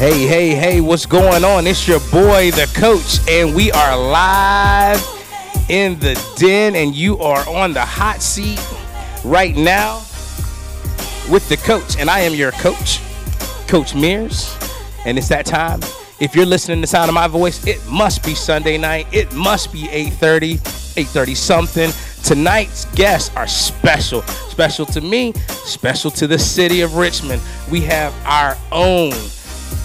Hey, hey, hey, what's going on? It's your boy, the coach, and we are live in the den, and you are on the hot seat right now with the coach. And I am your coach, Coach Mears, and it's that time. If you're listening to the sound of my voice, it must be Sunday night. It must be 8:30, 8:30 something. Tonight's guests are special. Special to me, special to the city of Richmond. We have our own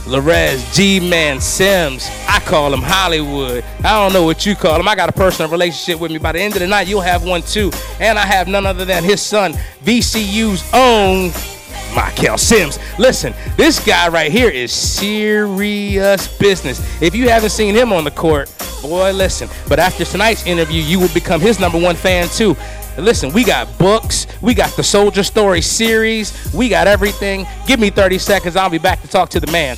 Larez G Man Sims. I call him Hollywood. I don't know what you call him. I got a personal relationship with me. By the end of the night, you'll have one too. And I have none other than his son, VCU's own Michael Sims. Listen, this guy right here is serious business. If you haven't seen him on the court, boy, listen. But after tonight's interview, you will become his number one fan too. Listen, we got books, we got the Soldier Story series, we got everything. Give me 30 seconds, I'll be back to talk to the man.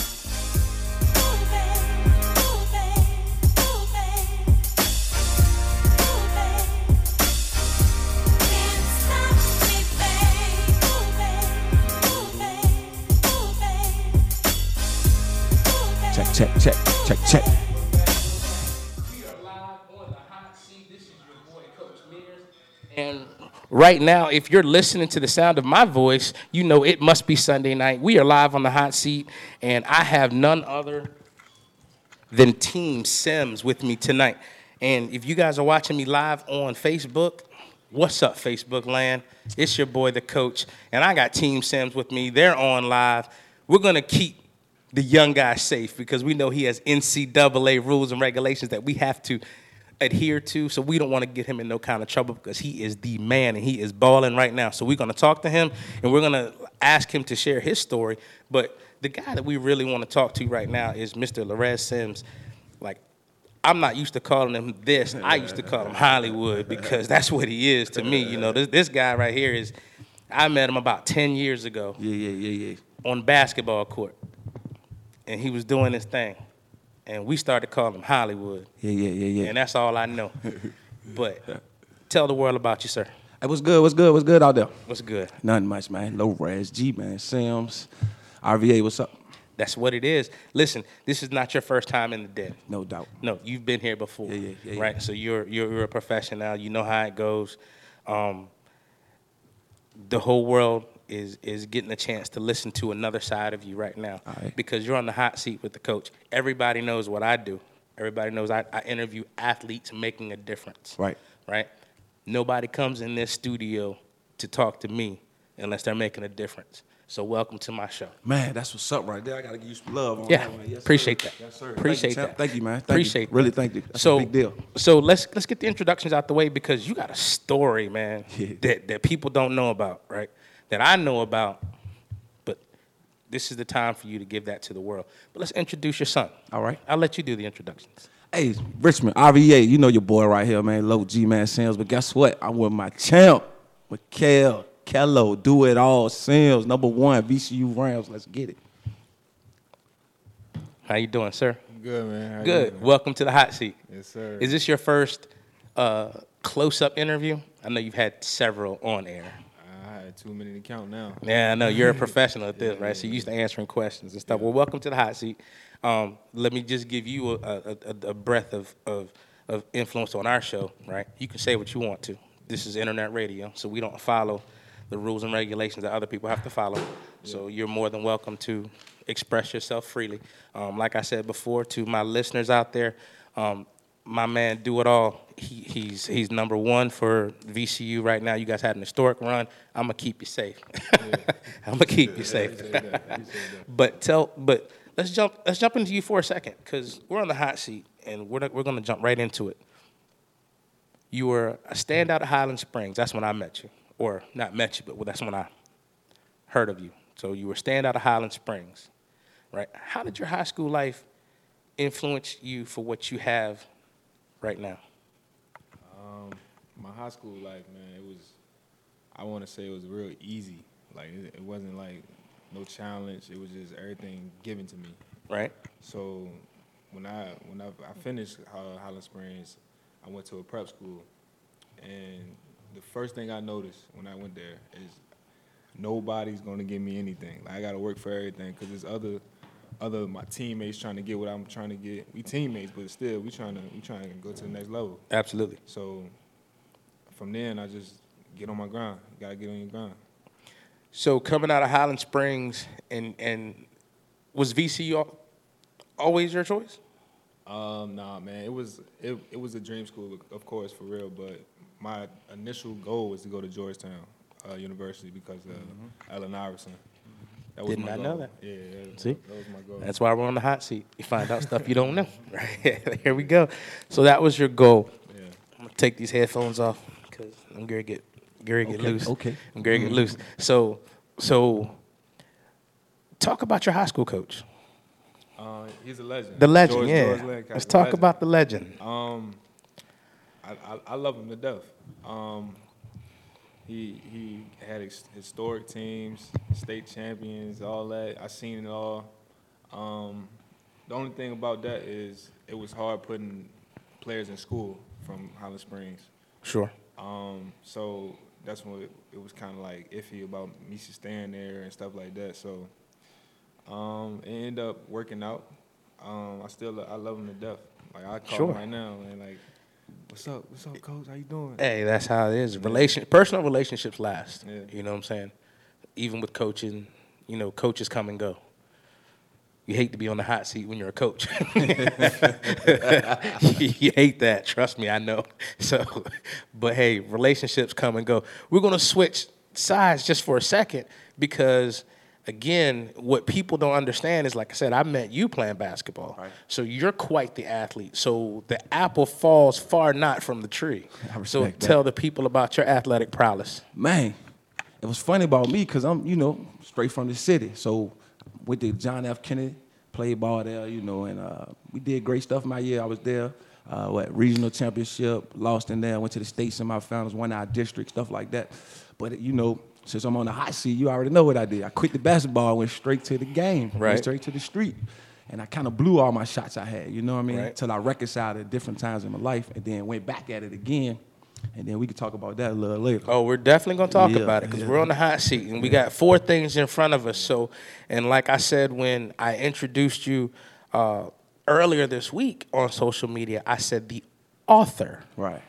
right now, if you're listening to the sound of my voice, you know it must be Sunday night. We are live on the hot seat, and I have none other than Team Sims with me tonight. And if you guys are watching me live on Facebook, what's up, Facebook land? It's your boy, the coach, and I got Team Sims with me. They're on live. We're gonna keep the young guy safe because we know he has NCAA rules and regulations that we have to adhere to. So we don't want to get him in no kind of trouble because he is the man and he is balling right now. So we're going to talk to him and we're going to ask him to share his story. But the guy that we really want to talk to right now is Mr. Larez Sims. Like, I'm not used to calling him this. I used to call him Hollywood because that's what he is to me. You know, this, this guy right here is, I met him about 10 years ago Yeah, yeah, yeah, yeah. on basketball court, and he was doing his thing, and we started calling him Hollywood, Yeah, yeah, yeah, yeah. and that's all I know. But tell the world about you, sir. Hey, what's good? What's good? What's good out there? What's good? Nothing much, man. Low res, G man, Sims, RVA. What's up? That's what it is. Listen, this is not your first time in the den. No doubt. No, you've been here before, Yeah, yeah, yeah, yeah. right? So you're, you're you're a professional. You know how it goes. Um, the whole world is is getting a chance to listen to another side of you right now right. because you're on the hot seat with the coach. Everybody knows what I do. Everybody knows I, I interview athletes making a difference. Right. Right. Nobody comes in this studio to talk to me unless they're making a difference. So welcome to my show. Man, that's what's up right there. I gotta give you some love on Yeah, that one. Yes, appreciate sir. that. Yes, sir. Appreciate thank you, that. Thank you, man. Thank Appreciate you. Really, thank you. That's so a big deal. So let's let's get the introductions out the way because you got a story, man, Yeah. that that people don't know about, right? That I know about, but this is the time for you to give that to the world. But let's introduce your son. All right. I'll let you do the introductions. Hey, Richmond, RVA, you know your boy right here, man. Low G man Sims. But guess what? I'm with my champ, Mikael Kello. Do it all Sims. Number one, VCU Rams. Let's get it. How you doing, sir? Good man. How Good. doing? Welcome to the hot seat. Yes, sir. Is this your first uh, close-up interview? I know you've had several on air. I had too many to count now. Yeah, I know you're a professional at this, right? So you're used to answering questions and stuff. Well, welcome to the hot seat. Um, let me just give you a, a, a, a breath of, of, of influence on our show, right? You can say what you want to. This is internet radio, so we don't follow the rules and regulations that other people have to follow. So you're more than welcome to express yourself freely. Um, like I said before, to my listeners out there, um, my man Do It All, he, he's he's number one for VCU right now. You guys had an historic run. I'm gonna keep you safe. I'm gonna keep you safe. but tell, but let's jump let's jump into you for a second because we're on the hot seat and we're we're gonna jump right into it. You were a standout at Highland Springs. That's when I met you, or not met you, but that's when I heard of you. So you were standout at Highland Springs, right? How did your high school life influence you for what you have right now? Um, my high school life, man, it was. I want to say it was real easy. Like it, it wasn't like no challenge. It was just everything given to me. Right? So when I when I, I finished Highland Springs, I went to a prep school, and the first thing I noticed when I went there is nobody's gonna give me anything. Like I gotta work for everything because there's other other my teammates trying to get what I'm trying to get. We teammates, but still we trying to we trying to go to the next level. Absolutely. So from then I just get on my grind. You gotta get on your grind. So coming out of Highland Springs and and was VCU always your choice? Um, nah, man, it was it, it was a dream school, of course, for real. But my initial goal was to go to Georgetown uh, University because of Allen Iverson. That Did not know that. Yeah, that, See? that was my goal. That's why we're on the hot seat. You find out stuff you don't know. Right here we go. So that was your goal. yeah. I'm gonna take these headphones off because I'm gonna get gonna get Okay, loose. okay. I'm gonna get loose. So so talk about your high school coach. Uh, he's a legend. The legend, George- yeah. George Lancaster, Let's talk legend. about the legend. Um, I, I, I love him to death. Um, he he had ex- historic teams, state champions, all that. I seen it all. Um, the only thing about that is it was hard putting players in school from Highland Springs. Sure. Um, so that's when it, it was kind of like iffy about me staying there and stuff like that. So um, it ended up working out. Um, I still I love him to death. Like I call Sure. him right now and like, what's up? What's up, coach? How you doing? Hey, that's how it is. Relation personal relationships last. Yeah. You know what I'm saying? Even with coaching, you know, coaches come and go. You hate to be on the hot seat when you're a coach. you hate that, trust me, I know. So, but hey, relationships come and go. We're gonna switch sides just for a second because, again, what people don't understand is, like I said, I met you playing basketball. Right. So you're quite the athlete. So the apple falls far not from the tree. So that. tell the people about your athletic prowess. Man, it was funny about me because I'm, you know, straight from the city. So went to John F. Kennedy, played ball there, you know, and uh, we did great stuff my year I was there. Uh, what regional championship, lost in there, went to the state semifinals, won our district, stuff like that. But you know, since I'm on the hot seat, you already know what I did. I quit the basketball, went straight to the game, Right. went straight to the street. And I kind of blew all my shots I had, you know what I mean? Right. Till I reconciled at different times in my life and then went back at it again. And then we could talk about that a little later. Oh, we're definitely gonna talk Yeah, about it because yeah. we're on the hot seat and we got four things in front of us. So, and like I said when I introduced you uh, earlier this week on social media, I said the author, Right.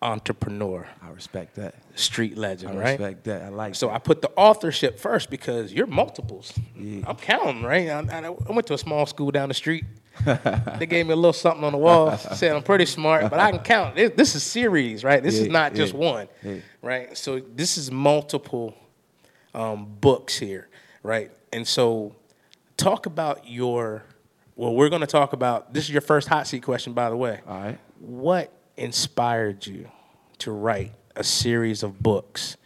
Entrepreneur, I respect that. street I legend, right? I respect that. I like So I put the authorship first because you're multiples. Yeah. I'm counting, right? I, I I went to a small school down the street. they gave me a little something on the wall. Said I'm pretty smart, but I can count. This, this is series, right? This is Yeah, not just one, yeah. right? So this is multiple um, books here, right? And so talk about your. Well, we're going to talk about. This is your first hot seat question, by the way. All right. What inspired you to write a series of books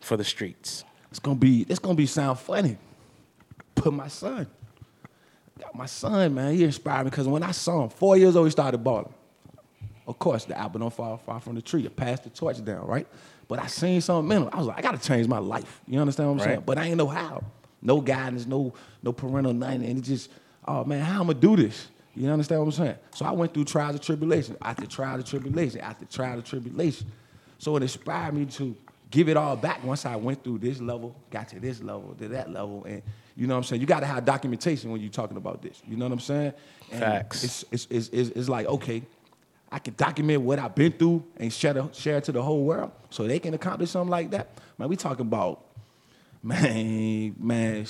for the streets? It's gonna be it's gonna be sound funny. Put my son. Got my son, man, he inspired me because when I saw him, four years old, he started balling. Of course, the apple don't fall far from the tree. It passed the torch down, right? But I seen something in him. I was like, I gotta change my life. You understand what I'm saying? But I ain't know how. No guidance, no no parental nothing. And it just, oh man, how I'm gonna do this? You understand what I'm saying? So I went through trials and tribulation, after trials and tribulation, after trials and tribulation. So it inspired me to give it all back once I went through this level, got to this level, to that level. And you know what I'm saying? You gotta have documentation when you're talking about this. You know what I'm saying? And Facts. It's, it's, it's, it's, it's like, okay, I can document what I've been through and share, the, share it to the whole world so they can accomplish something like that. Man, we talking about, man, man,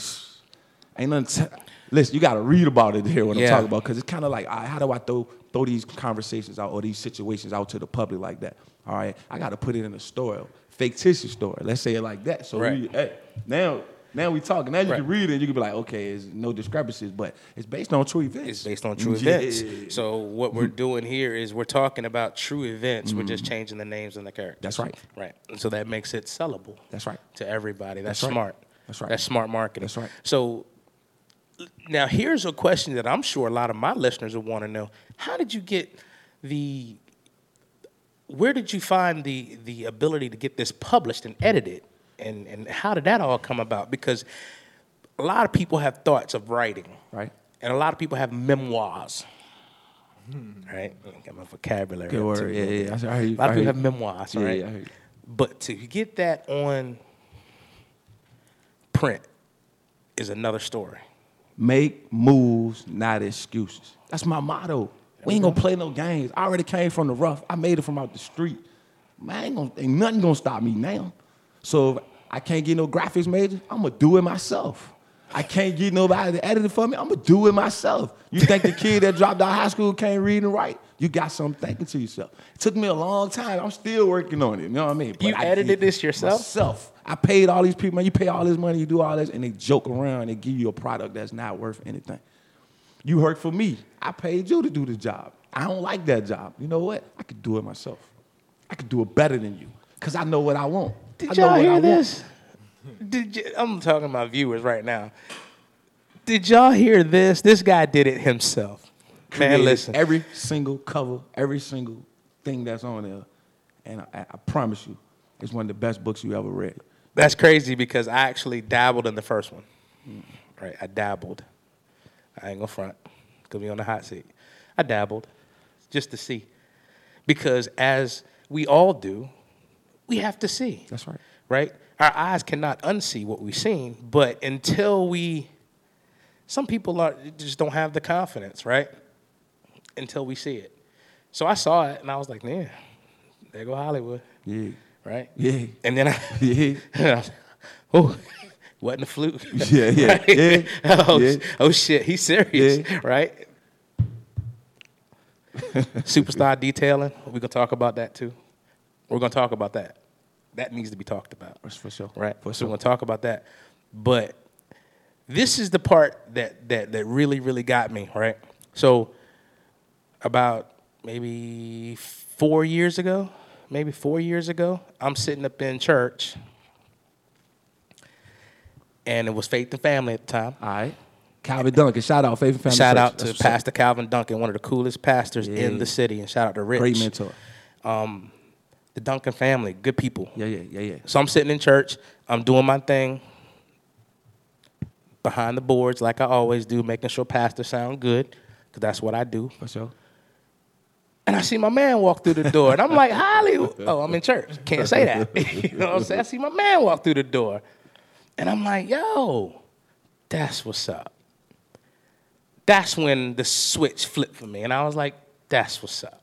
ain't nothing. T- Listen, you got to read about it here what Yeah. I'm talking about because it's kind of like, right, how do I throw throw these conversations out or these situations out to the public like that? All right, I got to put it in a story, fictitious story. Let's say it like that. So Right. we, hey, now, now we talking. Now you Right. can read it. and You can be like, okay, there's no discrepancies, but it's based on true events. It's based on true Yeah. events. So what we're doing here is we're talking about true events. We're just mm. changing the names and the characters. That's right. Right. And so that makes it sellable. That's right. To everybody. That's, That's right. smart. That's right. That's smart marketing. That's right. So now here's a question that I'm sure a lot of my listeners would want to know. How did you get the where did you find the the ability to get this published and edited? And and how did that all come about? Because a lot of people have thoughts of writing. Right. And a lot of people have memoirs. Hmm. Right? Got my vocabulary. Good word. Yeah, yeah. Heard you. A lot I of people have memoirs, Yeah, right? yeah, I heard you. But to get that on print is another story. Make moves, not excuses. That's my motto. We ain't gonna play no games. I already came from the rough. I made it from out the street. Man, ain't, gonna, ain't nothing gonna stop me now. So if I can't get no graphics major, I'm gonna do it myself. I can't get nobody to edit it for me. I'm gonna do it myself. You think the kid that dropped out of high school can't read and write? You got something thinking to yourself. It took me a long time. I'm still working on it. You know what I mean? You I edited this yourself? Myself. I paid all these people, man. You pay all this money, you do all this, and they joke around and they give you a product that's not worth anything. You work for me. I paid you to do the job. I don't like that job. You know what? I could do it myself. I could do it better than you because I know what I want. Did I y'all I hear want. this? Did you, I'm talking to my viewers right now. Did y'all hear this? This guy did it himself. Man, listen. Every single cover, every single thing that's on there, and I, I promise you, it's one of the best books you ever read. That's crazy because I actually dabbled in the first one. Mm. Right, I dabbled. I ain't gonna front because we on the hot seat. I dabbled just to see because as we all do, we have to see. That's right. Right, our eyes cannot unsee what we've seen, but until we, some people are just don't have the confidence, right? Until we see it. So I saw it and I was like, man, there go Hollywood, Yeah. right? Yeah. And then I. Yeah. oh, wasn't a fluke. Yeah, yeah, Right? yeah, oh, yeah. oh shit, he's serious, Yeah. right? Superstar detailing. We're gonna talk about that too. We're gonna talk about that. That needs to be talked about. For sure. Right. For so sure. we're gonna talk about that. But this is the part that that that really, really got me, right? So about maybe four years ago, maybe four years ago, I'm sitting up in church. And it was Faith and Family at the time. All right. Calvin Duncan, shout out Faith and Family. Shout Church. out That's to. Pastor Calvin Duncan, one of the coolest pastors in the city. And shout out to Rich. Great mentor. Um, the Duncan family, good people. Yeah, yeah, yeah, yeah. So I'm sitting in church, I'm doing my thing behind the boards like I always do, making sure pastor sound good, because that's what I do. For sure. And I see my man walk through the door, and I'm like, Holly, oh, I'm in church. Can't say that. you know what I'm saying? I see my man walk through the door, and I'm like, yo, that's what's up. That's when the switch flipped for me, and I was like, that's what's up.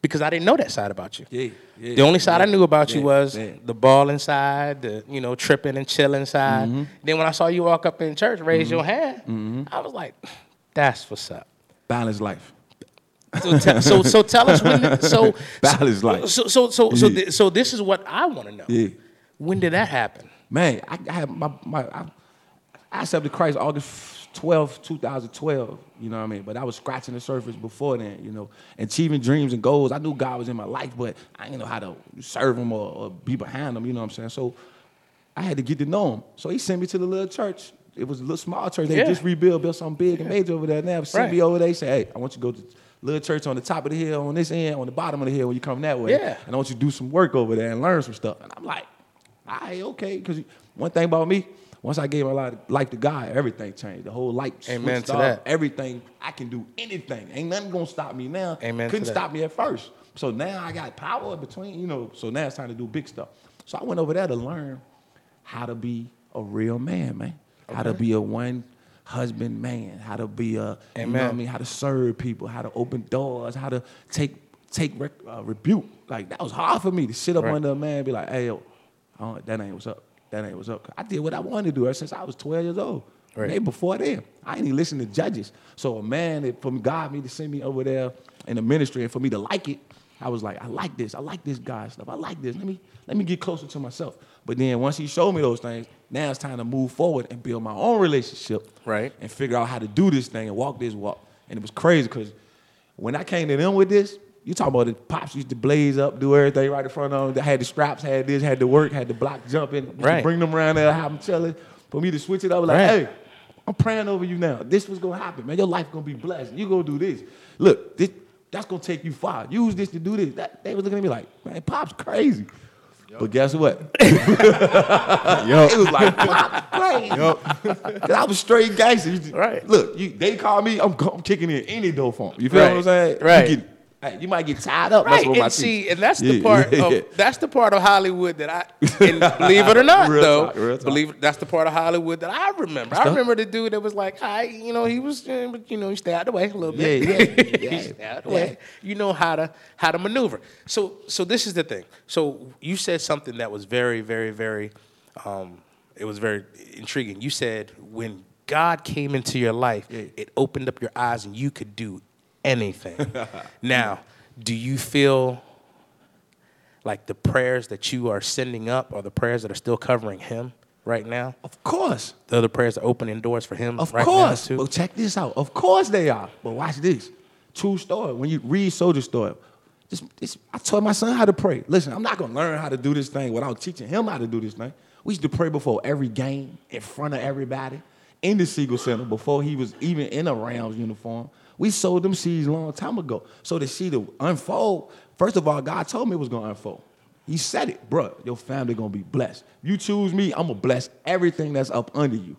Because I didn't know that side about you. Yeah, yeah, the only side I knew about you was yeah. the ball inside, the you know tripping and chilling side. Mm-hmm. Then when I saw you walk up in church, raise your hand, I was like, "That's what's up." Balanced life. So, te- so, so tell us when. the- So, life. so, so, so, so, Yeah. thi- so this is what I want to know. Yeah. When did that happen? Man, I, I had my, my I, I accepted Christ August 12, 2012, you know what I mean? But I was scratching the surface before then, you know, achieving dreams and goals. I knew God was in my life, but I didn't know how to serve him or, or be behind him, you know what I'm saying? So I had to get to know him. So he sent me to the little church. It was a little small church. They Yeah. just rebuilt, built something big and major over there now. Sent Right. me over there. He said, hey, I want you to go to little church on the top of the hill, on this end, on the bottom of the hill when you come that way. Yeah. And I want you to do some work over there and learn some stuff. And I'm like, all right, okay. Because one thing about me, once I gave my life, life to God, everything changed. The whole light Amen to off. that. Everything, I can do anything. Ain't nothing gonna stop me now. Amen Couldn't stop me at first. So now I got power between, you know, so now it's time to do big stuff. So I went over there to learn how to be a real man, man. How to be a one husband man, how to be a, you know what I mean, how to serve people, how to open doors, how to take take rec- uh, rebuke. Like that was hard for me to sit up Right. under a man and be like, hey yo, uh, that ain't what's up. That ain't what's up. I did what I wanted to do ever since I was 12 years old. Right. Maybe before then. I ain't even listen to judges. So a man that from God me to send me over there in the ministry and for me to like it, I was like, I like this. I like this guy stuff. I like this. Let me let me get closer to myself. But then once he showed me those things, now it's time to move forward and build my own relationship. Right. And figure out how to do this thing and walk this walk. And it was crazy because when I came to them with this, you talking about the pops used to blaze up, do everything right in front of them. They had the straps, had this, had the work, had the block jumping. Right. Bring them around there, have them chilling. For me to switch it up, like, Right. hey, I'm praying over you now. This was gonna happen, man. Your life gonna be blessed. You gonna do this. Look, this, that's gonna take you far. Use this to do this. That, they was looking at me like, man, Pop's crazy. But guess what? It was like, Pop's crazy. 'Cause I was straight gangster. You just- Right. Look, you, they call me, I'm, I'm kicking in any door for 'em. You feel Right. what I'm saying? Right. You get Hey, you might get tied up. Right, messing with my and see, teeth. and that's the Yeah, part. yeah, Of, yeah. That's the part of Hollywood that I, and believe it or not, Real though, talk, real talk. believe that's the part of Hollywood that I remember. I remember the dude that was like, "I, you know, he was, uh, but, you know, he stayed out the way a little bit. Yeah, yeah, he yeah, stayed out the yeah. way. You know how to how to maneuver. So, so this is the thing. So you said something that was very, very, very, um, it was very intriguing. You said when God came into your life, it opened up your eyes and you could do anything. now, do you feel like the prayers that you are sending up are the prayers that are still covering him right now? Of course. The other prayers are opening doors for him Of right course. now too. But check this out. Of course they are. But watch this. True story. When you read Soldier Story, just, just, I taught my son how to pray. Listen, I'm not gonna learn how to do this thing without teaching him how to do this thing. We used to pray before every game, in front of everybody, in the Siegel Center, before he was even in a Rams uniform. We sowed them seeds a long time ago. So to see the unfold, first of all, God told me it was gonna unfold. He said it, bro. Your family gonna be blessed. You choose me, I'm gonna bless everything that's up under you.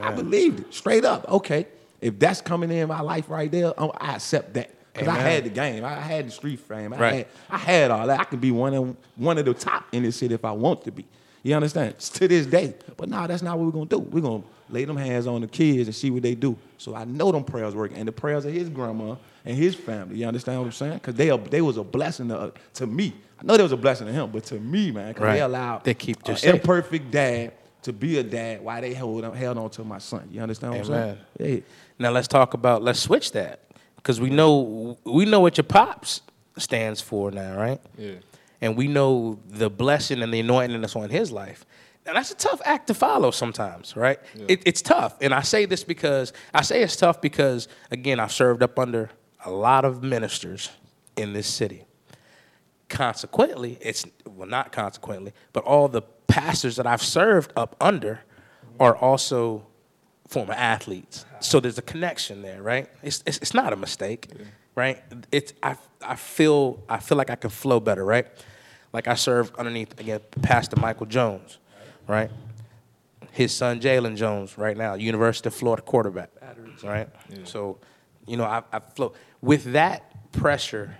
I believed it straight up. Okay, if that's coming in my life right there, I'm- I accept that because I had the game, I had the street fame, I Right. had, I had all that. I could be one of one of the top in this city if I want to be. You understand? It's to this day. But no, that's not what we're gonna do. We're gonna lay them hands on the kids and see what they do. So I know them prayers working, and the prayers of his grandma and his family. You understand what I'm saying? Because they are, they was a blessing to, uh, to me. I know there was a blessing to him, but to me, man, because Right. they allowed They keep an just safe. imperfect dad to be a dad while they held on, held on to my son. You understand what Amen. I'm saying? Yeah. Now let's talk about let's switch that because we know we know what your pops stands for now, right? Yeah. And we know the blessing and the anointing that's on his life. Now that's a tough act to follow sometimes, right? It, it's tough, and I say this because I say it's tough because again I've served up under a lot of ministers in this city. Consequently, it's well not consequently, but all the pastors that I've served up under are also former athletes. So there's a connection there, right? It's it's, it's not a mistake, right? It's I I feel I feel like I can flow better, right? Like I served underneath again Pastor Michael Jones, right? His son Jalen Jones, right now, University of Florida quarterback, right? So, you know, I, I flow with that pressure.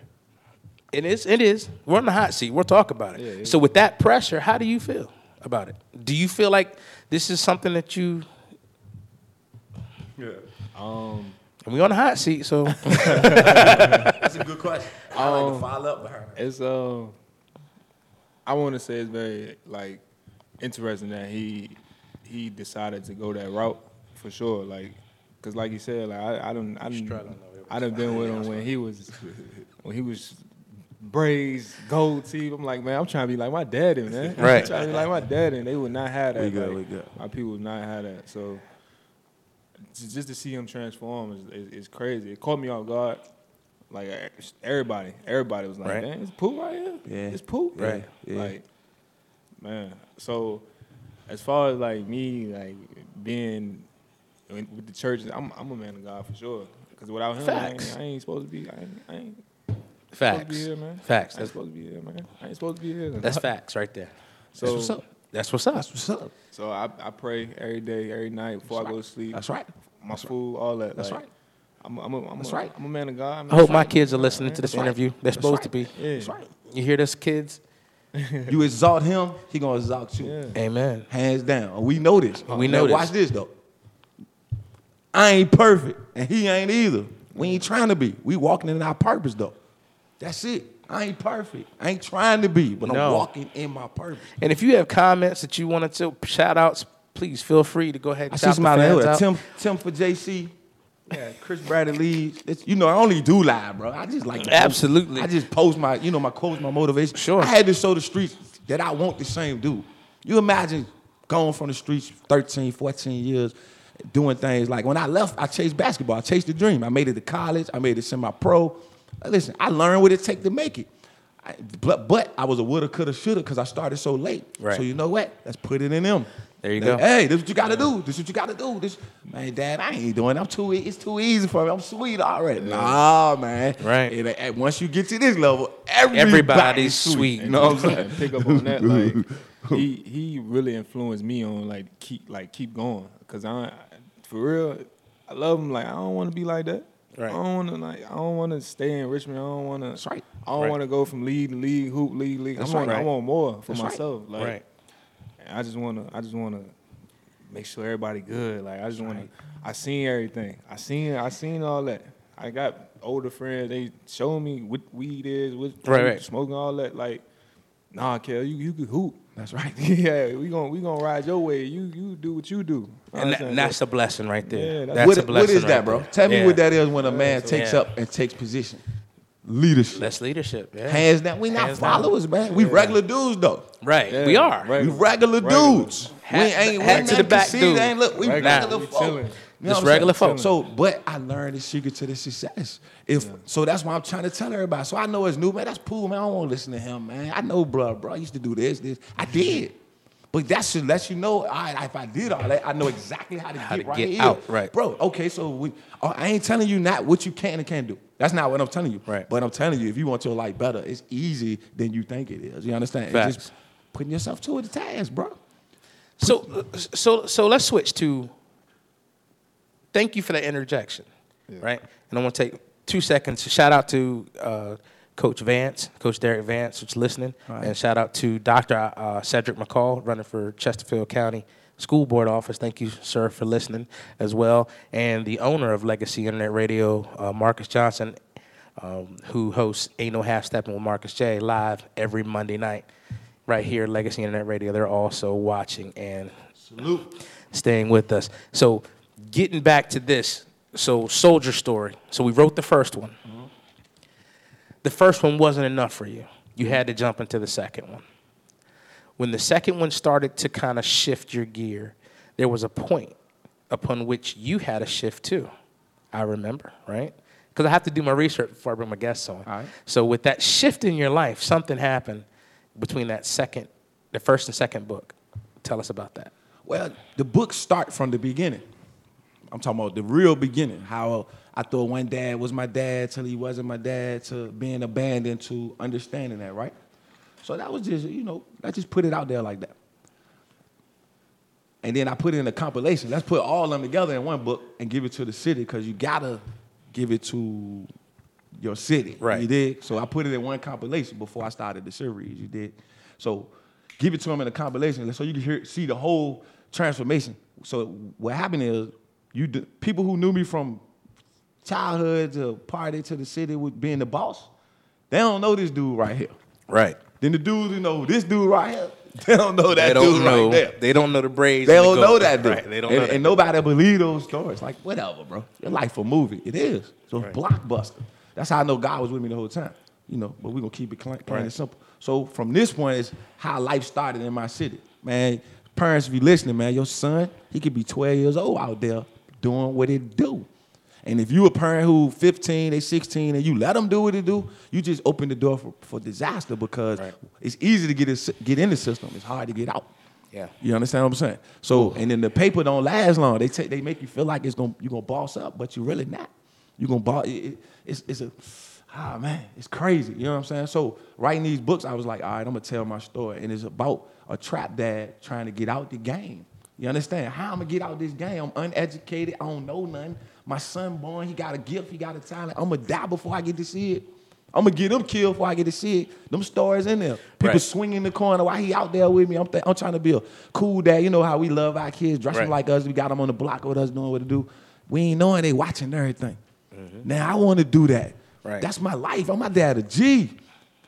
It is. It is. We're in the hot seat. We'll talk about it. Yeah, yeah. So with that pressure, how do you feel about it? Do you feel like this is something that you? Yeah. Um, And we on the hot seat, so That's a good question. I like to follow up with her. it's uh, I want to say it's very like interesting that he he decided to go that route for sure. Like, cause like you said, like I I don't I done, I done been with him when he was when he was braids, gold teeth. I'm like, man, I'm trying to be like my daddy, man. Right. I'm trying to be like my daddy, and they would not have that. We good, like, we good. My people would not have that. So just to see him transform is, is, is crazy. It caught me off guard. Like uh, e- everybody, everybody was like, Right. "Damn, it's poop right here. Yeah. it's poop." Right. Yeah. Like, man. So as far as like me, like being with the church, I'm I'm a man of God for sure. Because without him, I ain't, I ain't supposed to be. I ain't, I ain't supposed to facts, be here, man. facts. I ain't That's supposed to be here, man. I ain't supposed to be here. that's facts right there. So That's what's up. That's what's up. That's what's up. so I, I pray every day, every night before That's I go right. to sleep. That's right. My food, all that. That's like, right. I'm, I'm, a, I'm, That's a, right. I'm a man of God. I hope my kids are listening to this That's right. interview. They're That's supposed to be. Yeah. That's right. You hear this, kids? You exalt him, he gonna exalt you. Yeah. Amen. Hands down. Oh, we know this. We Now know this. Watch this though. I ain't perfect, and he ain't either. We ain't trying to be. We walking in our purpose though. That's it. I ain't perfect. I ain't trying to be, but No. I'm walking in my purpose. And if you have comments that you wanted to shout outs, please feel free to go ahead I and see shout the somebody out. out. Tim, Tim for JC. Yeah, Chris Bradley Leeds. It's, you know, I only do live, bro. I just like Absolutely. I just post my, you know, my quotes, my motivation. Sure. I had to show the streets that I want the same dude. You imagine going from the streets 13, 14 years, doing things like when I left, I chased basketball. I chased the dream. I made it to college. I made it semi-pro. Uh, listen, I learned what it take to make it. I, but but I was a woulda, coulda, shoulda because I started so late. Right. So you know what? Let's put it in them. There you Like, go. Hey, this is what you gotta do. This is what you gotta do. This man, Dad, I ain't doing. it. I'm too. e- It's too easy for me. I'm sweet already. Nah, man. Right. It- uh, and once you get to this level, everybody's, Everybody's sweet. You know what I'm saying? pick up on that. Like he he really influenced me on like keep like keep going. Cause I for real, I love him. Like I don't want to be like that. Right. I don't want to like. I don't want to stay in Richmond. I don't want to. That's right. I don't Right. want to go from league to league, hoop league, league. That's I want. right. I want more for That's right. myself. Like, Right. I just want to. I just want to make sure everybody good. Like I just want to. I seen everything. I seen. I seen all that. I got older friends. They showed me what weed is, what Right, right. smoking all that. Like, nah, Kel, you you could hoop. That's right. yeah, we gonna we gonna ride your way. You you do what you do. And, that- and that's a blessing right there. Yeah, that's- that's What- a blessing. what is right that, bro? there. Tell me Yeah. what that is when a man takes Yeah. up and takes position. Leadership. That's leadership. Yeah. Hands down. We not Hands down. followers, man. We regular dudes though. Right. Yeah, we are. right. We regular Regular. dudes. Hat- we ain't hat we to the back conceited, dude. Ain't look, we Regular. regular We folk. You know Just regular saying? folk. So, but I learned the secret to the success. If so, that's why I'm trying to tell everybody. So I know it's new, man. That's cool, man. I don't want to listen to him, man. I know, bro, bro. I used to do this, this. I did. But that should let you know, all right, if I did all that, I know exactly how to How get to right get here. out, right. Bro, okay, so we, uh, I ain't telling you not what you can and can't do. That's not what I'm telling you. Right. But I'm telling you, if you want your life better, it's easy than you think it is. You understand? It's just putting yourself to the task, bro. So, so, so let's switch to. Thank you for that interjection, right? And I want to take two seconds to shout out to uh, Coach Vance, Coach Derek Vance, who's listening, Right. and shout out to Dr. Uh, Cedric McCall, running for Chesterfield County School Board Office. Thank you, sir, for listening as well, and the owner of Legacy Internet Radio, uh, Marcus Johnson, um, who hosts Ain't No Half Stepping with Marcus J live every Monday night, right here at Legacy Internet Radio. They're also watching and Salute. staying with us. So, getting back to this, so Soldier Story. So we wrote the first one. The first one wasn't enough for you. You had to jump into the second one. When the second one started to kind of shift your gear, there was a point upon which you had a shift too. I remember, right? Because I have to do my research before I bring my guests on. All right. So with that shift in your life, something happened between that second, the first and second book. Tell us about that. Well, the books start from the beginning. I'm talking about the real beginning. How I thought one dad was my dad till he wasn't my dad, to being abandoned, to understanding that, right? So that was just, you know, I just put it out there like that. And then I put it in a compilation. Let's put all of them together in one book and give it to the city because you gotta give it to your city. Right. You did. So I put it in one compilation before I started the series. You did. So give it to them in a compilation so you can hear, see the whole transformation. So what happened is you d- people who knew me from childhood to party to the city with being the boss, they don't know this dude right here. Right. Then the dudes who know this dude right here, they don't know that they don't dude know. right there. They don't know the braids. They don't know that dude. Right. They don't and, know that. and nobody believe those stories. Like, whatever, bro. Your life a movie. It is. So Right. blockbuster. That's how I know God was with me the whole time. You know, but we're gonna keep it plain, plain and simple. So from this point is how life started in my city. Man, parents, if you listening, man, your son, he could be 12 years old out there doing what it do. And if you a parent who 15, they 16, and you let them do what they do, you just open the door for, for disaster because Right. it's easy to get it, get in the system. It's hard to get out. Yeah. You understand what I'm saying? So, and then the paper don't last long. They take, they make you feel like it's gonna you gonna boss up, but you're really not. You're gonna boss. It, it- it's it's a ah man, it's crazy. You know what I'm saying? So writing these books, I was like, all right, I'm gonna tell my story, and it's about a trap dad trying to get out the game. You understand? How I'm gonna get out this game? I'm uneducated. I don't know nothing. My son born, he got a gift, he got a talent. I'm gonna die before I get to see it. I'm gonna get him killed before I get to see it. Them stories in there. People Right. swinging the corner while he out there with me. I'm, th- I'm trying to be a cool dad. You know how we love our kids, dressing Right. like us. We got them on the block with us doing what to do. We ain't knowing they watching everything. Now I want to do that. Mm-hmm. Right. That's my life. I'm my dad a G.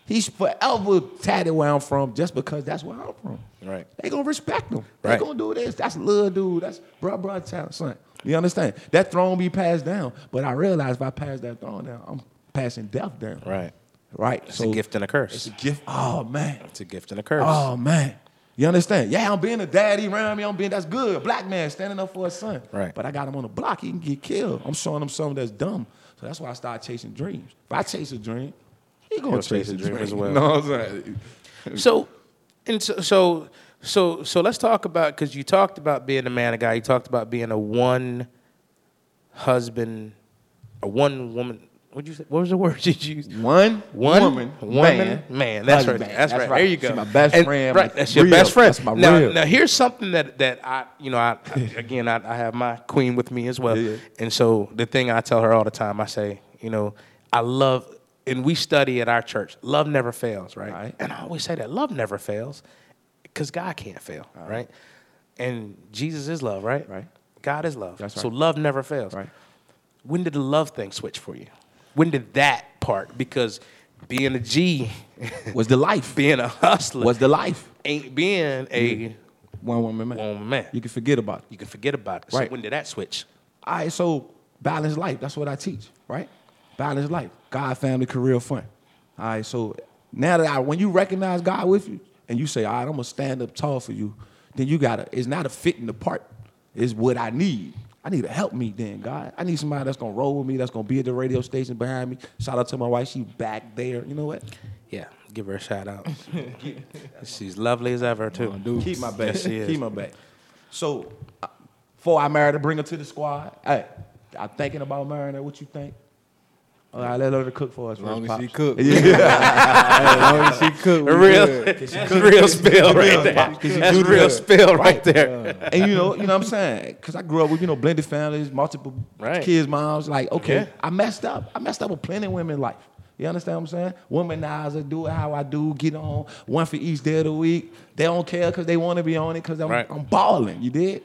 He's forever tatted where I'm from just because that's where I'm from. Right. They gonna respect him. They Right. gonna do this. That's little dude. That's bruh, bruh, talent, son. You understand? That throne be passed down. But I realize if I pass that throne down, I'm passing death down. Right. Right. It's a gift and a curse. It's a gift. Oh man. It's a gift and a curse. Oh man. You understand? Yeah, I'm being a daddy around me. I'm being that's good. Black man standing up for his son. Right. But I got him on the block. He can get killed. I'm showing him something that's dumb. So that's why I started chasing dreams. If I chase a dream, he gonna He'll chase, chase a dream dream, as well. You know what I'm saying? So, and so, so, so, so let's talk about because you talked about being a man, a guy. You talked about being a one husband, a one woman What'd you say? What was the word you used? One, One woman, woman, man, man. That's right. husband. That's, right. There you go. She's my best And- friend. Right. That's your real. best friend. That's my now, real. now here's something that that I, you know, I, I again, I, I have my queen with me as well, yeah. and so the thing I tell her all the time, I say, you know, I love, and we study at our church, love never fails, right? Right. And I always say that love never fails, because God can't fail, right. And Jesus is love, right? Right. God is love. That's So love never fails. Right. When did the love thing switch for you? When did that part? Because being a G, Was the life? being a hustler, Was the life? ain't being a One woman man. woman man. You can forget about it. You can forget about it. So Right. when did that switch? All right, so balanced life. That's what I teach, right? Balanced life. God, family, career, fun. All right, so now that I, when you recognize God with you and you say, all right, I'm gonna stand up tall for you, then you gotta, it's not a fit in the part, it's what I need. I need to help me then, God. I need somebody that's gonna roll with me, that's gonna be at the radio station behind me. Shout out to my wife, she back there. You know what? Yeah, give her a shout out. She's lovely as ever too. dude Keep my back. Yes, she is. Keep my back. So, uh, before I married her, bring her to the squad. Hey, I'm thinking about marrying her. What you think? All right, let her cook for us. As long as she cook. Yeah. as long as she cook. real, that's real spill right there. She That's real spill right there. and you know, you know what I'm saying? Because I grew up with, you know, blended families, multiple Right. kids, moms. Like, okay, Yeah. I messed up. I messed up with plenty of women life. You understand what I'm saying? Womanizer, do it how I do, get on one for each day of the week. They don't care because they want to be on it because I'm, Right. I'm balling. You did?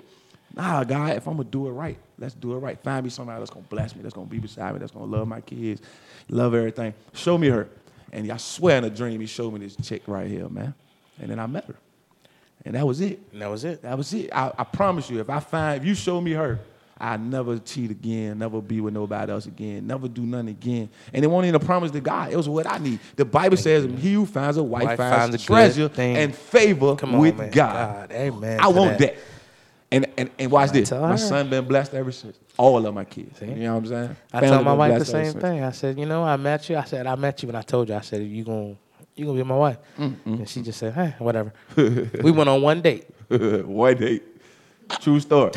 Nah, God, if I'm gonna do it right, let's do it right. Find me somebody that's gonna bless me, that's gonna be beside me, that's gonna love my kids, love everything. Show me her. And I swear in a dream, he showed me this chick right here, man. And then I met her. And that was it. And that was it. That was it. I, I promise you, if I find, if you show me her, I never cheat again, never be with nobody else again, never do nothing again. And it wasn't even a promise to God. It was what I need. The Bible says, "He who finds a wife, Wife finds, finds a treasure and favor Come on, with man. God." God, amen I want that. that. And, and and watch this. My son been blessed ever since. All of my kids. See? You know what I'm saying? I Family told my wife the same thing. I said, you know, I met you. I said, I met you when I told you. I said, you gonna you gonna be my wife. And she just said, hey, whatever. we went on one date. One date. True story.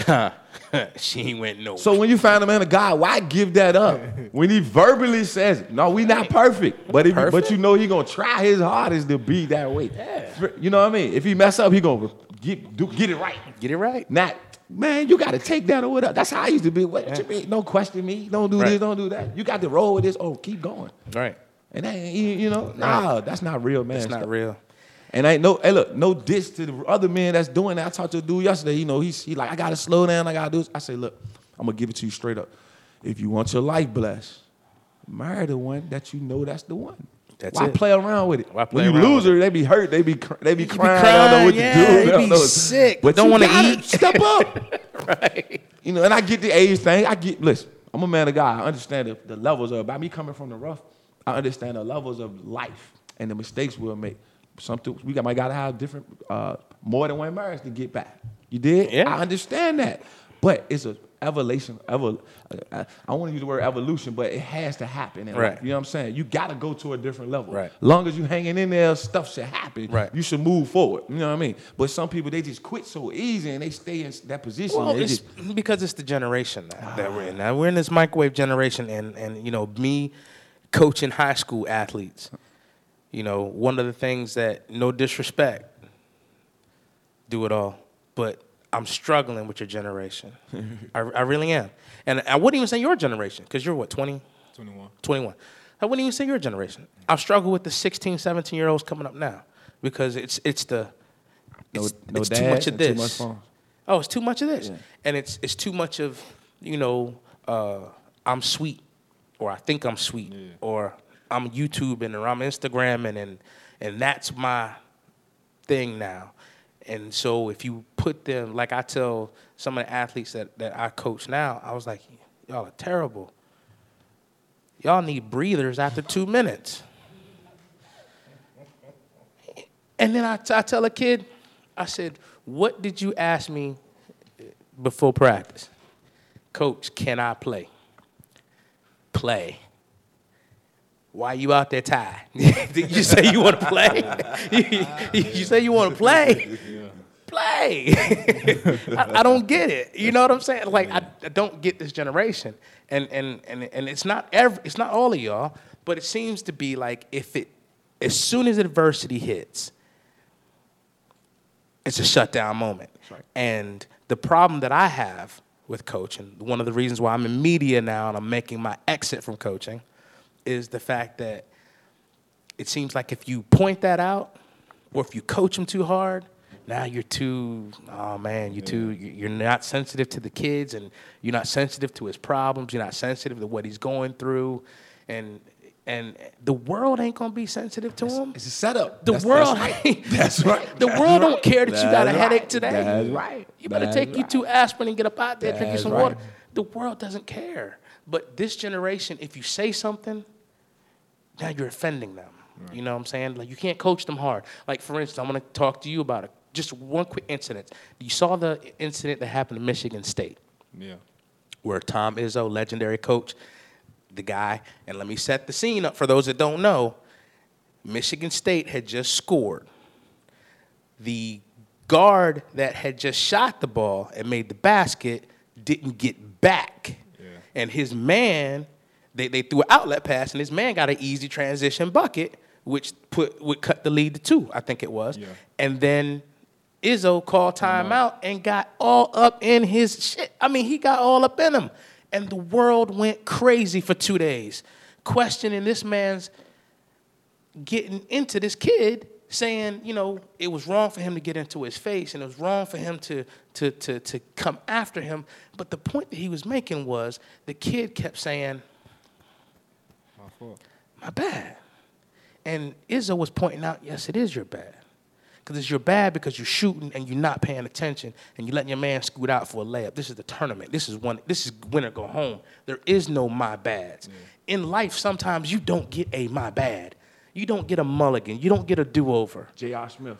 she ain't went no. So when you find a man of God, why give that up? When he verbally says, "No, we not perfect," but if Perfect? but you know he gonna try his hardest to be that way. You know what I mean? If he mess up, he gonna get do, get it right. get it right. Not man, you gotta take that or whatever. That's how I used to be. What you mean? Don't question me. Don't do Right. this. Don't do that. You got to roll with this. Oh, keep going. Right. And that ain't, you know, nah, that's not real, man. Not stuff. real. And ain't no, hey, look, no diss to the other man that's doing that. I talked to a dude yesterday. You know, he's he like, I gotta slow down. I gotta do this. I say, look, I'm gonna give it to you straight up. If you want your life blessed, marry the one that you know that's the one. That's Why it. play around with it? Why play when you around lose her, they be hurt. They be cr- they be You be crying. They don't know what crying, to do. yeah, They they don't be know- sick, But don't wanna gotta eat. Step up. right. You know, and I get the age thing. I get listen. I'm a man of God. I understand the, the levels of by me coming from the rough. I understand the levels of life and the mistakes we'll make. Something we got might gotta have different, uh, more than one marriage to get back. You did? Yeah. I understand that, but it's a evolution. Evol- I, I want to use the word evolution, but it has to happen. Right. You know what I'm saying? You got to go to a different level. Right. Long as you hanging in there, stuff should happen. Right. You should move forward. You know what I mean? But some people they just quit so easy and they stay in that position. Well, it's just- because it's the generation now that we're in. Ah. Now we're in this microwave generation, and and you know me coaching high school athletes. You know, one of the things that no disrespect, do it all, but I'm struggling with your generation. I, I really am, and I wouldn't even say your generation because you're what 20, 21. 21. I wouldn't even say your generation. I struggle with the 16, 17 year olds coming up now because it's it's the it's, no it's too much of and too this. much. Oh, it's too much of this, Yeah. and it's it's too much of you know uh, I'm sweet, or I think I'm sweet, Yeah. or I'm YouTubing or I'm Instagramming, and and that's my thing now. And so if you put them like I tell some of the athletes that that I coach now, I was like, y'all are terrible. Y'all need breathers after two minutes. And then I, t- I tell a kid, I said, What did you ask me before practice? Coach, can I play? Play. Why you out there tired? Did you say you want to play? you, you say you want to play? I, I don't get it. You know what I'm saying? Like I, I don't get this generation, and and and and it's not every, it's not all of y'all, but it seems to be like if it as soon as adversity hits, it's a shutdown moment. right. And the problem that I have with coaching, one of the reasons why I'm in media now and I'm making my exit from coaching, is the fact that it seems like if you point that out, or if you coach them too hard, now you're too, oh man, you're too, you're not sensitive to the kids, and you're not sensitive to his problems. You're not sensitive to what he's going through, and and the world ain't gonna be sensitive to him. It's a setup. The That's- world, That's right. That's right. The That's world don't care that you got a headache right. today. That's right. You better take you right. two aspirin and get up out there, drink you some right. water. The world doesn't care. But this generation, if you say something, now you're offending them. You know what I'm saying? Like you can't coach them hard. Like for instance, I'm gonna talk to you about it. Just one quick incident. You saw the incident that happened in Michigan State Yeah. where Tom Izzo, legendary coach, the guy, and let me set the scene up for those that don't know. Michigan State had just scored. The guard that had just shot the ball and made the basket didn't get back. Yeah. And his man, they, they threw an outlet pass, and his man got an easy transition bucket, which put would cut the lead to two, I think it was. Yeah. And then Izzo called timeout and got all up in his shit. I mean, he got all up in him. And the world went crazy for two days, questioning this man's getting into this kid, saying, you know, it was wrong for him to get into his face and it was wrong for him to, to, to, to come after him. But the point that he was making was the kid kept saying, My fault. my bad. And Izzo was pointing out, yes, it is your bad. Because it's your bad because you're shooting and you're not paying attention and you're letting your man scoot out for a layup. This is the tournament. This is one. This is winner go home. There is no my bads. In life, sometimes you don't get a my bad. You don't get a mulligan. You don't get a do over. J.R. Smith,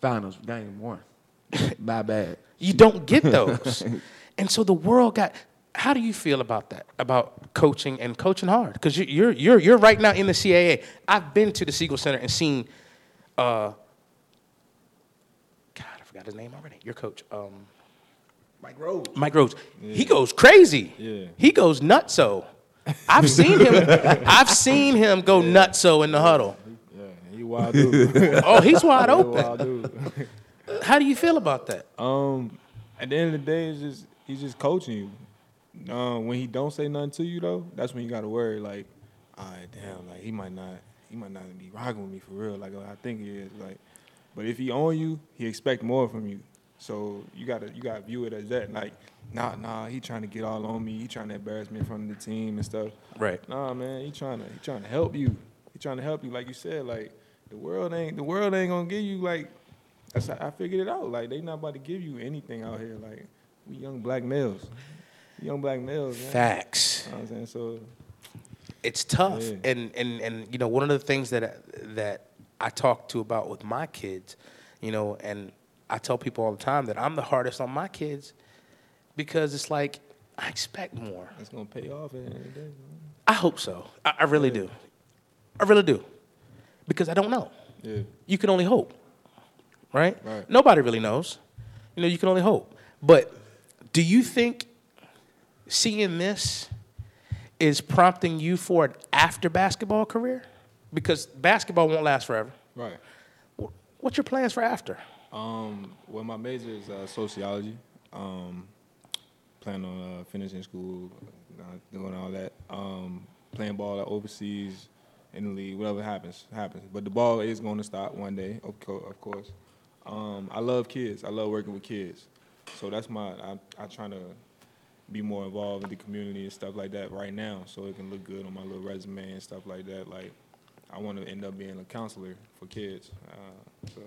finals, game one. My bad. You don't get those. and so the world got. How do you feel about that? About coaching and coaching hard? Because you're you're you're right now in the CAA. I've been to the Siegel Center and seen. Uh, forgot his name already. Your coach, um, Mike Rhoades. Mike Rhoades. He goes crazy. Yeah. He goes nutso. I've seen him. I've seen him go nutso in the huddle. Yeah, he wild dude. Oh, he's wide open. wild. How do you feel about that? Um, at the end of the day, it's just he's just coaching you. Um, when he don't say nothing to you though, that's when you gotta worry. Like, all right, damn, like he might not, he might not be rocking with me for real. Like I think he is. Like, but if he on you, he expect more from you. So you gotta, you gotta view it as that. Like, nah, nah, he trying to get all on me. He trying to embarrass me in front of the team and stuff. Right. Nah, man, he trying to, he trying to help you. He trying to help you. Like you said, like the world ain't, the world ain't gonna give you like that's I figured it out. Like they not about to give you anything out here. Like we young black males, We young black males. Man. Facts. You know what I'm saying so. it's tough Yeah. and, and and you know one of the things that that i talk to about with my kids you know and i tell people all the time that i'm the hardest on my kids because it's like i expect more. It's gonna pay off at the end day. i hope so. I, I really do. I really do. Because i don't know. Yeah. you can only hope right? Right. nobody really knows. You know you can only hope. But do you think seeing this is prompting you for an after basketball career because basketball won't last forever Right. What's your plans for after Um, well, my major is uh, sociology. Um, plan on uh, finishing school, uh, doing all that. Um, playing ball overseas, in the league, whatever happens, happens. But the ball is going to stop one day, of, co- of course. Um, I love kids. I love working with kids. So that's my, I, I trying to be more involved in the community and stuff like that right now so it can look good on my little resume and stuff like that. Like, I want to end up being a counselor for kids. Uh, so.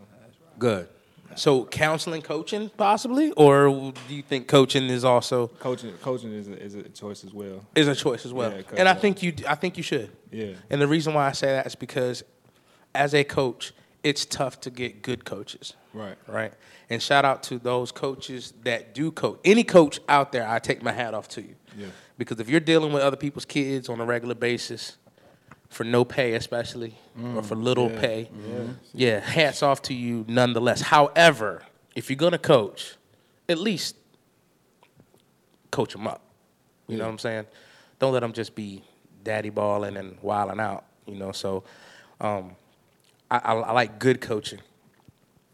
good so counseling coaching possibly or do you think coaching is also Coaching, coaching is a, is a choice as well. is a choice as well Yeah, and i think you i think you should Yeah, And the reason why I say that is because as a coach, it's tough to get good coaches. right. Right? And shout out to those coaches that do coach. Any coach out there, I take my hat off to you. Yeah. Because if you're dealing with other people's kids on a regular basis, for no pay especially, or for little Yeah. pay, Yeah. yeah, hats off to you nonetheless. However, if you're gonna coach, at least coach them up. You know what I'm saying? Don't let them just be daddy balling and wilding out. You know, so um, I, I, I like good coaching.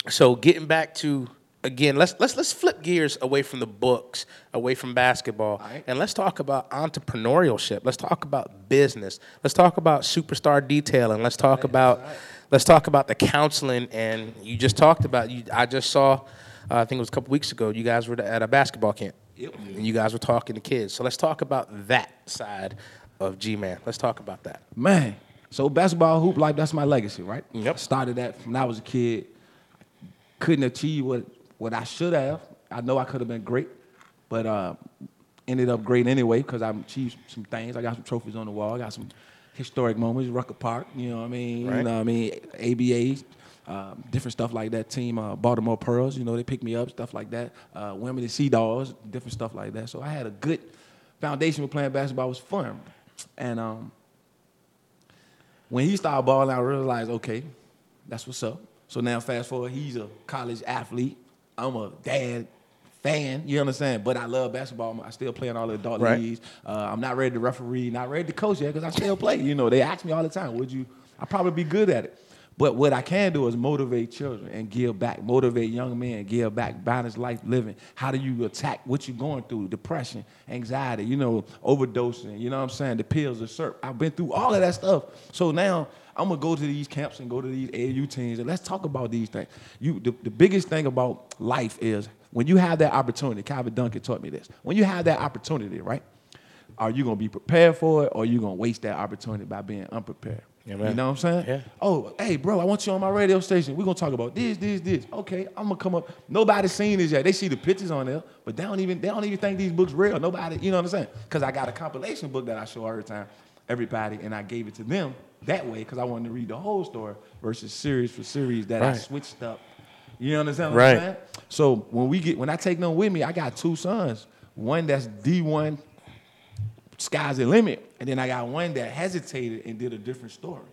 So getting back to again, let's let's let's flip gears away from the books, away from basketball, right. and let's talk about entrepreneurship. Let's talk about business. Let's talk about superstar detailing. Let's talk about let's talk about the counseling. And you just talked about you. I just saw, uh, I think it was a couple weeks ago. You guys were at a basketball camp. Yep. And you guys were talking to kids. So let's talk about that side of G Man. Let's talk about that. Man, so basketball hoop life, that's my legacy, right? Yep. Started that when I was a kid. Couldn't achieve what, what I should have. I know I could have been great, but uh, ended up great anyway because I achieved some things. I got some trophies on the wall. I got some historic moments, Rucker Park, you know what I mean? Right. You know what I mean? ABA, um, different stuff like that. Team uh, Baltimore Pearls, you know, they picked me up, stuff like that. Uh, Women and Sea Dogs, different stuff like that. So I had a good foundation with playing basketball. It was fun. And um, when he started balling, I realized, okay, that's what's up. So now, fast forward, he's a college athlete. I'm a dad fan. You understand? But I love basketball. I still play in all the adult Right. leagues. Uh, I'm not ready to referee, not ready to coach yet because I still play. You know, they ask me all the time, would you? I probably be good at it. But what I can do is motivate children and give back, motivate young men, give back, balance life living. How do you attack what you're going through? Depression, anxiety, you know, overdosing, you know what I'm saying? The pills, the syrup. I've been through all of that stuff. So now I'm gonna go to these camps and go to these AU teams and let's talk about these things. You the, the biggest thing about life is when you have that opportunity, Calvin Duncan taught me this. When you have that opportunity, right? Are you gonna be prepared for it or are you gonna waste that opportunity by being unprepared? Yeah, you know what I'm saying? Yeah. Oh, hey, bro, I want you on my radio station. We're gonna talk about this, this, this. Okay, I'm gonna come up. Nobody's seen this yet. They see the pictures on there, but they don't even they don't even think these books real. Nobody, you know what I'm saying? Because I got a compilation book that I show every time, everybody, and I gave it to them that way because I wanted to read the whole story versus series for series that I switched up. You understand what Right. I'm saying? So when we get when I take them with me, I got two sons. One that's D1 sky's the limit. And then I got one that hesitated and did a different story.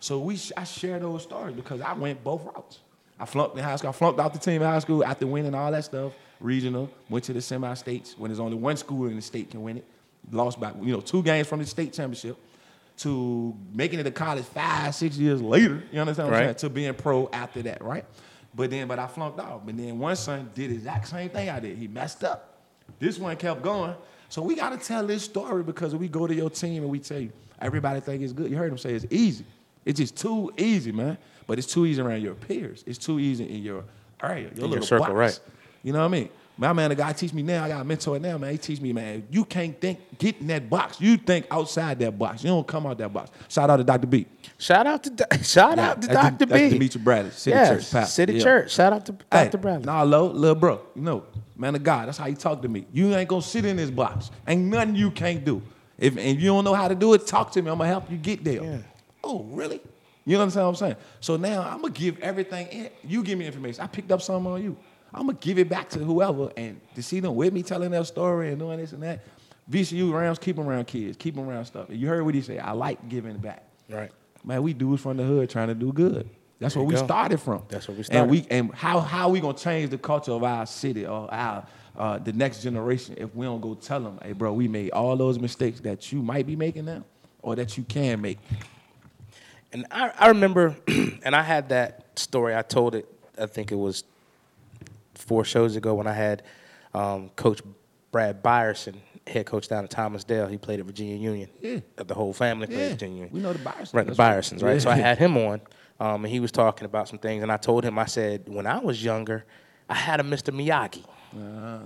So we, I share those stories because I went both routes. I flunked in high school. I flunked out the team in high school after winning all that stuff. Regional, went to the semi-states when there's only one school in the state can win it. Lost by, you know, two games from the state championship to making it to college five, six years later. You understand what I'm Right. saying? To being pro after that, right? But then, but I flunked out. But then one son did the exact same thing I did. He messed up. This one kept going. So we got to tell this story because we go to your team and we tell you, everybody think it's good. You heard him say it's easy. It's just too easy, man. But it's too easy around your peers. It's too easy in your area, your your little circle, box. right. You know what I mean? My man, the guy teach me now. I got a mentor now, man. He teach me, man. You can't think, get in that box. You think outside that box. You don't come out that box. Shout out to Dr. B. Shout out to Do- shout out to the- Dr. that's B. Demetri Bradley, City yes, Church pastor. City Yeah. Church. Shout out to Hey, Dr. Bradley. Nah, low, little bro. You know, man of God. That's how he talk to me. You ain't gonna sit in this box. Ain't nothing you can't do. If and you don't know how to do it, talk to me. I'm gonna help you get there. Yeah. Oh, really? You understand what I'm saying? So now I'm gonna give everything. In. You give me information. I picked up something on you. I'm gonna give it back to whoever, and to see them with me telling their story and doing this and that. VCU rounds, keep them around kids, keep them around stuff. And you heard what he said. I like giving back. Right. Man, we dudes from the hood trying to do good. That's There where we go. started from. That's where we started. And we and how how we gonna change the culture of our city or our uh, the next generation if we don't go tell them, hey, bro, we made all those mistakes that you might be making now or that you can make. And I, I remember, and I had that story. I told it. I think it was four shows ago when I had um, Coach Brad Byerson, head coach down at Thomas Dale. He played at Virginia Union. Yeah. Uh, The whole family played Yeah, at Virginia Union. we know the Byersons. Right, the Byersons, right? So I had him on, um, and he was talking about some things. And I told him, I said, when I was younger, I had a Mr. Miyagi. Uh-huh.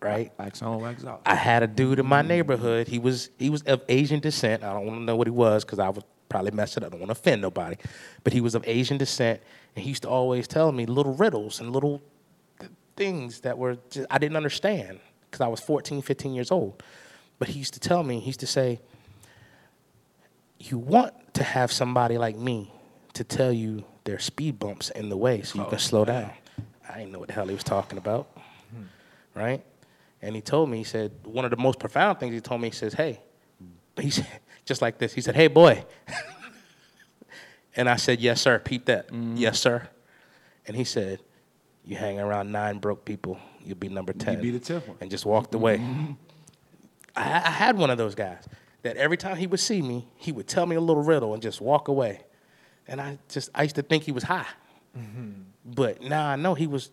Right? Wax on, wax off. I had a dude in my neighborhood. He was he was of Asian descent. I don't want to know what he was because I would probably mess it up. I don't want to offend nobody, but he was of Asian descent, and he used to always tell me little riddles and little things that were just, I didn't understand because I was 14, 15 years old. But he used to tell me, he used to say, "You want to have somebody like me to tell you their speed bumps in the way so you can oh, slow down." I didn't know what the hell he was talking about, hmm. right? And he told me, he said, one of the most profound things he told me, he says, hey, he said, just like this, he said, hey, boy. and I said, yes, sir, peep that. Mm-hmm. Yes, sir. And he said, You hang around nine broke people, you'll be number ten. You be the tenth one. And just walked away. Mm-hmm. I, I had one of those guys that every time he would see me, he would tell me a little riddle and just walk away. And I just I used to think he was high, mm-hmm. but now I know he was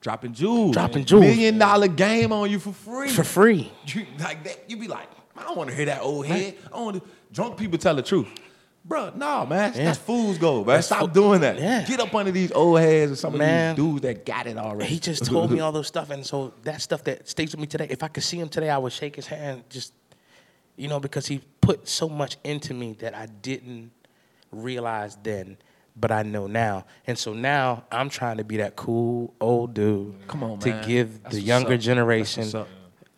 Dropping jewels. Dropping jewels. Million dollar game on you for free. for free. You, like that, you be like, I don't want to hear that old head. I want to. Drunk people tell the truth. Bro, no, man. Yeah. That's fool's gold, man. That's Stop fo- doing that. Yeah. Get up under these old heads and some Man. of these dudes that got it already. He just told me all those stuff, and so that stuff that stays with me today. If I could see him today, I would shake his hand, just you know, because he put so much into me that I didn't realize then, but I know now. And so now I'm trying to be that cool old dude. Come on, to man. give That's the younger up. generation That's what's up.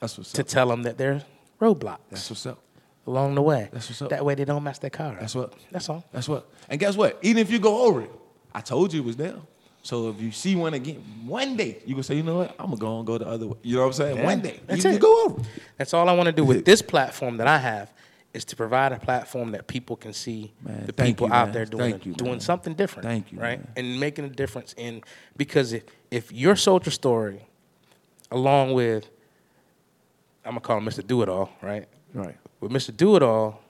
That's what's to tell them that they're roadblocks That's what's up. Along the way. That's what's up. That way they don't mess their car. up. That's what. That's all. That's what. And guess what? Even if you go over it, I told you it was there. So if you see one again, one day you can say, you know what? I'm gonna go and go the other way. You know what I'm saying? Yeah, One day, that's if it. you go over. That's all I want to do with this platform that I have is to provide a platform that people can see Man, the people you, out man. there doing you, doing man. something different. Thank you, right? And making a difference in because if if your soldier story, along with I'm gonna call him Mr. Do It All, right? Right. With Mr. Do It All,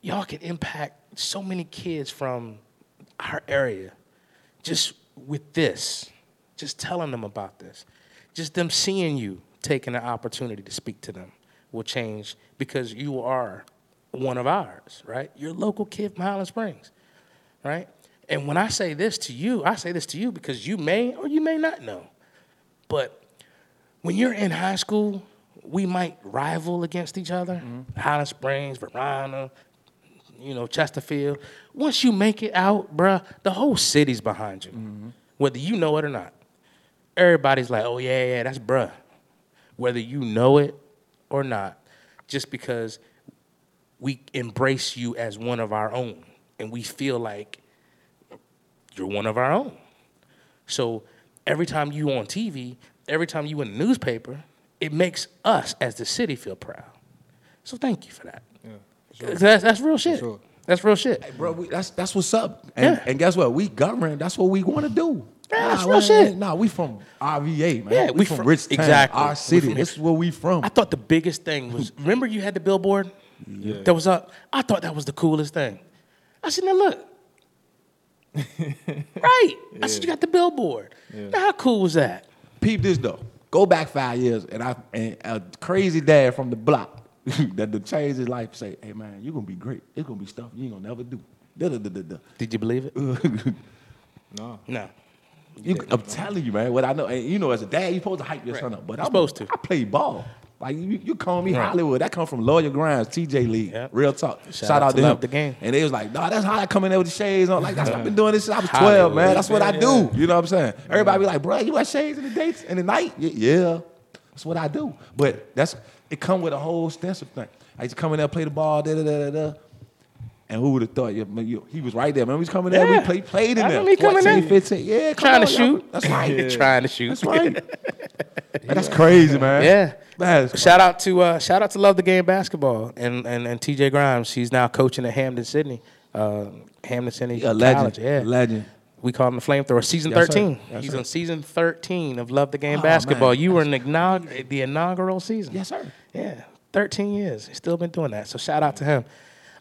y'all can impact so many kids from our area just with this, just telling them about this, just them seeing you taking the opportunity to speak to them will change because you are one of ours, right? You're a local kid from Highland Springs, right? And when I say this to you, I say this to you because you may or you may not know. But when you're in high school, we might rival against each other. Mm-hmm. Highland Springs, Verona, you know, Chesterfield. Once you make it out, bruh, the whole city's behind you, mm-hmm. whether you know it or not. Everybody's like, oh, yeah, yeah, that's bruh. Whether you know it or not, just because we embrace you as one of our own and we feel like you're one of our own. So every time you on TV, every time you in the newspaper, it makes us as the city feel proud. So thank you for that. Yeah, for sure. That's, that's real shit. sure. That's real shit. Hey, bro, we, that's that's what's up. And, Yeah. and guess what? We government. That's what we want to do. Yeah, that's nah, real shit. Nah, we from RVA, man. Yeah, we, we from from- exactly. Our city. This is where we from. I thought the biggest thing was remember you had the billboard Yeah. that was up. I thought that was the coolest thing. I said, now look. right. I said, you got the billboard. Now how cool was that? Peep this though. Go back five years, and I and a crazy dad from the block that to change his life say, "Hey man, you're gonna be great. It's gonna be stuff you ain't gonna never do." Da, da, da, da, da. Did you believe it? No. No. You, I'm telling you, man. What I know, and you know, as a dad, you're supposed to hype your Right. son up. But I'm supposed to. I play ball. Like you, you call me Right. Hollywood. That come from Lawyer Grimes, TJ Lee. Yep. Real talk. Shout, out out, to him. the Game. And they was like, nah, that's how I come in there with the shades on. Like that's what I've been doing this since I was 12, Hollywood. man. That's what I do. You know what I'm saying? Everybody be like, bro, you wear shades in the dates in the night? Yeah, that's what I do. But that's it. Come with a whole stencil thing. I used to come in there, play the ball, da da da da da. And who would have thought? Yeah, man, you, he was right there. Man, we was coming there. Yeah. We played, played in I there. remember he coming 14, in. 15. Yeah, come Trying to on, y'all. shoot. That's right. Trying to shoot. That's right. Man, that's crazy, man. Yeah. That's Shout out to uh, shout out to Love the Game basketball and, and, and TJ Grimes. He's now coaching at Hampden Sydney. Uh, Hampden Sydney a legend. College. Yeah. Legend. We call him the flamethrower. Season Yes, 13. Yes, He's sir. on season 13 of Love the Game Oh, basketball. man. You were in the, inaug- the inaugural season. Yes, sir. Yeah, 13 years. He's still been doing that. So shout out to him.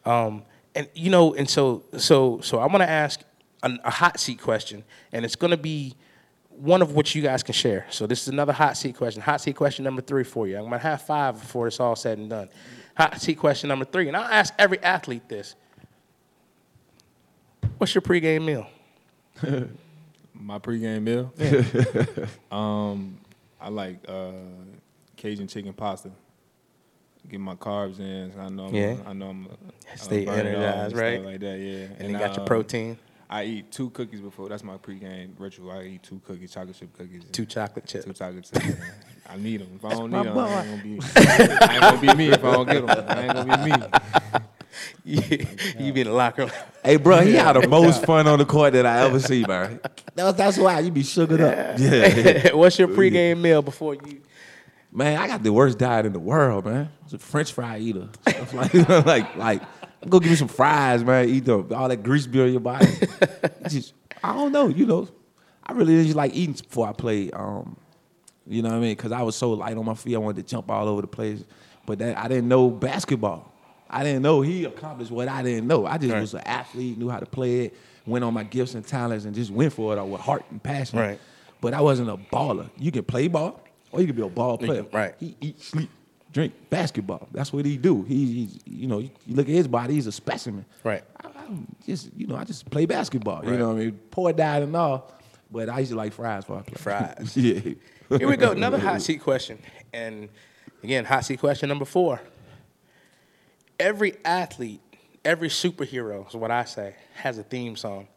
Um, and you know, and so so so I want to ask an, a hot seat question, and it's going to be one of which you guys can share. So this is another hot seat question. Hot seat question number three for you. I'm gonna have five before it's all said and done. Hot seat question number three, and I'll ask every athlete this. What's your pregame meal? My pregame meal. Yeah. um, I like uh, Cajun chicken pasta. Get my carbs in. So I know. I'm, Yeah. I know I'm. I'm Stay burn it off and energized, stuff right? Like that, yeah. And, you got your uh, protein, I eat two cookies before. That's my pregame ritual. I eat two cookies, chocolate chip cookies. two chocolate chips. Two chocolate chips. I need them. If I don't my need them. I ain't, gonna be, I ain't gonna be me if I don't get them. I ain't gonna be me. you be in the locker room. Hey, bro, he had the most fun on the court that I ever see, man. That's, that's why you be sugared up. Yeah. What's your pregame meal before you? Man, I got the worst diet in the world, man. I was a French fry eater. Stuff like, like, like, go give me some fries, man. Eat the, all that grease on your body. Just, I don't know, you know. I really just like eating before I played. Um, you know what I mean? Because I was so light on my feet, I wanted to jump all over the place. But that, I didn't know basketball. I didn't know he accomplished what I didn't know. I just Right. was an athlete, knew how to play it, went on my gifts and talents, and just went for it all with heart and passion. Right. But I wasn't a baller. You can play ball, or you can be a ball player. right. He eat, sleep, drink basketball. That's what he do. He, he's, you know, you look at his body. He's a specimen. Right. I, I just, you know, I just play basketball. You know what I mean? Poor dad and all. But I used to like fries before I play. Fries. yeah. Here we go. Another hot seat question. And again, hot seat question number four. Every athlete, every superhero is what I say, has a theme song.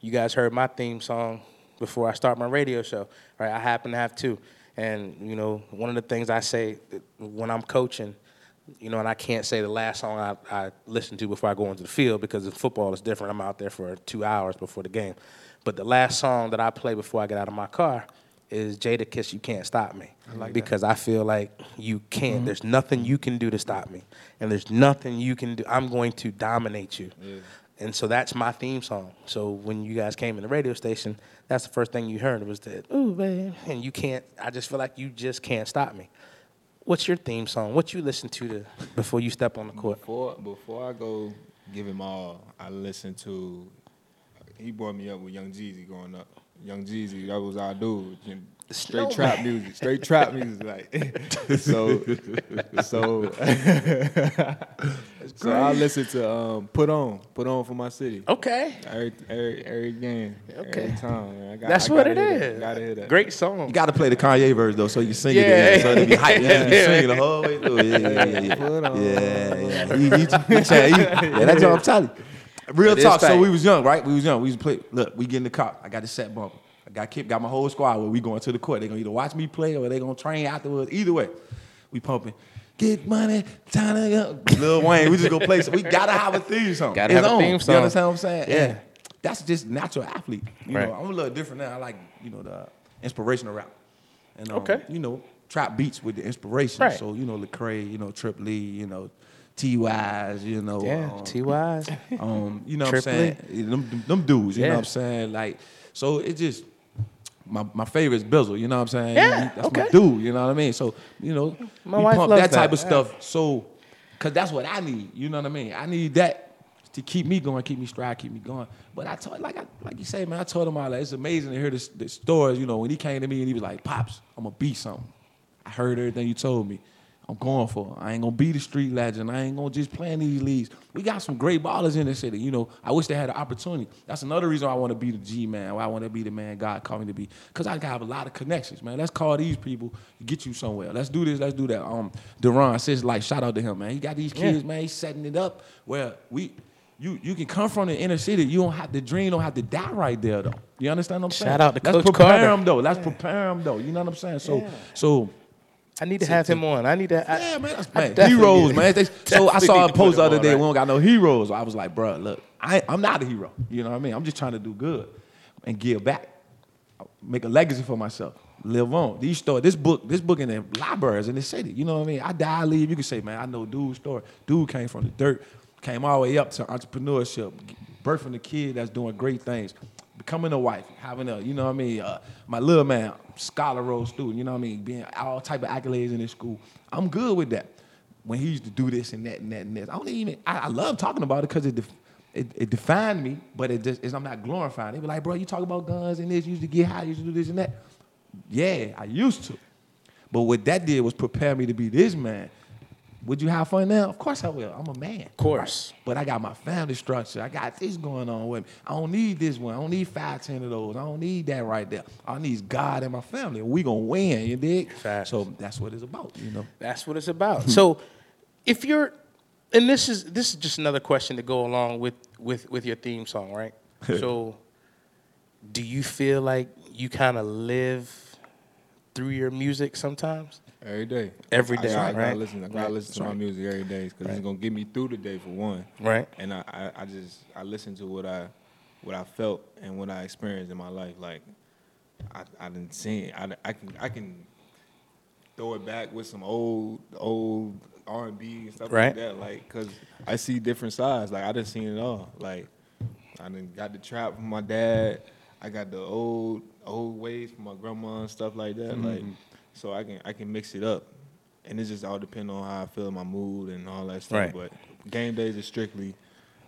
You guys heard my theme song before I start my radio show, right? I happen to have two. And, you know, one of the things I say when I'm coaching, you know, and I can't say the last song I, I listen to before I go into the field because in football is different. I'm out there for two hours before the game. But the last song that I play before I get out of my car is Jadakiss You Can't Stop Me. because I feel like you can't. Mm-hmm. There's nothing you can do to stop me. And there's nothing you can do. I'm going to dominate you. And so that's my theme song. So when you guys came in the radio station, that's the first thing you heard was that, ooh, babe. And you can't, I just feel like you just can't stop me. What's your theme song? What you listen to, to before you step on the court? Before before I go give him all, I listen to. He brought me up with Young Jeezy growing up. Young Jeezy, that was our dude. And Straight Snowman. trap music, straight trap music, like so. So, so I listen to um, "Put On," "Put On" for my city. Okay. Every every every game, Okay. every time. I got, That's I what gotta it hear that. is. Gotta hear that. Great song. You got to play the Kanye verse though, so you can sing Yeah. it. Again, so it'll be hype. You have to be Yeah. singing the whole way through. Yeah, yeah, yeah, yeah. Put on. Yeah, yeah. He, he, he, try- he- yeah, that's what I'm telling you. Real It is talk. So we was young, right? We was young. We was to play. Look, we get in the car. I got the set bumper. Got Kip, got my whole squad. Where we going to the court? They gonna either watch me play or they gonna train afterwards. Either way, we pumping. Get money, time to go. Lil Wayne, we just go play. So we gotta have a theme song. Gotta It's have a theme song. You understand what I'm saying? Yeah. And that's just natural athlete. You Right. know, I'm a little different now. I like you know the inspirational rap. And um, Okay. you know, trap beats with the inspiration. Right. So you know, Lecrae, you know, Trip Lee, you know, T Wise, you know, Yeah, um, T.Y.'s. um, you know what I'm saying? Them, them, them dudes, you Yeah. know what I'm saying? Like, so it just my my favorite is Bizzle, you know what I'm saying? Yeah, He- that's okay. my dude, you know what I mean? So, you know, My we wife pump loves that type that, of stuff. So, cause that's what I need, you know what I mean? I need that to keep me going, keep me stride, keep me going. But I told, like I, like you say, man, I told him all that. It's amazing to hear the, the stories. You know, when he came to me and he was like, "Pops, I'm gonna be something." I heard everything you told me. I'm going for. I ain't gonna be the street legend. I ain't gonna just play in these leagues. We got some great ballers in the city. You know, I wish they had an opportunity. That's another reason why I want to be the G man. Why I want to be the man God called me to be. Cause I have a lot of connections, man. Let's call these people, get you somewhere. Let's do this. Let's do that. Um, Deron says like shout out to him, man. He got these kids, man. He's setting it up where we. You, you can come from the inner city. You don't have to dream. Don't have to die right there though. You understand what I'm saying? Shout out to Let's Coach prepare Carter. him though. Let's prepare them though. You know what I'm saying? So so I need to have him on. I need to. I, yeah, man, that's I man. definitely Heroes, man. They- so I saw a post the other on, day. right? We don't got no heroes. I was like, bro, look, I, I'm not a hero. You know what I mean? I'm just trying to do good and give back, make a legacy for myself, live on. These stories, this book, this book in the libraries in the city. You know what I mean? I die, I leave. You can say, man, I know dude's story. Dude came from the dirt, came all the way up to entrepreneurship, birthing a kid that's doing great things. Becoming a wife, having a, you know what I mean, uh, my little man, scholar roll student, you know what I mean, being all type of accolades in this school. I'm good with that. When he used to do this and that and that and this, I don't even. I, I love talking about it because it, def, it it defined me, but it just I'm not glorifying. They be like, bro, you talk about guns and this, you used to get high, you used to do this and that. Yeah, I used to. But what that did was prepare me to be this man. Would you have fun now? Of course I will. I'm a man. Of course. But I got my family structure. I got this going on with me. I don't need this one. I don't need five, ten of those. I don't need that right there. I need God and my family. We gonna win, you dig? Facts. So that's what it's about, you know. That's what it's about. so, if you're, and this is this is just another question to go along with with with your theme song, right? so, do you feel like you kind of live through your music sometimes? Every day. Every I day, I gotta listen. I gotta Right. listen to my music every day because Right. it's gonna get me through the day for one. Right. And I, I, I just I listen to what I what I felt and what I experienced in my life. Like I I didn't see it. I, I can I can throw it back with some old old R and B and stuff Right. like that. Like because I see different sides. Like I didn't see it all. Like I done got the trap from my dad. I got the old old ways from my grandma and stuff like that. Mm-hmm. Like, so I can I can mix it up, and it just all depend on how I feel, my mood, and all that stuff. Right. But game days is strictly,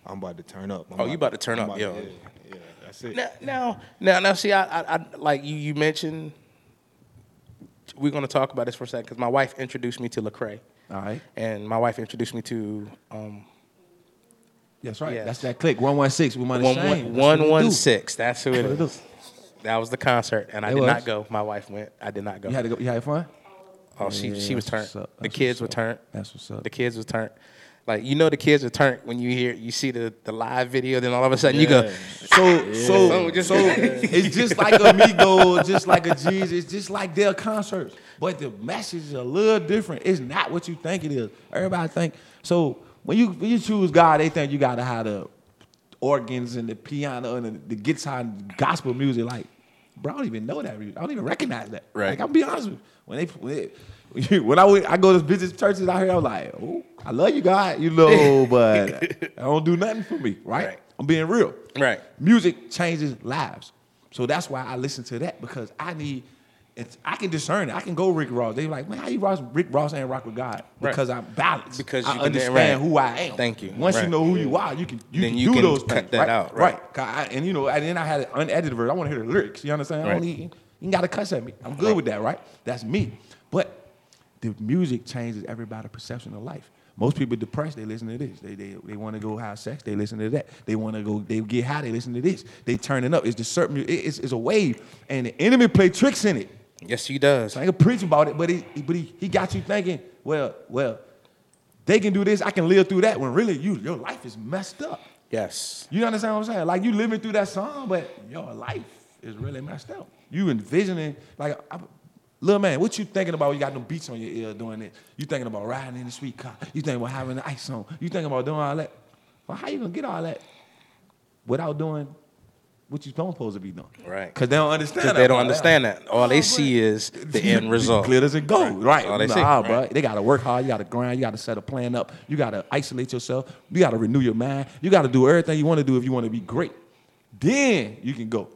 I'm about to turn up. I'm Oh, you about to turn I'm up, about yo. yeah, yeah, that's it. Now, now, now, now see, I, I, I like you. You mentioned we're going to talk about this for a second because my wife introduced me to Lecrae, All right. and my wife introduced me to um, That's right. Yes. That's that click. One one six. We might one to one one one six. That's who it That's what it is. That was the concert, and I It did was. not go. My wife went. I did not go. You had to go. You had fun. oh, she Yeah, she was turned. what's up. The That's kids were what's up. turned. That's what's up. The kids was turned. Like you know, the kids are turned when you hear you see the, the live video. Then all of a sudden you go, So so So it's just like Amigo, just like a Jesus, it's just like their concerts. But the message is a little different. It's not what you think it is. Everybody think so when you when you choose God, they think you gotta have the organs and the piano and the, the guitar and gospel music. Like, bro, I don't even know that. I don't even recognize that. Right. Like, I'll be honest with you. When they when, they, when I went, I go to visit churches out here, I'm like, oh, I love you, God, you know, but I don't do nothing for me, right? Right. I'm being real. Right. Music changes lives. So that's why I listen to that because I need, it's, I can discern it. I can go Rick Ross. They like, man, how you rock, Rick Ross and rock with God? Right. Because I'm balanced. Because I you can- understand right. who I am. Thank you. Once Right. you know who you are, you can you Then can you do can those cut things. that right? out, right. Right. 'Cause I- and you know, and then I had an unedited version. I want to hear the lyrics. You understand? I don't Right. need, you ain't got to cuss at me. I'm good Right. with that, right? That's me. But the music changes everybody's perception of life. Most people depressed, they listen to this. They they, they want to go have sex, they listen to that. They want to go, they get high, they listen to this. They turn it up. It's the certain, it- it's, it's a wave, and the enemy play tricks in it. Yes, he does. So I ain't gonna preach about it, but he, but he, he got you thinking, well, well, they can do this, I can live through that. When really, you your life is messed up. Yes. You understand what I'm saying? Like you living through that song, but your life is really messed up. You envisioning like, I, little man, what you thinking about? when You got no beats on your ear doing it. You thinking about riding in the sweet car. You thinking about having the ice on. You thinking about doing all that. Well, how you gonna get all that without doing what you don't supposed to be doing? Right. Because they don't understand. That they don't understand that. All Oh, they bro. see is the end result. Glitters and gold, right? All they see, nah, right. bro. They gotta work hard. You gotta grind. You gotta set a plan up. You gotta isolate yourself. You gotta renew your mind. You gotta do everything you want to do if you want to be great. Then you can go.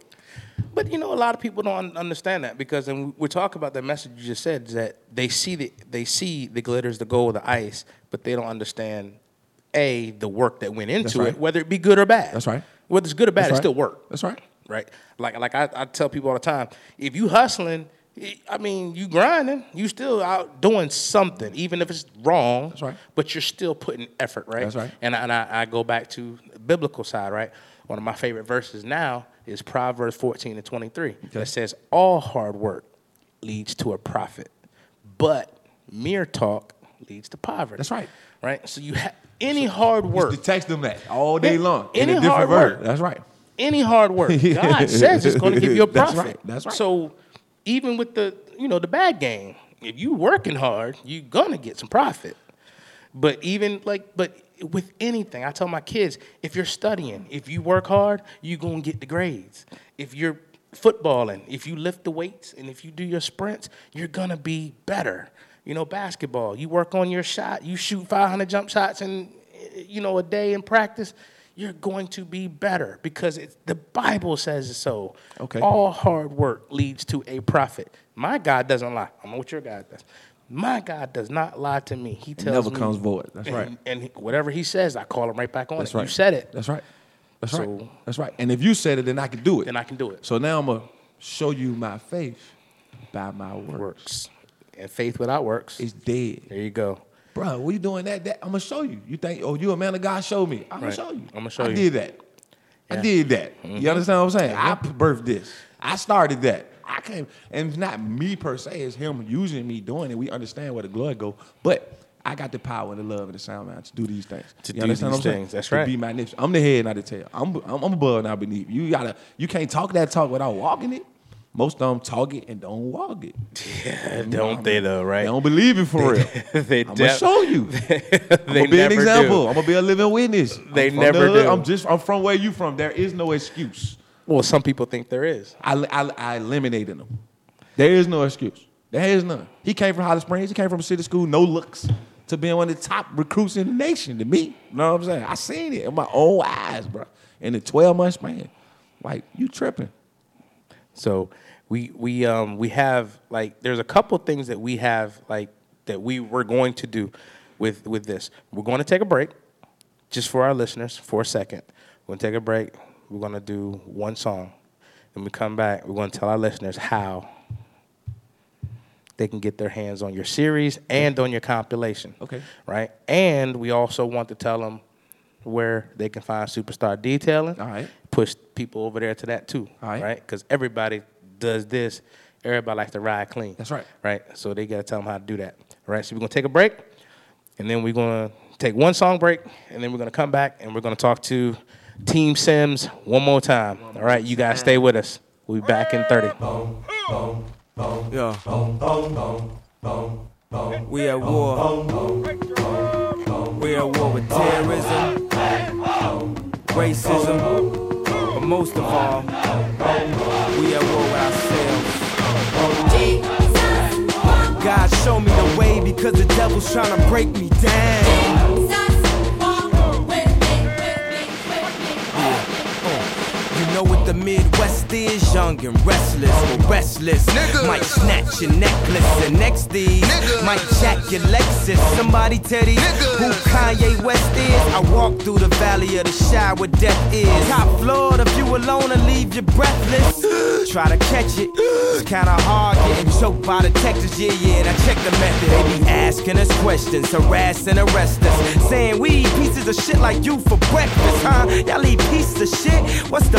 But you know, a lot of people don't understand that because, and we're talking about the message you just said, is that they see the they see the glitters, the gold, the ice, but they don't understand a the work that went into right. it, whether it be good or bad. That's right. Whether it's good or bad, That's it still work. That's right. Right. Like like I, I tell people all the time, if you hustling, I mean, you grinding, you still out doing something, even if it's wrong. That's right. But you're still putting effort, right? That's right. And I, and I, I go back to the biblical side, right? One of my favorite verses now is Proverbs 14 and 23 that says, All hard work leads to a profit, but mere talk leads to poverty. That's right. Right? So you have any hard work, to text them that all day long in any a different hard word. work. That's right. any hard work, God says it's going to give you a That's profit. right. That's right. So even with the you know the bad game, if you working hard, you're gonna get some profit. But even like, but with anything, I tell my kids, if you're studying, if you work hard, you're gonna get the grades. If you're footballing, if you lift the weights, and if you do your sprints, you're gonna be better. You know, basketball, you work on your shot, you shoot 500 jump shots in, you know, a day in practice, you're going to be better because it's, the Bible says so. Okay. All hard work leads to a profit. My God doesn't lie. I don't know what your God does. My God does not lie to me. He tells never me, comes void. That's and, right. And whatever he says, I call him right back on That's it. right. You said it. That's right. That's right. That's right. And if you said it, then I can do it. Then I can do it. So now I'm gonna show you my faith by my works. Works. And faith without works. is dead. there you go. Bro, what you doing that? That I'm gonna show you. You think, oh, you a man of God? Show me. I'm Right. gonna show you. I'ma show I you. I did that. I did that. You mm-hmm. understand what I'm saying? I birthed this. I started that. I came, and it's not me per se. It's him using me doing it. We understand where the glory go, but. I got the power and the love and the sound man to do these things. To You do understand these what I'm saying? things. That's to right. Be magnificent. I'm the head, not the tail. I'm, I'm, I'm above, not beneath. You gotta. You can't talk that talk without walking it. Most of them talk it and don't walk it. Yeah, don't they though, right? They don't believe it for real. they I'm gonna show you. they I'm gonna be an example. do. I'm gonna be a living witness. I'm They never the do. I'm just I'm from where you from. There is no excuse. Well, some people think there is. I, I, I eliminated them. There is no excuse. There is none. He came from Holly Springs. He came from a city school, no looks, to being one of the top recruits in the nation. To me, you know what I'm saying? I seen it in my own eyes, bro. In the 12 month span, like you tripping. So we we um we have like there's a couple things that we have like that we were going to do with with this. We're going to take a break, just for our listeners for a second. We're gonna take a break. We're gonna do one song. Then we come back. We're gonna tell our listeners how they can get their hands on your series and on your compilation. Okay. Right. And we also want to tell them where they can find Superstar Detailing. All right. Push people over there to that too. All right. Right. Because everybody does this. Everybody likes to ride clean. That's right. Right. So they gotta tell them how to do that. All right. So we're gonna take a break, and then we're gonna take one song break, and then we're gonna come back and we're gonna talk to Team Sims one more time. All right. You guys stay with us. We'll be back in 30. Yeah. We at war. We at war with terrorism, racism, but most of all, we at war with ourselves. God show me the way because the devil's trying to break me down. Know what the Midwest is? Young and restless, or restless. Might snatch your necklace, and next these might jack your Lexus. Somebody tell these who Kanye West is. I walk through the valley of the shadow where death is. Top floor, the view alone and leave you breathless. Try to catch it, it's kinda hard getting choked by the Texas. Yeah, yeah, and I check the method. They be asking us questions, harass and arrest us. Saying we eat pieces of shit like you for breakfast, huh? Y'all eat pieces of shit? What's the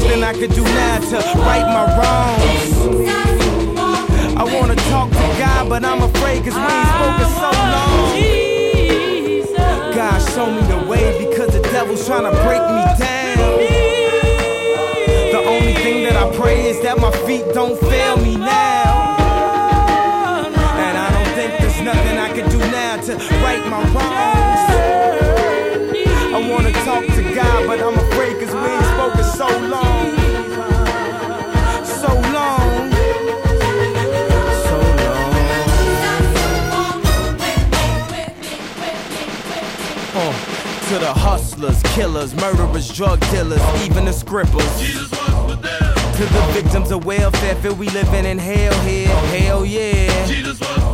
Nothing I could do now to right my wrongs. I wanna talk to God, but I'm afraid cause we ain't spoken so long. God show me the way because the devil's trying to break me down. The only thing that I pray is that my feet don't fail me now. The hustlers, killers, murderers, drug dealers, even the scribblers. To the victims of welfare, feel we living in hell here. Hell yeah.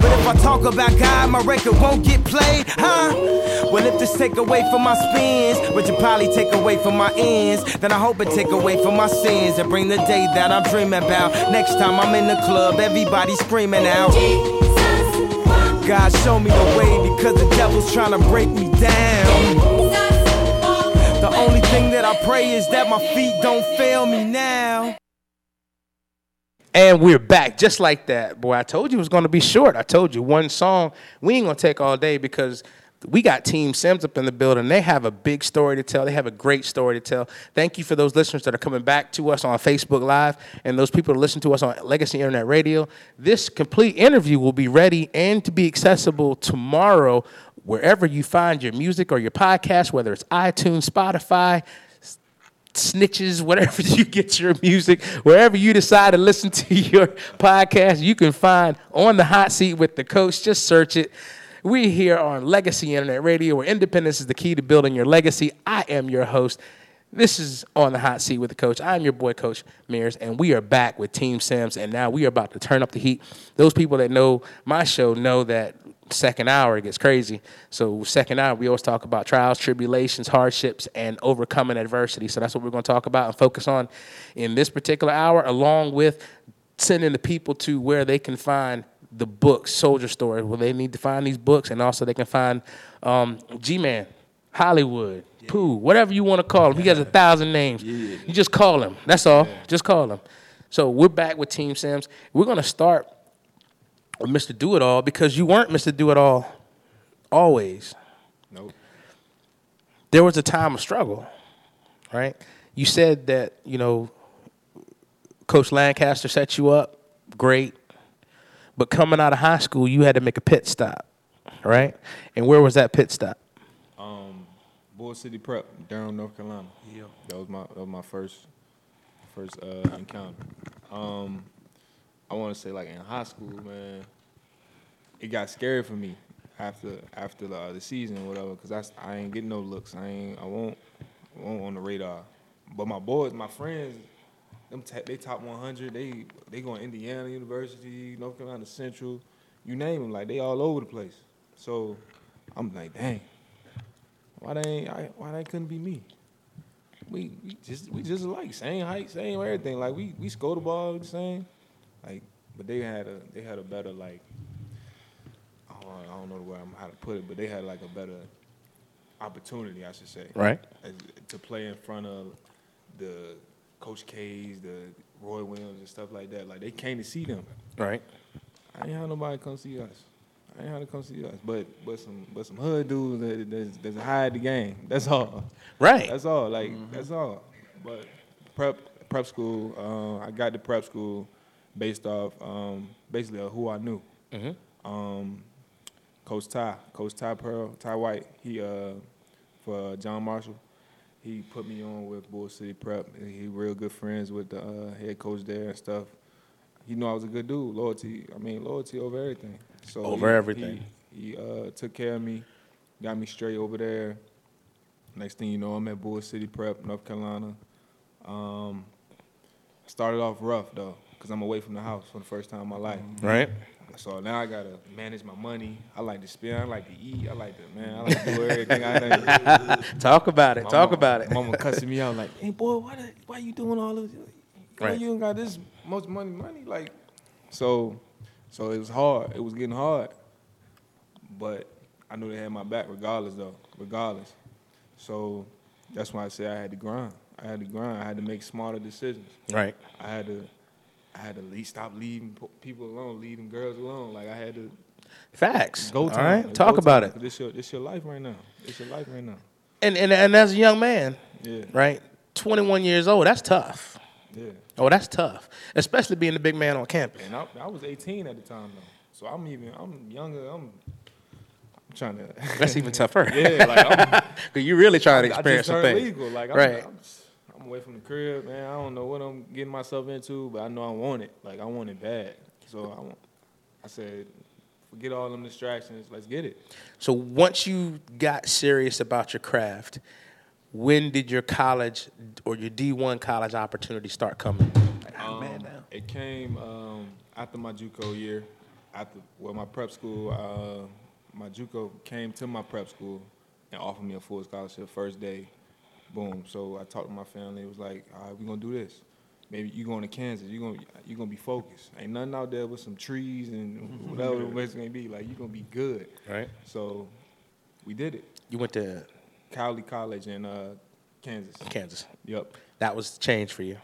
But if I talk about God, my record won't get played, huh? Well, if this take away from my spins, which will probably take away from my ends, then I hope it take away from my sins and bring the day that I'm dreaming about. Next time I'm in the club, everybody screaming out. God show me the way because the devil's trying to break me down. The only thing that I pray is that my feet don't fail me now. And we're back just like that. Boy, I told you it was going to be short. I told you one song. We ain't going to take all day because we got Team Sims up in the building. They have a big story to tell. They have a great story to tell. Thank you for those listeners that are coming back to us on Facebook Live and those people that listen to us on Legacy Internet Radio. This complete interview will be ready and to be accessible tomorrow wherever you find your music or your podcast, whether it's iTunes, Spotify, snitches, whatever you get your music, wherever you decide to listen to your podcast, you can find on the hot seat with the coach. Just search it. We're here on Legacy Internet Radio, where independence is the key to building your legacy. I am your host. This is on the hot seat with the coach. I'm your boy, Coach Mears, and we are back with Team Sims. And now we are about to turn up the heat. Those people that know my show know that second hour it gets crazy. So second hour we always talk about trials, tribulations, hardships, and overcoming adversity. So that's what we're going to talk about and focus on in this particular hour, along with sending the people to where they can find the books, Soldier Story, where they need to find these books, and also they can find um, G-Man, Hollywood, Pooh, whatever you want to call him. He has a thousand names. You just call him. That's all. Just call him. So we're back with Team Sims. We're gonna start with Mr. Do It All because you weren't Mr. Do It All always. Nope. There was a time of struggle, right? You said that you know Coach Lancaster set you up, great. But coming out of high school, you had to make a pit stop, right? And where was that pit stop? Um, Bull City Prep, Durham, North Carolina. Yeah. That was my that was my first first uh, encounter. Um, I want to say like in high school, man, it got scary for me after after the, uh, season or whatever, cause I, ain't getting no looks. I ain't I won't I won't on the radar. But my boys, my friends, them ta- they top 100. They they going to Indiana University, North Carolina Central, you name them. Like they all over the place. So I'm like, dang, why they ain't, why they couldn't be me? We, we just we just alike, same height, same everything. Like we we score the ball the same. Like, but they had a they had a better like I don't, I don't know the way I'm how to put it, but they had like a better opportunity, I should say, Right. as, to play in front of the Coach K's, the Roy Williams, and stuff like that. Like they came to see them. Right. I ain't had nobody come see us. I ain't had to come see us, but but some but some hood dudes that that's, that's hide the game. That's all. Right. That's all. Like that's all. But prep prep school. Uh, I got to prep school based off um, basically of who I knew. Um, Coach Ty, Coach Ty Pearl, Ty White. He uh, for John Marshall. He put me on with Bull City Prep. He real good friends with the uh, head coach there and stuff. He knew I was a good dude. Loyalty. I mean, loyalty over everything. So Over he- everything. He, he uh, took care of me, got me straight over there. Next thing you know, I'm at Bull City Prep, North Carolina. Um, started off rough though, cause I'm away from the house for the first time in my life. Mm-hmm. Right. So now I gotta manage my money. I like to spend. I like to eat. I like to man. I like to do everything. I like. Talk about it. Talk Mama- about it. Mama cussing me out like, "Hey boy, why the, why you doing all this? Girl, Right. You ain't got this much money, money like." So, so it was hard. It was getting hard, but I knew they had my back regardless, though. Regardless, so that's why I said I had to grind. I had to grind. I had to make smarter decisions. Right. I had to, I had to leave, stop leaving people alone, leaving girls alone. Like I had to Facts. go time. right. Like, Talk about time. it. This your, this your life right now. It's your life right now. And, and and as a young man, Yeah. right? 21 years old. That's tough. Yeah. Oh, that's tough. Especially being the big man on campus. And I, I was 18 at the time though, so I'm even I'm younger. I'm, I'm trying to. That's even tougher. yeah, like I'm, you really trying to experience I just some turned legal. Like I'm, Right. I'm, I'm away from the crib, man. I don't know what I'm getting myself into, but I know I want it. Like I want it bad. So I want. I said, forget all them distractions. Let's get it. So once you got serious about your craft, when did your college or your D1 college opportunity start coming? Um, it came um, after my JUCO year. After well, my prep school, uh, my JUCO came to my prep school and offered me a full scholarship first day. Boom. So I talked to my family. It was like, all right, we're gonna do this. Maybe you going to Kansas. You gonna you gonna be focused. Ain't nothing out there with some trees and whatever it's gonna be. Like you gonna be good. Right. So we did it. You went to Cowley College in uh, Kansas. Kansas. Yep. That was change for you.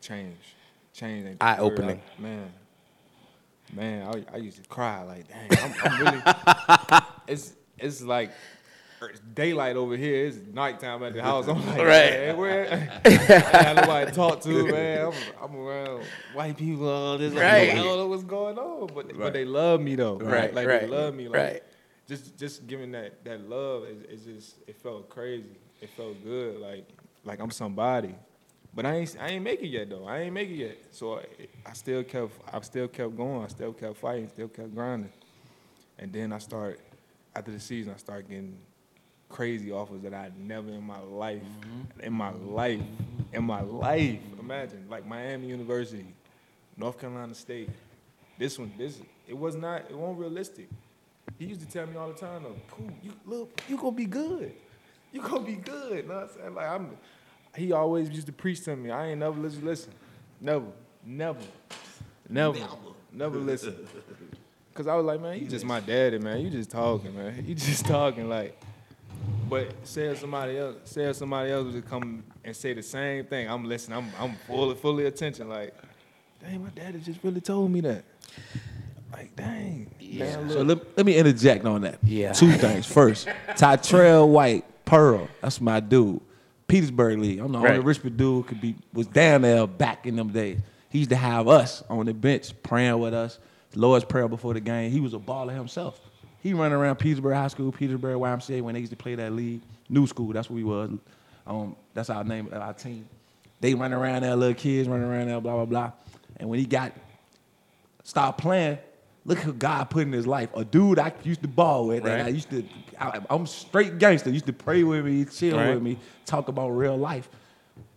change, change. ain't Eye-opening. I- Man, man, I, I used to cry like, dang, I'm, I'm really. it's it's like it's daylight over here. It's nighttime at the house. I'm like, Right. man, where? I ain't have nobody to talk to, man. I'm, I'm around white people, all this. Like, Right. I don't know what's going on, but but they love me though. Right, like right, they love me. Like, right. Just just giving that that love is, is just it felt crazy. It felt good. Like like I'm somebody. But I ain't I ain't make it yet though. I ain't make it yet. So I, I still kept I still kept going. I still kept fighting. Still kept grinding. And then I start after the season. I start getting crazy offers that I never in my life, mm-hmm. in my life, in my life. Imagine like Miami University, North Carolina State. This one, this it was not. It wasn't realistic. He used to tell me all the time, though, "Pooh, you look, you gonna be good. You gonna be good." You Know what I'm saying? Like I'm. He always used to preach to me. I ain't never listen. Listen, never. never, never, never listen. Cause I was like, man, you just my daddy, man. You just talking, man. You just talking like. But say if somebody else, say if somebody else would come and say the same thing, I'm listening. I'm I'm fully fully attention. Like, dang, my daddy just really told me that. Like, dang. Yeah. So let, let me interject on that. Yeah. Two things. First, Tytrell White, Pearl, that's my dude. Petersburg League. I'm the only Right. Richmond dude could be was down there back in them days. He used to have us on the bench praying with us. Lord's prayer before the game. He was a baller himself. He run around Petersburg High School, Petersburg YMCA when they used to play that league. New school, that's what we was. Um, that's our name, our team. They run around there, little kids running around there, blah blah blah. And when he got stopped playing, look who God put in his life. A dude I used to ball with, and Right. I used to, I, I'm straight gangster. Used to pray with me, chill Right. with me, talk about real life.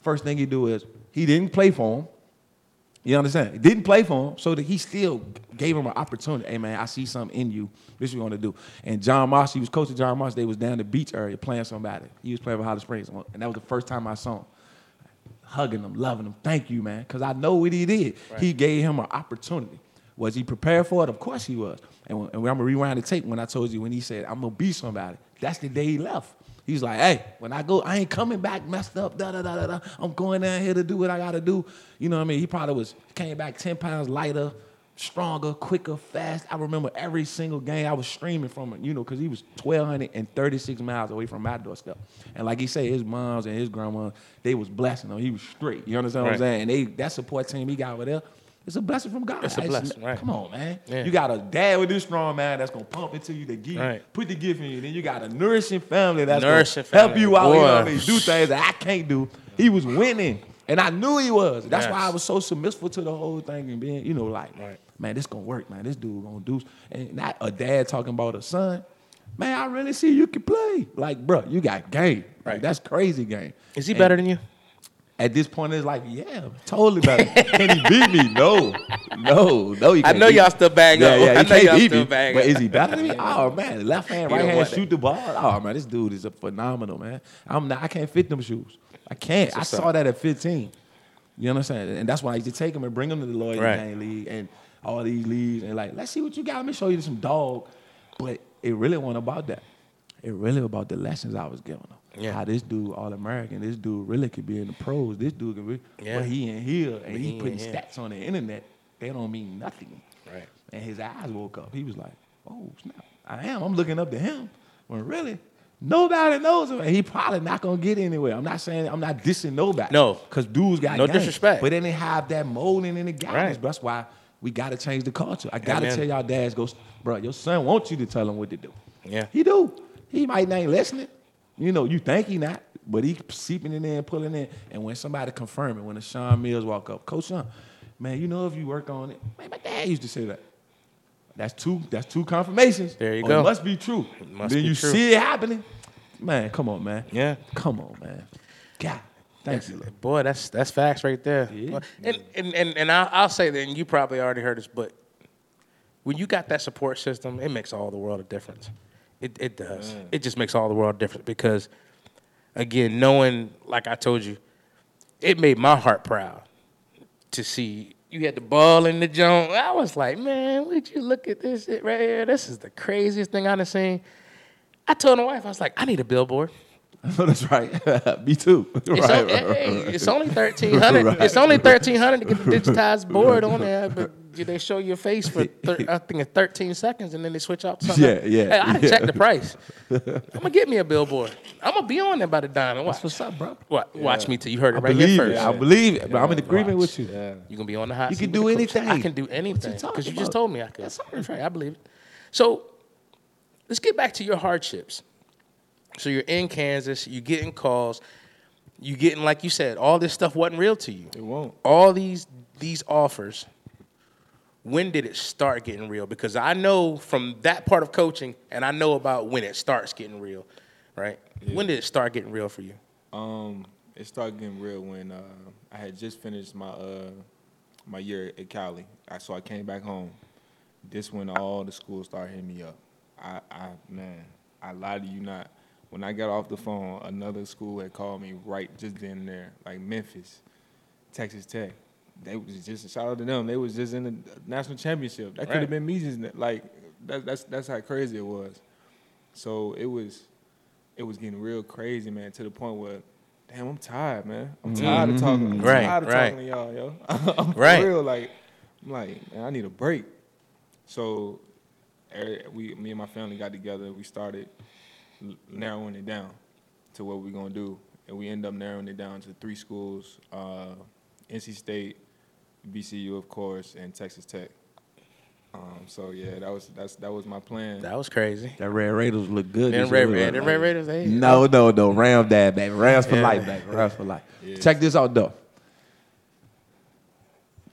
First thing he do is he didn't play for him. You understand? He didn't play for him, so that he still gave him an opportunity. Hey man, I see something in you. This is what we're gonna do. And John Moss, he was coaching John Moss. They was down the beach area playing somebody. He was playing for Holly Springs, and that was the first time I saw him hugging him, loving him. Thank you, man. Because I know what he did. He gave him an opportunity. Was he prepared for it? Of course he was. And, when, and I'm going to rewind the tape when I told you when he said, I'm going to be somebody. That's the day he left. He's like, hey, when I go, I ain't coming back messed up, da da da da da. I'm going down here to do what I got to do. You know what I mean? He probably was, came back 10 pounds lighter, stronger, quicker, fast. I remember every single game I was streaming from it, you know, because he was 1,236 miles away from my doorstep. And like he said, his moms and his grandma, they was blessing him. He was straight. You understand what I'm saying? And they that support team he got over there, it's a blessing from God. It's a blessing, right. Come on, man. Yeah. You got a dad with this strong man that's gonna pump into you, to give, Right. put the gift in you. Then you got a nourishing family that's Nourishing gonna help you out. You know what I Boy. mean? Do things that I can't do. He was winning. And I knew he was. That's why I was so submissive to the whole thing and being, you know, like, Right. man, this gonna work, man. This dude gonna do. And not a dad talking about a son. Man, I really see you can play. Like, bro, you got game. Like, Right. that's crazy game. Is he And better than you? At this point in his life, yeah, totally better. Can he beat me? No, no, no. He I can't know beat y'all still bang yeah, up. Yeah, I know y'all still me. bang But up. is he better than me? Oh man, left hand, right hand, that. shoot the ball. Oh man, this dude is a phenomenal man. I'm not. I can't fit them shoes. I can't. I saw that at 15. You understand? And that's why I used to take him and bring him to the Lloyd Right. Gang League and all these leagues and like, let's see what you got. Let me show you some dog. But it really wasn't about that. It really about the lessons I was giving him. Yeah. How this dude all American, this dude really could be in the pros. This dude can be Yeah. but he in here and But he, he putting in stats on the internet. They don't mean nothing. Right. And his eyes woke up. He was like, oh, snap. I am. I'm looking up to him. When really, nobody knows him. And he probably not going to get anywhere. I'm not saying, I'm not dissing nobody. No. Because dudes got No disrespect. But they didn't have that molding in the guidance. Right. That's why we got to change the culture. I got to Amen. tell y'all dads, go, bro, your son wants you to tell him what to do. Yeah. He do. He might not ain't listening. You know, you think he not, but he seeping it in there and pulling in. And when somebody confirm it, when the Sean Mills walk up, Coach Sean, man, you know if you work on it, man, my dad used to say that. That's two. That's two confirmations. There you Oh, go. It must be true. must then be you true. see it happening. Man, come on, man. Yeah. Come on, man. God, thank you. Boy, that's that's facts right there. Yeah. And and and, and I'll, I'll say that, and you probably already heard this, but when you got that support system, it makes all the world a difference. It it does. Mm. It just makes all the world different because, again, knowing, like I told you, it made my heart proud to see you had the ball in the joint. I was like, man, would you look at this shit right here? This is the craziest thing I've seen. I told my wife, I was like, I need a billboard. That's right. Me too. It's, right, o- right, hey, right. it's only thirteen hundred. It's only thirteen hundred to get the digitized board on there, but they show your face for thir- I think it's thirteen seconds, and then they switch out to something. Yeah, yeah, Hey, I done yeah. checked the price. I'm gonna get me a billboard. I'm gonna be on there by the dime. Watch, That's what's up, bro. what? Watch me till you heard it I right here believe first. it. I believe it. But I'm in agreement Watch. with you. Yeah. You gonna be on the hot You seat can do the coach. anything. I can do anything because you just told me I could. That's all That's right. I believe it. So let's get back to your hardships. So you're in Kansas. You're getting calls. You getting like you said. All this stuff wasn't real to you. It won't. All these these offers. When did it start getting real? Because I know from that part of coaching, and I know about when it starts getting real, right? When did it start getting real for you? Um, it started getting real when uh, I had just finished my uh, my year at Cowley. I, so I came back home. This when all the schools started hitting me up. I, I man, I lie to you not. When I got off the phone, another school had called me right just then and there, like Memphis, Texas Tech, they was just shout out to them. They was just in the national championship. That could have been me just like that, that's that's how crazy it was. So it was it was getting real crazy, man, to the point where damn, I'm tired, man. I'm tired of talking. I'm Mm-hmm. Right, tired of right. talking to y'all, yo. I'm Right. real, like I'm like, man, I need a break. So we me and my family got together, we started narrowing it down to what we're gonna do. And we end up narrowing it down to three schools, uh, NC State, VCU of course, and Texas Tech. Um, so yeah, that was that's that was my plan. That was crazy. That Red Raiders look good. Then this Red. Red, Red Raiders, they No, no, no. Rams dad, baby. Rams for Yeah. life, baby. Rams for life. Yeah. Check this out, though.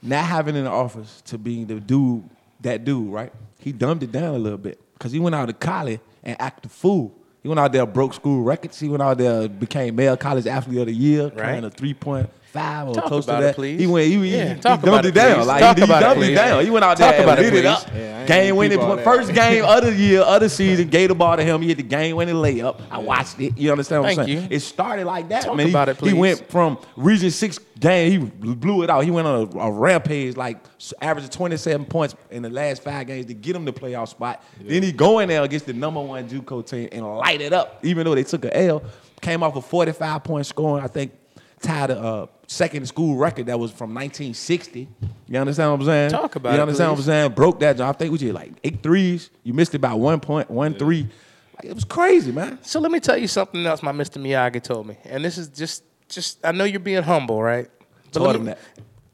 Not having an office to being the dude, that dude, right? He dumbed it down a little bit because he went out to college and acted a fool. He went out there, broke school records. He went out there, became male college athlete of the year, carrying a three point five or Talk close to about it, that. please. He went, he, he, Yeah, he talk dumbed about it it, down. please. Like Talk he, about it, dumbed it please. down. He went out Talk there about and it, lit it up. Yeah, game winning, keep all that. first game of the year, of the season. Gator ball to him. He hit the game winning layup. I watched it. You understand what I'm Thank saying? you. It started like that. Talk man. He- about it, He went from Region Six game. He blew it out. He went on a, a rampage, like s- averaging 27 points in the last five games to get him the playoff spot. Then he go in there against the number one JUCO team and light it up. Even though they took a L, came off a 45 point scoring. I think tied a uh, second school record that was from 1960. You understand what I'm saying? Talk about You it, understand what. I'm saying? Broke that. I think we did like eight threes. You missed it by one point, one three. Like, it was crazy, man. So let me tell you something else my Mr. Miyagi told me. And this is just just I know you're being humble, right? But Taught let him me- that.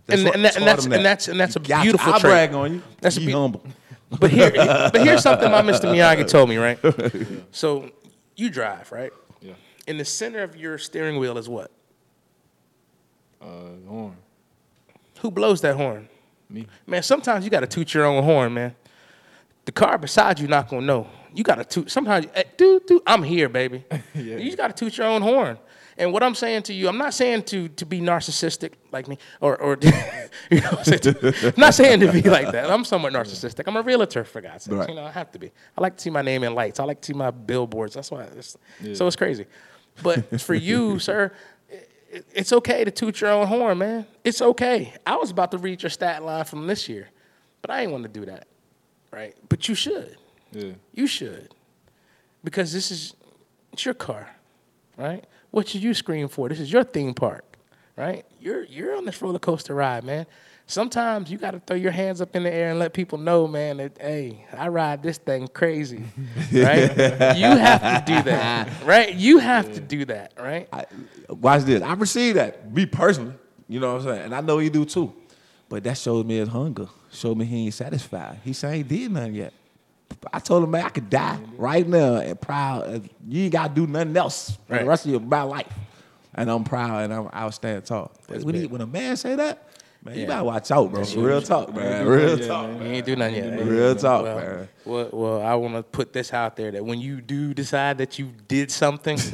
And, what- and, that, and that's him and that's and that's a You- I- beautiful I trait. brag on you. That's a Be beau- humble. But here, but here's something my Mr. Miyagi told me, right? So you drive, right? Yeah. In the center of your steering wheel is what? Uh, horn. Who blows that horn? Me. Man, sometimes you got to toot your own horn, man. The car beside you not gonna know. You got to toot. Sometimes, hey, dude, dude, I'm here, baby. Yeah. You got to toot your own horn. And what I'm saying to you, I'm not saying to to be narcissistic like me, or or you know, what I'm, saying? I'm not saying to be like that. I'm somewhat narcissistic. I'm a realtor, for God's sake. Right. You know, I have to be. I like to see my name in lights. I like to see my billboards. That's why. It's, Yeah. So it's crazy. But for you, sir, it's okay to toot your own horn, man. It's okay. I was about to read your stat line from this year, but I ain't want to do that, right? But you should. Yeah. You should, because this is it's your car, right? What should you scream for? This is your theme park, right? You're you're on this roller coaster ride, man. Sometimes you got to throw your hands up in the air and let people know, man, that hey, I ride this thing crazy, right? you have to do that, right? You have to do that, right? I, watch this. I received that, me personally. You know what I'm saying? And I know you do too. But that shows me his hunger. Showed me he ain't satisfied. He said he ain't did nothing yet. I told him, man, I could die right now and proud. You ain't got to do nothing else for Right. the rest of your my life. And I'm proud and I'm, I'll stand tall. When, he, when a man say that, man, you Yeah. gotta watch out, bro. Real talk, man. Real yeah, talk. man. You ain't do nothing yet. man. Real talk, well, man. Well, well, I want to put this out there that when you do decide that you did something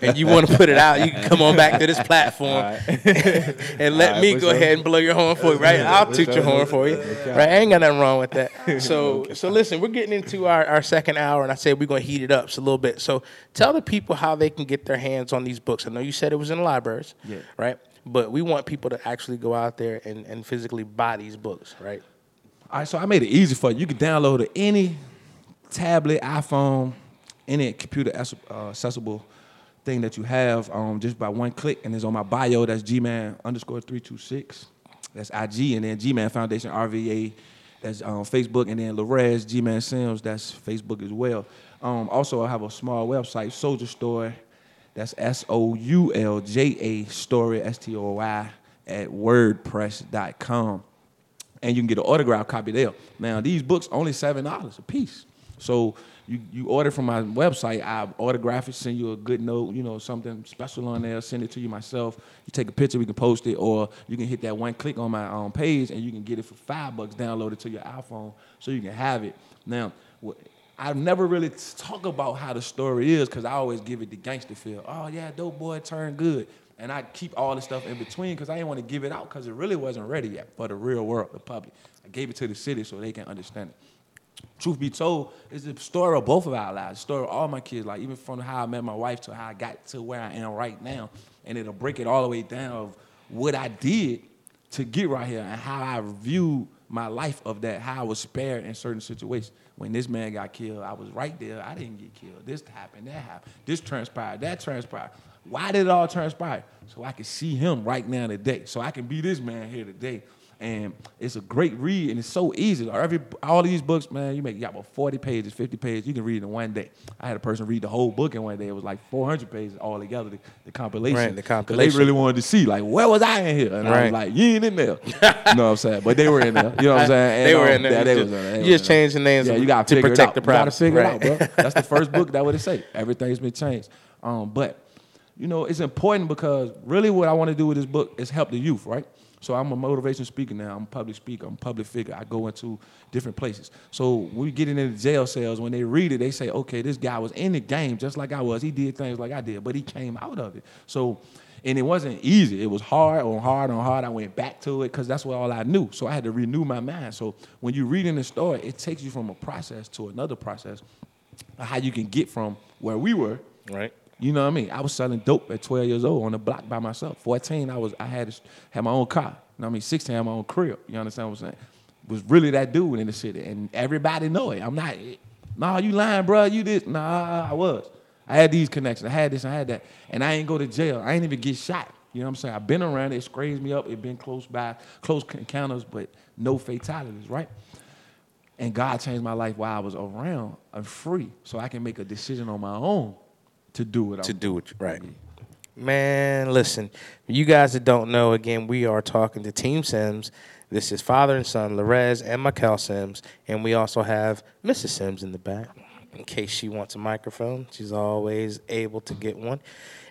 and you want to put it out, you can come on back to this platform and let right, me go ahead and blow your horn for you, right? I'll toot your horn for you, right? I ain't got nothing wrong with that. So, so listen, we're getting into our, our second hour, and I said we're going to heat it up just a little bit. So, tell the people how they can get their hands on these books. I know you said it was in the libraries, Yeah. right? But we want people to actually go out there and, and physically buy these books, right? All right, so I made it easy for you. You can download it any tablet, iPhone, any computer uh, accessible thing that you have um, just by one click, and it's on my bio. That's Gman underscore three two six. That's IG, and then Gman Foundation RVA. That's um, Facebook, and then Larez Gman Sims. That's Facebook as well. Um, also, I have a small website, Soldier Story. That's S O U L J A Story S T O Y at WordPress.com and you can get an autographed copy there. Now these books only seven dollars a piece. So you, you order from my website, I autograph it, send you a good note, you know, something special on there, send it to you myself. You take a picture, we can post it, or you can hit that one click on my um, page and you can get it for five bucks, download it to your iPhone so you can have it. Now, I never really talk about how the story is because I always give it the gangster feel. Oh yeah, dope boy turned good. And I keep all the stuff in between because I didn't want to give it out because it really wasn't ready yet for the real world, the public. I gave it to the city so they can understand it. Truth be told, it's the story of both of our lives, the story of all my kids, like even from how I met my wife to how I got to where I am right now. And it'll break it all the way down of what I did to get right here and how I viewed my life of that, how I was spared in certain situations. When this man got killed, I was right there. I didn't get killed. This happened, that happened. This transpired, that transpired. Why did it all transpire? So I can see him right now today. So I can be this man here today and it's a great read, and it's so easy. Every all these books, man, you make you got about forty pages, fifty pages. You can read in one day. I had a person read the whole book in one day. It was like four hundred pages all together. The, the compilation. Right, the compilation. They really wanted to see like where was I in here, and I Right. was like, you ain't in there. you know what I'm saying? But they were in there. You know what I'm saying? They were um, in there. Yeah, they You was just- in there. They you just changed the names Yeah, you got to figure protect it the out. You gotta privacy, figure right. it out, bro. That's the first book. That what it say. Everything's been changed. Um, but you know, it's important because really what I want to do with this book is help the youth, right? So I'm a motivation speaker now. I'm a public speaker. I'm a public figure. I go into different places. So when we get into jail cells, when they read it, they say, okay, this guy was in the game just like I was. He did things like I did, but he came out of it. So, and it wasn't easy. It was hard on hard on hard. I went back to it because that's what all I knew. So I had to renew my mind. So when you read in the story, it takes you from a process to another process of how you can get from where we were Right. You know what I mean? I was selling dope at 12 years old on the block by myself. 14, I was I had had my own car. You know what I mean? 16, I had my own crib. You understand what I'm saying? Was really that dude in the city, and everybody know it. I'm not. Nah, you lying, bro. You this? Nah, I was. I had these connections. I had this. I had that, and I ain't go to jail. I ain't even get shot. You know what I'm saying? I've been around. It scrapes me up. It been close by, close encounters, but no fatalities. Right? And God changed my life while I was around and free, so I can make a decision on my own to do what to I'm do it right. Man, listen, you guys that don't know, again, we are talking to Team Sims. This is father and son, Larez and Mikel Sims, and we also have Mrs. Sims in the back. In case she wants a microphone, she's always able to get one.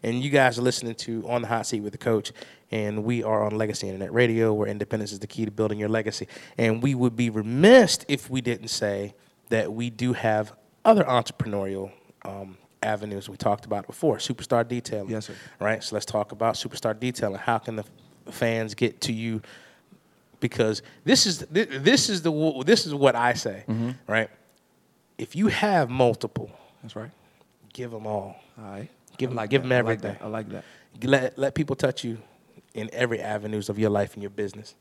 And you guys are listening to On the Hot Seat with the Coach, and we are on Legacy Internet Radio, where independence is the key to building your legacy. And we would be remiss if we didn't say that we do have other entrepreneurial um, avenues we talked about before. Superstar detailing. Yes, sir. Right. So let's talk about superstar detailing. How can the fans get to you? Because this is this is the this is what I say. Mm-hmm. Right. If you have multiple, That's right. give them all. All right. Give them. like give that. 'em I like everything. that. I like that. Let let people touch you in every avenues of your life and your business.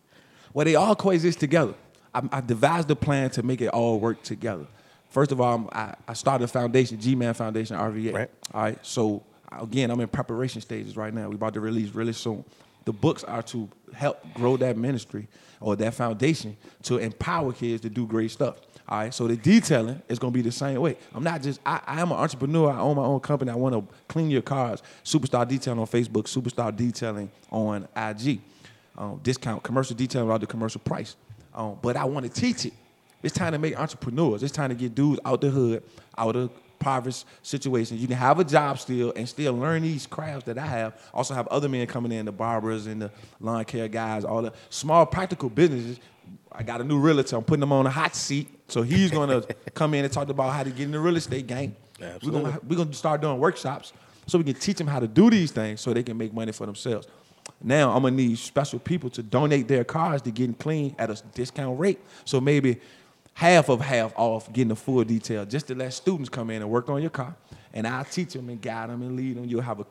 Well, they all coexist together. I, I devised a plan to make it all work together. First of all, I'm- I, I started a foundation, G-Man Foundation, RVA. Right. All right. So again, I'm in preparation stages right now. We're about to release really soon. The books are to help grow that ministry or that foundation to empower kids to do great stuff. All right. So the detailing is gonna be the same way. I'm not just I, I am an entrepreneur. I own my own company. I want to clean your cars. Superstar Detailing on Facebook. Superstar Detailing on IG. Um, discount commercial detailing without the commercial price. Um, but I want to teach it. It's time to make entrepreneurs. It's time to get dudes out the hood, out of impoverished situations. You can have a job still and still learn these crafts that I have. Also have other men coming in, the barbers and the lawn care guys, all the small practical businesses. I got a new realtor. I'm putting him on a hot seat. So he's gonna come in and talk about how to get in the real estate game. We're gonna we're gonna start doing workshops so we can teach them how to do these things so they can make money for themselves. Now I'm gonna need special people to donate their cars to getting clean at a discount rate. So maybe half of half off getting the full detail, just to let students come in and work on your car, and I'll teach them and guide them and lead them. You'll have a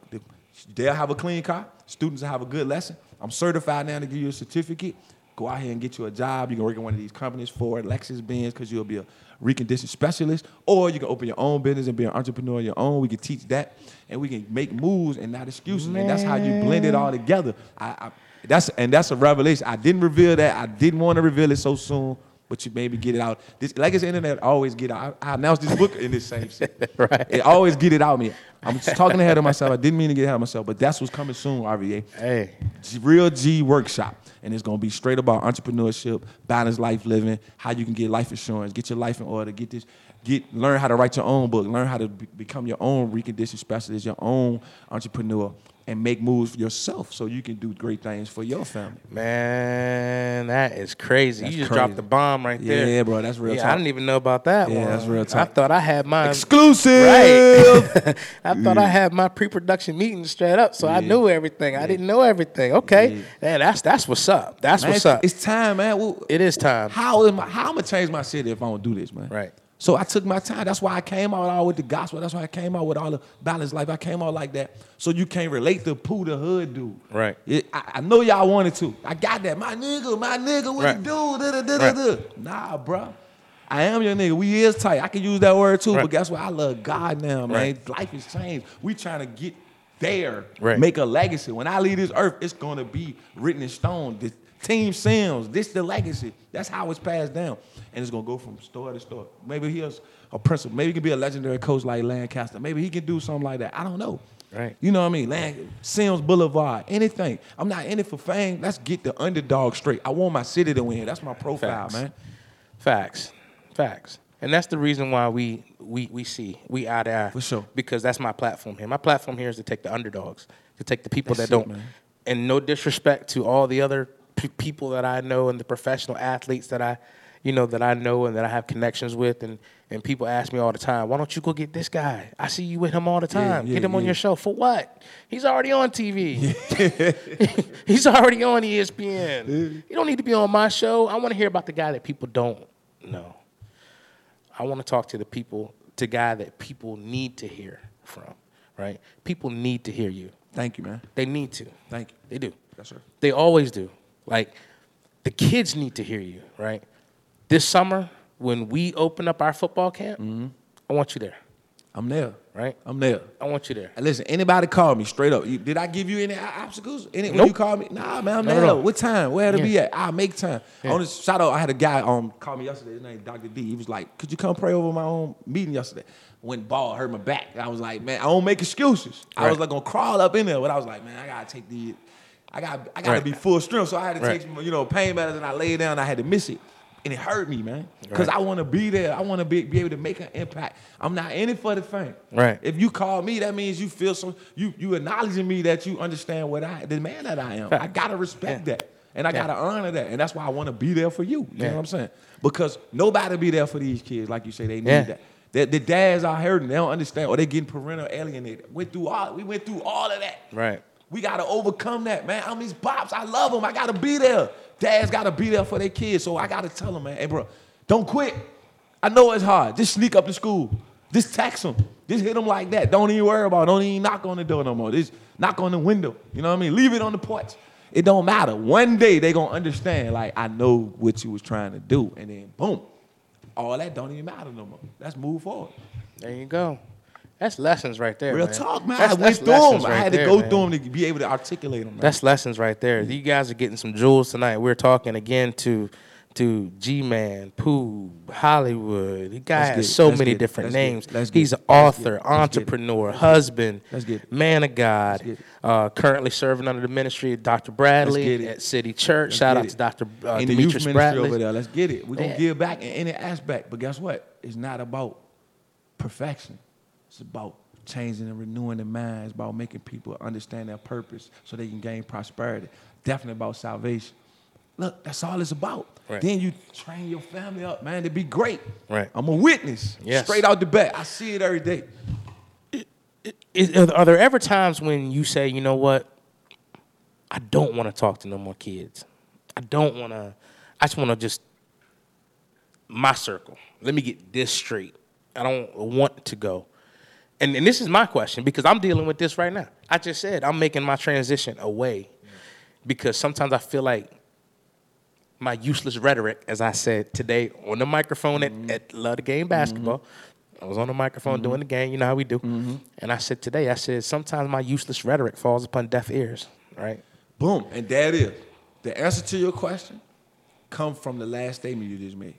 they'll have a clean car. Students will have a good lesson. I'm certified now to give you a certificate. Go out here and get you a job. You can work in one of these companies, Ford, Lexus, Benz, because you'll be a reconditioned specialist, or you can open your own business and be an entrepreneur on your own. We can teach that, and we can make moves and not excuses. And that's how you blend it all together. I, I that's and that's a revelation. I didn't reveal that. I didn't want to reveal it so soon, but you maybe get it out. This like it's internet always get out. I, I announced this book in this same shit. Right. It always get it out me. I'm just talking ahead of myself. I didn't mean to get ahead of myself, but that's what's coming soon, RVA. Hey. G- Real G workshop. And it's gonna be straight about entrepreneurship, balanced life living, how you can get life insurance, get your life in order, get this, get learn how to write your own book, learn how to be- become your own reconditioning specialist, your own entrepreneur, and make moves yourself so you can do great things for your family. Man, that is crazy. That's you just crazy. dropped the bomb right there. Yeah, bro, that's real Yeah, talk. I didn't even know about that Yeah, one. that's real time. I thought I had my Exclusive. Right. I thought I had my pre-production meeting straight up, so I knew everything. I didn't know everything. Okay, man, that's that's what's up. That's Man, what's up. it's time, man. Well, it is time. How am I, how I'm gonna change my city if I don't do this, man? Right. So I took my time. That's why I came out all with the gospel. That's why I came out with all the balanced life. I came out like that. So you can't relate to Pooh the hood dude. Right. It- I, I know y'all wanted to. I got that. My nigga, my nigga, what Right. it do? Da, da, da, da. Nah, bro. I am your nigga. We is tight. I can use that word too, Right. but guess what? I love God now, man. Right. Life has changed. We trying to get there, Right. make a legacy. When I leave this earth, it's gonna be written in stone. Team Sims, this the legacy. That's how it's passed down. And it's gonna go from store to store. Maybe he's a principal. Maybe he can be a legendary coach like Lancaster. Maybe he can do something like that. I don't know. Right. You know what I mean? Land, Sims Boulevard, anything. I'm not in it for fame. Let's get the underdog straight. I want my city to win. That's my profile, Facts. man. Facts, facts, and that's the reason why we we we see we eye to eye. For sure. because that's my platform here. My platform here is to take the underdogs, to take the people That's that it, don't. man. And no disrespect to all the other p- people that I know and the professional athletes that I, you know, that I know and that I have connections with, and and people ask me all the time, why don't you go get this guy? I see you with him all the time. yeah, get him on your show for what? He's already on TV. He's already on ESPN. You don't need to be on my show. I want to hear about the guy that people don't know. I want to talk to the people, to guy that people need to hear from, right? People need to hear you. Thank you, man. They need to. Thank you. They do. Yes, sir. They always do. Like the kids need to hear you, right? This summer, when we open up our football camp, I want you there, I'm there. right? I'm there. I want you there. And listen, anybody call me straight up. You- Did I give you any obstacles? Any when you call me? Nah, man, I'm at there. all. What time? Where to be at? I'll make time. Yeah. On this shout out, I had a guy um call me yesterday. His name is Dr. D. He was like, "Could you come pray over my own meeting yesterday?" Went ball, hurt my back. I was like, "Man, I don't make excuses." I was like gonna crawl up in there, but I was like, "Man, I gotta take the, I got, I gotta Right. be full strength." So I had to Right. take some, you know, pain medicine. And I lay down. I had to miss it. And it hurt me, man, because Right. I want to be there. I want to be, be able to make an impact. I'm not in it for the fame. Right. If you call me, that means you feel some you you acknowledging me that you understand what I the man that I am. I gotta respect Yeah. that. And I Yeah. gotta honor that. And that's why I wanna be there for you. You Yeah. know what I'm saying? Because nobody be there for these kids, like you say, they need that. The, the dads are hurting, they don't understand, or they getting parental alienated. Went through all we went through all of that. Right. We gotta overcome that, man. I'm these pops. I love them. I gotta be there. Dads gotta be there for their kids. So I gotta tell them, man, hey, bro, don't quit. I know it's hard. Just sneak up to school. Just text them. Just hit them like that. Don't even worry about it. Don't even knock on the door no more. Just knock on the window. You know what I mean? Leave it on the porch. It don't matter. One day they gonna understand, like, I know what you was trying to do. And then boom. All that don't even matter no more. Let's move forward. There you go. That's lessons right there. Real man. talk, man. That's, I went through them. lessons I right had to go man. through them to be able to articulate them. Man. That's lessons right there. You guys are getting some jewels tonight. We're talking again to to G Man, Pooh, Hollywood. The guy Let's has get so Let's many different Let's names. Get He's an author. Entrepreneur, husband, man of God. Uh, currently serving under the ministry of Dr. Bradley at City Church. Let's Shout out it. to Dr. Uh, in the youth Demetrius Bradley. over there. Let's get it. We're gonna Yeah. give back in any aspect. But guess what? It's not about perfection. It's about changing and renewing the mind. It's about making people understand their purpose so they can gain prosperity. Definitely about salvation. Look, that's all it's about. Right. Then you train your family up, man, to be great. Right. I'm a witness. Yes. Straight out the bat. I see it every day. Is, are there ever times when you say, you know what, I don't want to talk to no more kids. I don't want to. I just want to just my circle. Let me get this straight. I don't want to go. And and this is my question because I'm dealing with this right now. I just said I'm making my transition away because sometimes I feel like my useless rhetoric, as I said today on the microphone at, mm-hmm. at Love the Game Basketball. Mm-hmm. I was on the microphone mm-hmm. doing the game, you know how we do. And I said today, I said, sometimes my useless rhetoric falls upon deaf ears, right? Boom. And that is. The answer to your question come from the last statement you just made.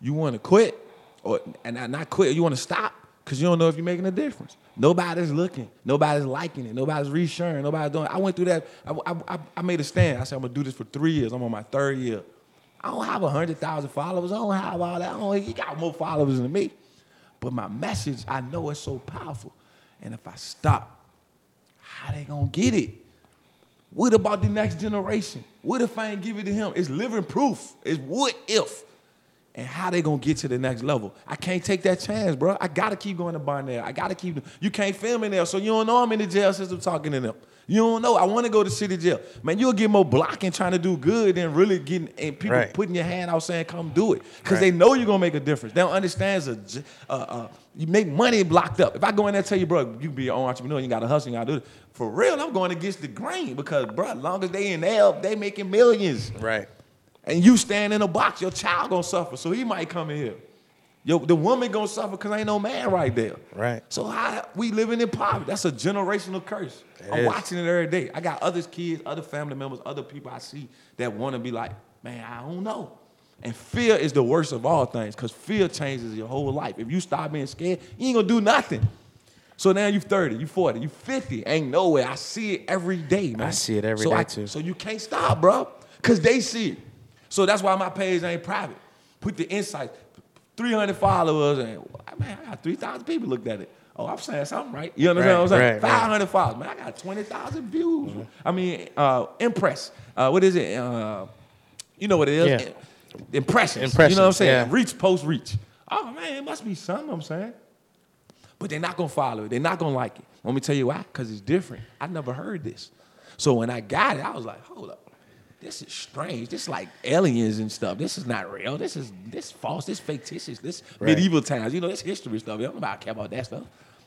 You want to quit, or and not- not quit. You want to stop because you don't know if you're making a difference. Nobody's looking. Nobody's liking it. Nobody's resharing. Nobody's doing. It. I went through that. I, I, I- made a stand. I said I'm gonna do this for three years. I'm on my third year. I don't have hundred thousand followers. I don't have all that. I don't, he got more followers than me. But my message, I know it's so powerful. And if I stop, how they gonna get it? What about the next generation? What if I ain't give it to him? It's living proof. It's what if. And how they gonna get to the next level. I can't take that chance, bro. I gotta keep going to Barnell. I gotta keep. You can't film in there, so you don't know I'm in the jail system talking to them. You don't know. I want to go to city jail, man. You'll get more blocking trying to do good than really getting and people Right. putting your hand out saying come do it because Right. they know you're gonna make a difference. They don't understand. a Uh, uh, you make money blocked up. If I go in there and tell you, bro, you be your own entrepreneur, you got to hustle, you got to do it. For real, I'm going against the grain because, bro, as long as they in there, they making millions Right. And you stand in a box, your child gonna suffer. So he might come in here. Yo, the woman gonna suffer because ain't no man right there. Right. So how we living in poverty? That's a generational curse. I'm is. watching it every day. I got other kids, other family members, other people I see that want to be like, man, I don't know. And fear is the worst of all things because fear changes your whole life. If you stop being scared, you ain't gonna do nothing. So now you 30, you 40, you 50. Ain't no way. I see it every day, man. I see it every so day, I- too. So you can't stop, bro. Cause they see it. So that's why my page ain't private. Put the insight. 300 followers and man, I got 3,000 people looked at it. Oh, I'm saying something right. You understand Right, what I'm saying? right, right. 500 followers. Man, I got 20,000 views. I mean, uh, impress. Uh, what is it? Uh, you know what it is? Yeah. Impressions. You know what I'm saying? yeah. Reach, post, reach. Oh man, it must be something. I'm saying. But they're not gonna follow it. They're not gonna like it. Let me tell you why. Because it's different. I never heard this. So when I got it, I was like, hold up. This is strange. This is like aliens and stuff. This is not real. This is this false. This fictitious. This Right. medieval times. You know, this history stuff. I don't about care about that stuff.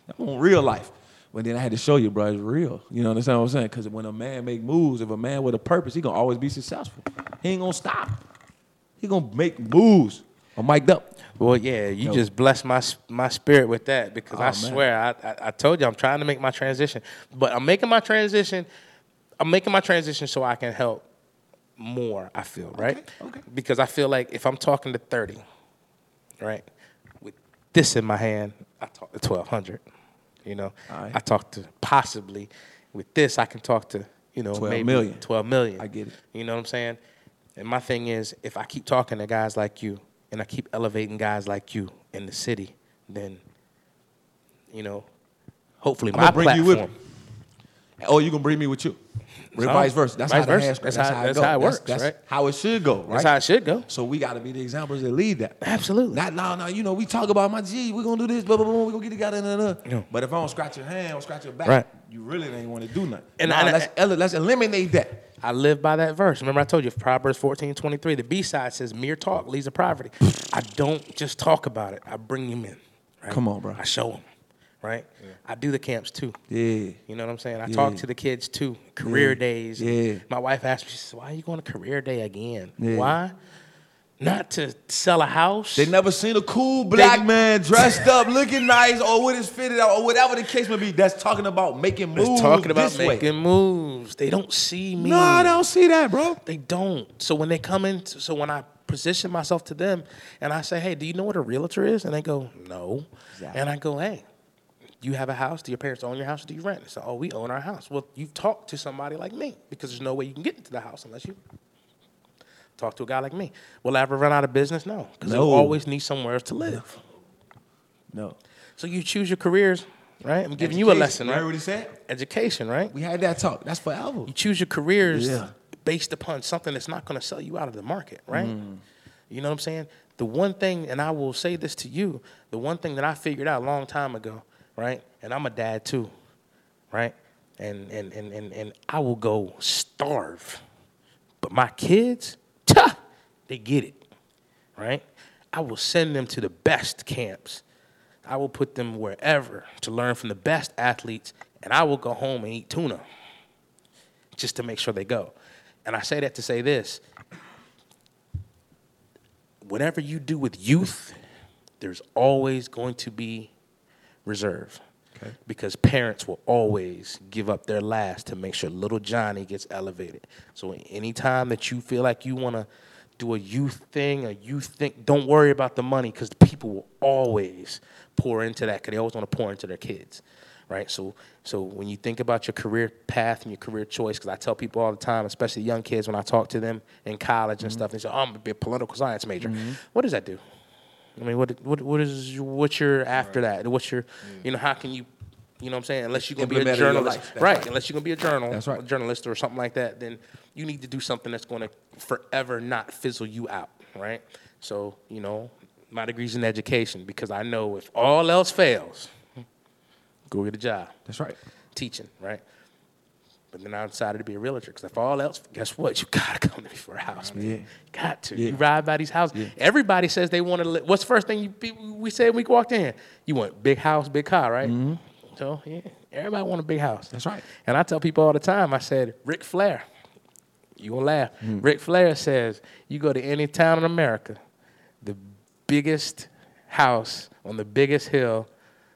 I want real life. But then I had to show you, bro, it's real. You know understand what I'm saying? Because when a man make moves, if a man with a purpose, he gonna always be successful. He ain't gonna stop. He gonna make moves. I'm mic'd up. Well, yeah, you Yo. just blessed my my spirit with that because Oh, I man. swear I, I I told you I'm trying to make my transition, but I'm making my transition. I'm making my transition so I can help more. I feel right okay. because I feel like if I'm talking to 30, right, with this in my hand, I talk to 1200. You know, right. I talk to possibly with this I can talk to you know 12 maybe million. 12 million. I get it. You know what I'm saying? And my thing is, if I keep talking to guys like you, and I keep elevating guys like you in the city, then, you know, hopefully my gonna you with platform. Oh, you gonna bring me with you. Or So, vice versa. That's vice how versa. That's that's how- that's how it works, that's right? How it should go, right? That's how it should go. So we got to be the examples that lead that. Absolutely. Not no, no. You know, we talk about my G. We gonna do this. Blah blah blah. We gonna get together. Nah, nah. Yeah. But if I don't scratch your hand, or scratch your back, Right. you really ain't want to do nothing. And- And and- let's ele- let's eliminate that. I live by that verse. Remember, I told you Proverbs 14, 23. The B side says, mere talk leads to poverty. I don't just talk about it, I bring them in. right? Come on, bro. I show them, right? I do the camps too. Yeah. You know what I'm saying? I Yeah. talk to the kids too. Career Yeah. days. Yeah. My wife asked me, she says, Why are you going to career day again? Yeah. Why? Not to sell a house. They never seen a cool black They- man dressed up, looking nice, or with his fitted out, or whatever the case may be. That's talking about making moves. It's talking about making way. moves. They don't see me. No, I don't see that, bro. They don't. So when they come in, so when I position myself to them and I say, hey, do you know what a realtor is? And they go, no. Exactly. And I go, hey, do you have a house? Do your parents own your house? Or do you rent? Say, oh, we own our house. Well, you've talked to somebody like me because there's no way you can get into the house unless you talk to a guy like me. Will I ever run out of business? No, because No. they'll always need somewhere else to live. No. So you choose your careers, right? I'm giving you a lesson, Remember right? what he said? Education, right? We had that talk. That's forever. You choose your careers Yeah. based upon something that's not going to sell you out of the market, right? Mm. You know what I'm saying? The one thing, and I will say this to you, the one thing that I figured out a long time ago, right? And I'm a dad too, right? And and and and, and I will go starve, but my kids, ta, they get it, right? I will send them to the best camps. I will put them wherever to learn from the best athletes, and I will go home and eat tuna just to make sure they go. And I say that to say this whatever you do with youth, there's always going to be reserve. Okay. Because parents will always give up their last to make sure little Johnny gets elevated. So anytime that you feel like you want to do a youth thing, a youth thing, don't worry about the money because the people will always pour into that because they always want to pour into their kids, right? So, so when you think about your career path and your career choice, because I tell people all the time, especially young kids, when I talk to them in college and mm-hmm. stuff, they say, "Oh, I'm gonna be a political science major." Mm-hmm. What does that do? I mean, what what what is what's your after that? What's your mm. you know how can you you know what I'm saying? Unless you're gonna be a Implement it in your journalist, right? right. Unless you're gonna be a journal, That's right. journalist or something like that, then you need to do something that's gonna forever not fizzle you out, right? So, you know, my degree's in education because I know if all else fails, go get a job That's right. teaching, right? But then I decided to be a realtor because if all else, guess what? You gotta come to me for a house, man. Yeah. Got to. Yeah. You ride by these houses. Everybody says they want to. Li- What's the first thing you we said when we walked in? You want big house, big car, right? So yeah, everybody want a big house. Mm-hmm. That's right. And I tell people all the time. I said, Ric Flair. You gonna laugh? Mm. Ric Flair says, you go to any town in America, the biggest house on the biggest hill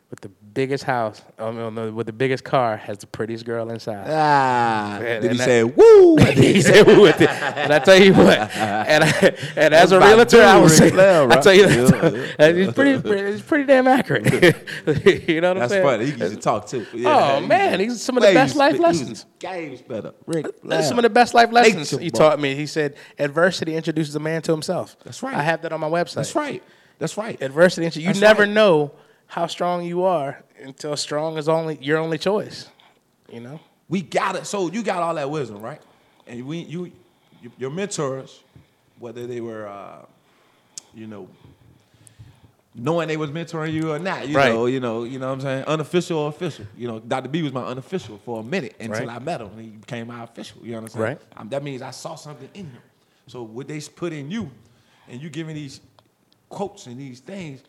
with the biggest house um, on the, with the biggest car has the prettiest girl inside. Ah. And- Did he and that- say woo? he said "Woo" with it. And I tell you what, and, I, and as a realtor, I Ric say, I tell you Yeah, that it's pretty, pretty, it's pretty damn accurate. you know what I'm saying? That's funny. He used to talk too. Oh, man, he's some of the best life he was lessons. Games better. Ric That's some of the best life lessons Nature he taught me. He said, adversity introduces a man to himself. That's right. I have that on my website. That's right. That's right. Adversity, you That's never right. know how strong you are until strong is only your only choice. You know? we got it. So you got all that wisdom, right? And we, you, you your mentors, whether they were, uh, you know, knowing they was mentoring you or not, you Right. know, you know, you know what I'm saying, unofficial or official. You know, Dr. B was my unofficial for a minute until Right. I met him and he became my official. You understand? Right. Um, that means I saw something in him. So what they put in you, and you giving these quotes and these things,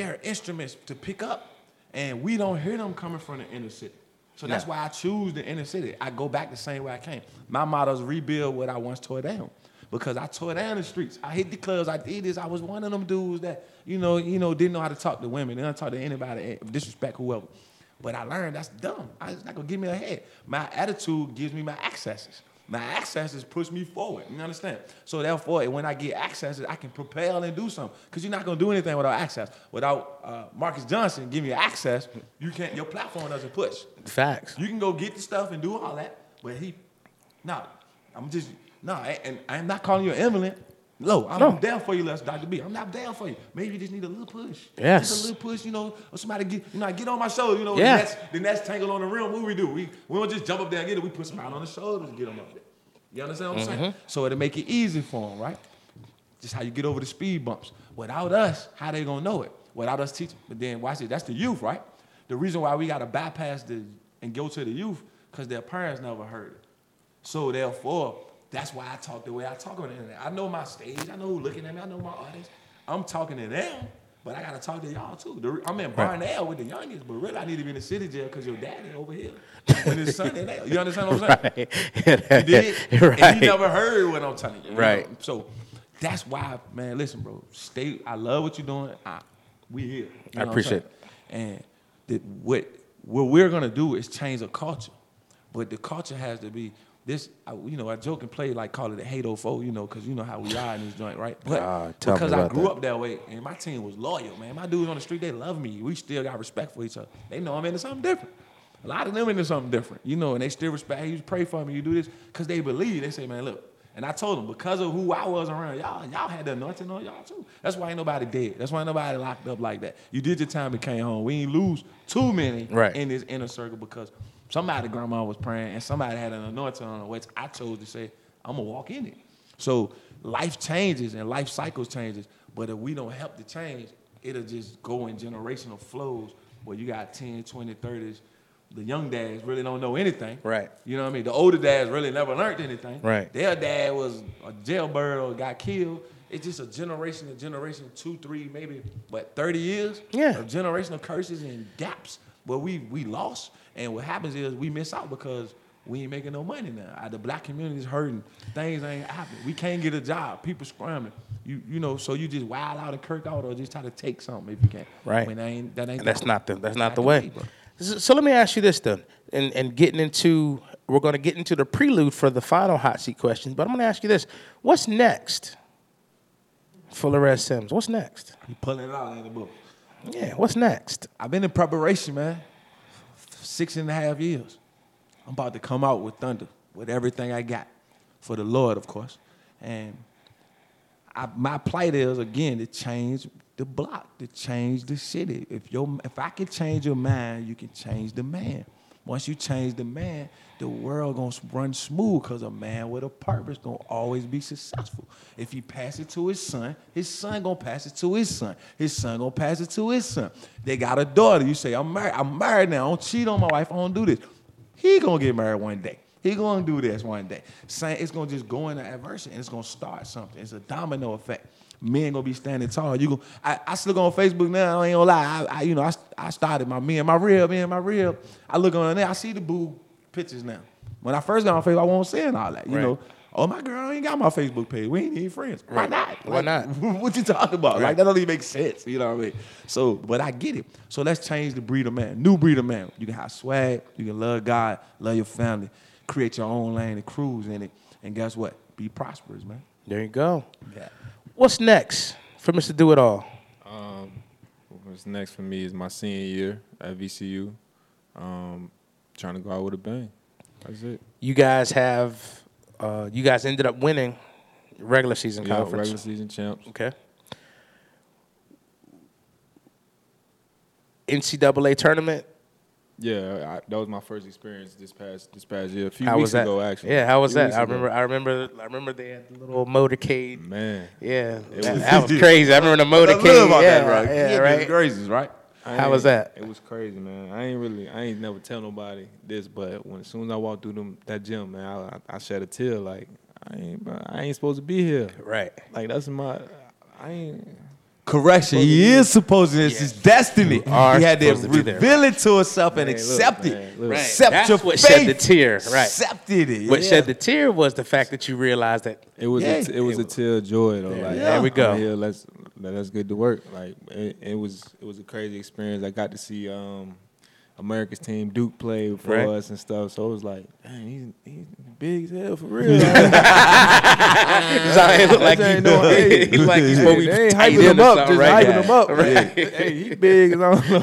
they're instruments to pick up, and we don't hear them coming from the inner city. So that's why I choose the inner city. I go back the same way I came. My motto is rebuild what I once tore down. Because I tore down the streets. I hit the clubs. I did this. I was one of them dudes that, you know, you know, didn't know how to talk to women, didn't talk to anybody, eh, disrespect whoever. But I learned that's dumb. I, it's not gonna give me a head. My attitude gives me my accesses. My accesses push me forward. You understand? So therefore, when I get accesses, I can propel and do something. Because you're not gonna do anything without access. Without uh, Marcus Johnson giving you access, you can't. Your platform doesn't push. Facts. You can go get the stuff and do all that, but he, no, I'm just no, and I'm not calling you an invalid. No, I'm No. down for you, Les Dr. B. I'm not down for you. Maybe you just need a little push. Yes. Just a little push, you know, or somebody get, you know, get on my shoulder, you know, Yeah. the, next, the next tangle on the rim, what we do? We, we don't just jump up there and get it. We put somebody on the shoulders and get them up there. You understand what I'm saying? Mm-hmm. So it'll make it easy for them, right? Just how you get over the speed bumps. Without us, how they gonna know it? Without us teaching. But then watch it. That's the youth, right? The reason why we gotta bypass the and go to the youth, because their parents never heard it. So therefore, that's why I talk the way I talk on the internet. I know my stage. I know who's looking at me. I know my audience. I'm talking to them, but I gotta talk to y'all too. I'm in Barnell with the youngest, but really I need to be in the city jail because your daddy over here when his son in there. You understand what I'm saying? You did? And you never heard what I'm telling you. you Right. know? So that's why, man, listen, bro. Stay I love what you're doing. I, we here. You I know I'm appreciate it. And the, what what we're gonna do is change a culture. But the culture has to be this, I, you know, I joke and play like call it a hate foe, you know, because you know how we are in this joint, right? But me because I grew that. up that way and my team was loyal, man. My dudes on the street, they love me. We still got respect for each other. They know I'm into something different. A lot of them into something different, you know, and they still respect. Hey, you pray for me, you do this, because they believe. They say, man, look. And I told them because of who I was around, y'all, y'all had the anointing on y'all too. That's why ain't nobody dead. That's why ain't nobody locked up like that. You did your time and came home. We ain't lose too many Right. in this inner circle because somebody grandma was praying and somebody had an anointing on her, which I chose to say, I'm gonna walk in it. So life changes and life cycles changes, but if we don't help the change, it'll just go in generational flows where you got 10, 20, 30s. The young dads really don't know anything. Right. You know what I mean? The older dads really never learned anything. Right. Their dad was a jailbird or got killed. It's just a generation to generation, two, three, maybe what, 30 years? Yeah. Of generational curses and gaps where we we lost. And what happens is we miss out because we ain't making no money now. The black community is hurting. Things ain't happening. We can't get a job. People scrambling. You you know, so you just wild out and kirk out or just try to take something if you can. Right. When that ain't that ain't that's not the that's not the way. So, so let me ask you this then, and and getting into we're going to get into the prelude for the final hot seat question, but I'm going to ask you this: What's next for Larez Sims? What's next? You pulling it out in the book. Yeah, what's next? I've been in preparation, man. Six and a half years. I'm about to come out with thunder, with everything I got, for the Lord, of course. And I, my plight is again to change the block, to change the city. If your, if I can change your mind, you can change the man. Once you change the man, the world gonna run smooth because a man with a purpose gonna always be successful. If he pass it to his son, his son gonna pass it to his son. His son gonna pass it to his son. They got a daughter. You say, I'm married. I'm married now. I don't cheat on my wife. I don't do this. He gonna get married one day. He gonna do this one day. Same, it's gonna just go into adversity and it's gonna start something. It's a domino effect. Men gonna be standing tall. You go. I, I still go on Facebook now. I ain't gonna lie. I, I you know I, I started my me and my me and my real. I look on there. I see the boo pictures now. When I first got on Facebook, I wasn't saying all that. You Right. know. Oh my girl ain't got my Facebook page. We ain't even friends. Why not? Why not? what you talking about? Like that don't even make sense. You know what I mean? So, but I get it. So let's change the breed of man. New breed of man. You can have swag. You can love God, love your family, create your own lane and cruise in it. And guess what? Be prosperous, man. There you go. Yeah. What's next for Mr. Do It All? Um, what's next for me is my senior year at VCU. Um, trying to go out with a bang. That's it. You guys have, uh, you guys ended up winning regular season Yeah, conference. regular season champs. Okay. NCAA tournament. Yeah, I, that was my first experience this past this past year. A few How weeks was that? ago, actually. Yeah, how was that? weeks I ago. remember. I remember. I remember they had the little motorcade. Man, Yeah, that, was- that was crazy. I remember the motorcade. yeah, yeah, right. Grazies, right? I How was that? It was crazy, man. I ain't really, I ain't never tell nobody this, but when as soon as I walked through them that gym, man, I, I, I shed a tear. Like I ain't, I ain't supposed to be here. Right. Like that's my, I ain't. Correction. He is supposed to. It's his destiny. He had to supposed to be there. reveal it to himself and Man, look, accept man, it. look. Right. Accept That's your what faith. shed the tear. Right. Accepted it. What yeah. shed the tear was the fact that you realized that It was Yeah. a t- it was a tear of joy though. Like Yeah. There we go. I'm Here, let's let's get to work. Like it, it was it was a crazy experience. I got to see um, America's team Duke play for Right. us and stuff. So it was like, dang, he's, he's big as hell for real. He's out here look like That he, no- hey, he like he's supposed to be they ain't tight hyping him up, just right? hyping him up. Right. hey, he big as I don't know.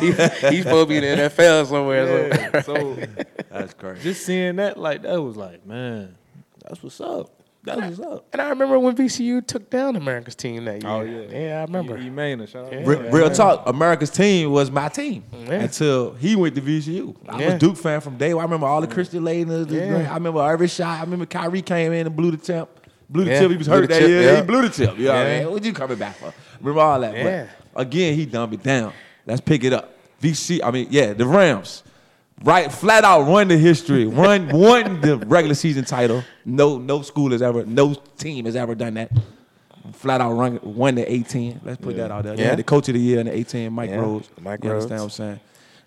He- he's supposed to be in the NFL somewhere. so- Yeah, so That's crazy. just seeing that, like that was like, man, that's what's up. That's what's up. And I remember when VCU took down America's team that year. Oh yeah, yeah, I remember. E, Maynor, shout out. Yeah. Real, real talk, America's team was my team Yeah. until he went to VCU. I Yeah. was Duke fan from day one. I remember all the Christian Laettner. Yeah. I remember every shot. I remember Kyrie came in and blew the tip. Blew the Yeah, tip. He was hurt that tip, year. yeah. He blew the tip. You know what I Yeah. mean? What you coming back for? Remember all that. Yeah. But again, he dumbed it down. Let's pick it up. VC, I mean, yeah, the Rams. Right, flat out run the history. Run won the regular season title. No, no school has ever, no team has ever done that. Flat out run, won the 18. Let's put Yeah. that out there. Yeah. the coach of the year in the 18, Mike Yeah, Rhoades. Mike you Rhoades. understand what I'm saying?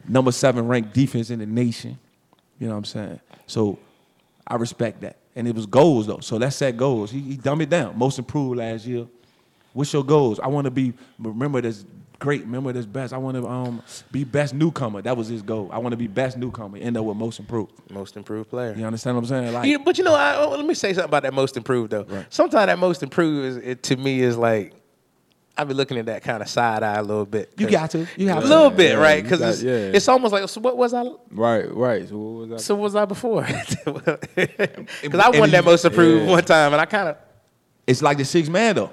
Number seven ranked defense in the nation. You know what I'm saying? So I respect that. And it was goals though. So let's set goals. He, he dumbed it down. Most improved last year. What's your goals? I want to be remember this great, remember this best. I want to um be best newcomer. That was his goal. I want to be best newcomer. End up with most improved. Most improved player. You understand what I'm saying? Like Yeah, but you know, I, oh, let me say something about that most improved though. Sometimes that most improved is it, to me is like I be looking at that kind of side eye a little bit. You got to. You have a little bit, yeah, right? Because it's, yeah. it's almost like so. What was I? Right, right. So what was that? So what was I before? Because I won that most improved yeah. one time, and I kind of It's like the six man though.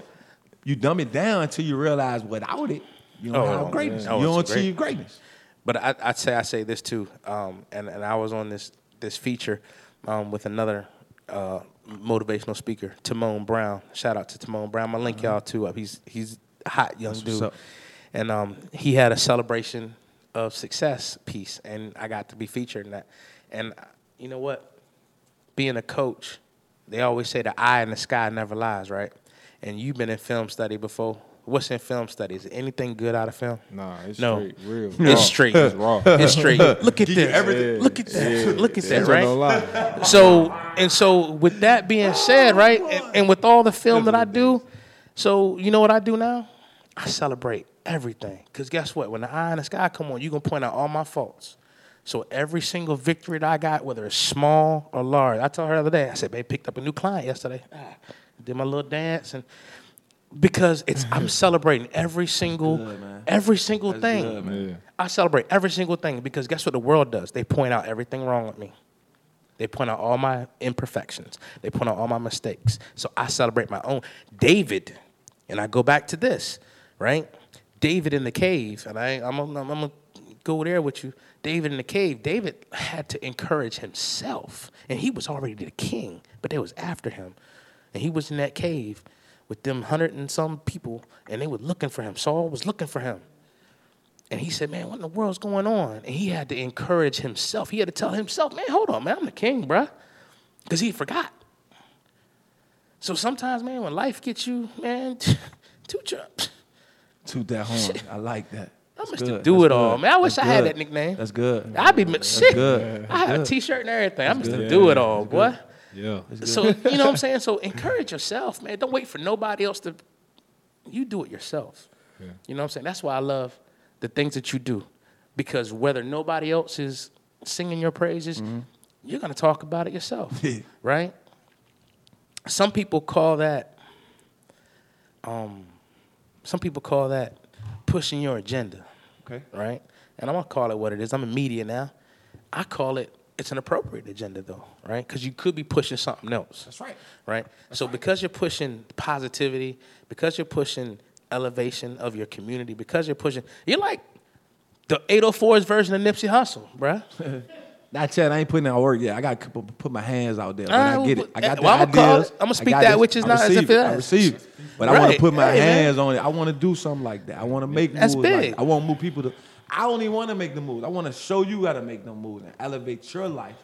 You dumb it down until you realize without it, you don't Oh, have greatness. Oh, you don't it's great. achieve greatness. But I, I'd say I say this too, um, and and I was on this this feature um, with another uh, motivational speaker, Timon Brown. Shout out to Timon Brown. I'm link y'all to up. He's he's a hot young Uh-huh. That's dude, and um, he had a celebration of success piece, and I got to be featured in that. And uh, you know what? Being a coach, they always say the eye in the sky never lies, right? And you've been in film study before. What's in film studies? Anything good out of film? Nah, it's No. straight, real. It's raw. straight. It's raw. It's straight. Look at this. everything. Look at that. Look at that, That's right? No. So and so with that being said, right, and, and with all the film that I do, so you know what I do now? I celebrate everything. Cause guess what? When the eye in the sky come on, you gonna point out all my faults. So every single victory that I got, whether it's small or large, I told her the other day, I said, babe, picked up a new client yesterday. Ah, did my little dance and because it's I'm celebrating every single good, every single That's thing. good, I celebrate every single thing because guess what the world does? They point out everything wrong with me. They point out all my imperfections. They point out all my mistakes. So I celebrate my own. David, and I go back to this, right? David in the cave, and I, I'm, gonna- I'm, gonna go there with you. David in the cave. David had to encourage himself, and he was already the king, but they was after him, and he was in that cave with them hundred and some people, and they were looking for him. Saul was looking for him. And he said, Man, what in the world's going on? And he had to encourage himself. He had to tell himself, Man, hold on, man, I'm the king, bruh. Because he forgot. So sometimes, man, when life gets you, man, two jumps. Toot that horn. I like that. I That's must do That's it all, man. I wish That's I had good. that nickname. That's good. I'd be shit. good. I have a. T-shirt and everything. I must do it all, boy. Yeah. So you know what I'm saying. So encourage yourself, man. Don't wait for nobody else to. You do it yourself. Yeah. You know what I'm saying. That's why I love the things that you do, because whether nobody else is singing your praises, you're gonna talk about it yourself, right? Some people call that. Um, some people call that pushing your agenda Okay. right? And I'm gonna call it what it is. I'm in media now. I call it it's an appropriate agenda though, right? Because you could be pushing something else. That's right. Right? so because you're pushing positivity, because you're pushing elevation of your community, because you're pushing you're like the 804's version of Nipsey Hussle, bruh. Not yet. I ain't putting out work yet. I got to put my hands out there. But I uh, get it. I got the well, I'ma call ideas. it. I'ma speak that this. which is I not as if it it. I receive it. But I want to put my Hey, man. hands on it. I want to do something like that. I want to make That's moves. big. Like, I want to move people to. I don't even want to make the moves. I want to show you how to make them moves and elevate your life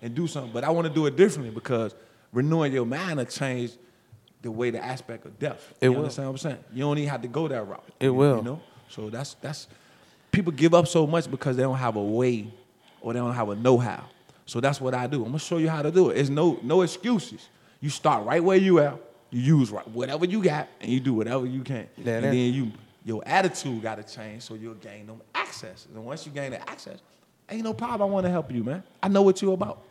and do something. But I want to do it differently because renewing your mind will change the way the aspect of death. It you will. understand what I'm saying? You don't even have to go that route. It You- will. You know. So that's that's people give up so much because they don't have a way or they don't have a know-how. So that's what I do. I'm gonna show you how to do it. It's no no excuses. You start right where you at. You use right, whatever you got, and you do whatever you can. Yeah, and then you your attitude got to change so you'll gain them access. And once you gain the access, ain't no problem. I want to help you, man. I know what you're about.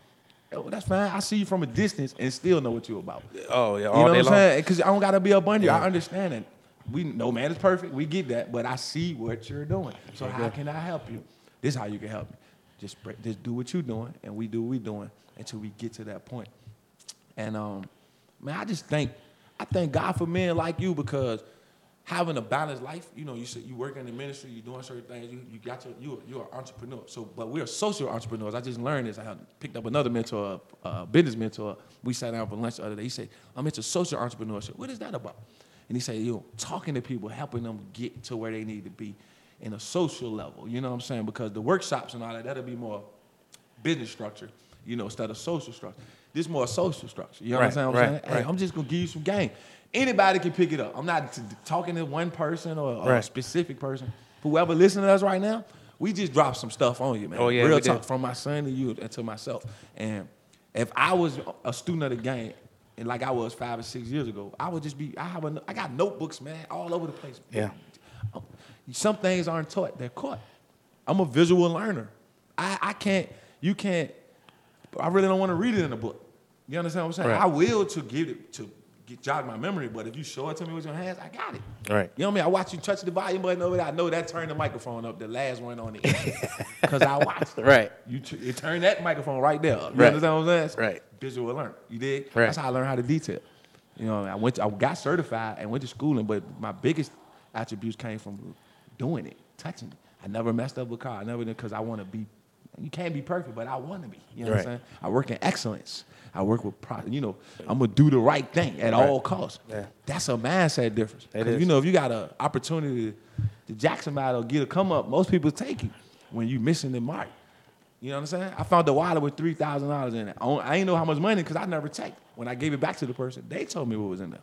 Yo, that's fine. I see you from a distance and still know what you're about. Oh yeah, You all know day what I'm long. saying? Because I don't gotta be up under you. I understand it. We no man is perfect. We get that, but I see what you're doing. So how can I help you? This is how you can help me. Just break- just do what you're doing, and we do what we're doing until we get to that point. And um, man, I just think I thank God for men like you because having a balanced life, you know, you said you work in the ministry, you're doing certain things, you, you got your you you're an entrepreneur. So, but we're social entrepreneurs. I just learned this. I had picked up another mentor, a business mentor. We sat down for lunch the other day. He said, "I'm into social entrepreneurship. What is that about?" And he said, "You know, talking to people, helping them get to where they need to be in a social level. You know what I'm saying? Because the workshops and all that, that'll be more business structure, you know, instead of social structure. This is more social structure. You Right, what I'm right, saying? Hey, right. I'm just gonna give you some game. Anybody can pick it up. I'm not t- talking to one person or, or a specific person. Whoever listening to us right now, we just dropped some stuff on you, man. Oh, yeah, Real talk did. from my son to you and to myself. And if I was a student of the game, and like I was five or six years ago, I would just be. I have a. I got notebooks, man, all over the place. Yeah. Um, some things aren't taught; they're caught. I'm a visual learner. I, I can't. You can't. I really don't want to read it in a book. You understand what I'm saying? Right. I will to give it to get, jog my memory, but if you show it to me with your hands, I got it. Right. You know what I mean? I watch you touch the volume button over there. I know that turned the microphone up, the last one on the end, because I watched it. Right. You t- it turned that microphone right there. up. You Right. understand what I'm saying? Right. Visual learn. You did. Right. That's how I learned how to detail. You know, I went. To, I got certified and went to schooling, but my biggest attributes came from doing it, touching it. I never messed up a car. I never did because I want to be. You can't be perfect, but I want to be. You know what I'm saying? I work in excellence. I work with, pro, you know, I'm gonna do the right thing at all costs. Yeah. That's a mindset difference. It is. You know, if you got an opportunity to jack somebody or get a come up, most people take you when you missing the mark. You know what I'm saying? I found a wallet with three thousand dollars in it. I ain't know how much money because I never checked. When I gave it back to the person, they told me what was in there.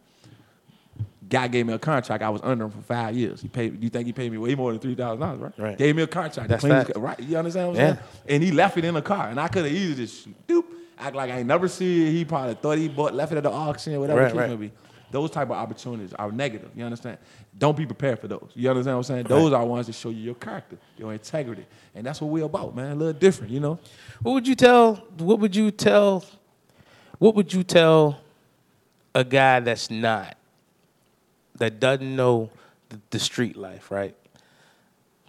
Guy gave me a contract. I was under him for five years. He paid. You think he paid me way more than three thousand dollars, right? Right. Gave me a contract. That's clean his right? You understand what I'm Yeah. saying? And he left it in the car, and I could have easily just doop, act like I ain't never see it. He probably thought he bought left it at the auction, whatever Right, the case right. may be. Those type of opportunities are negative. You understand? Don't be prepared for those. You understand what I'm saying? Those are ones that show you your character, your integrity, and that's what we're about, man. A little different, you know. What would you tell? What would you tell? What would you tell a guy that's not that doesn't know the, the street life, right?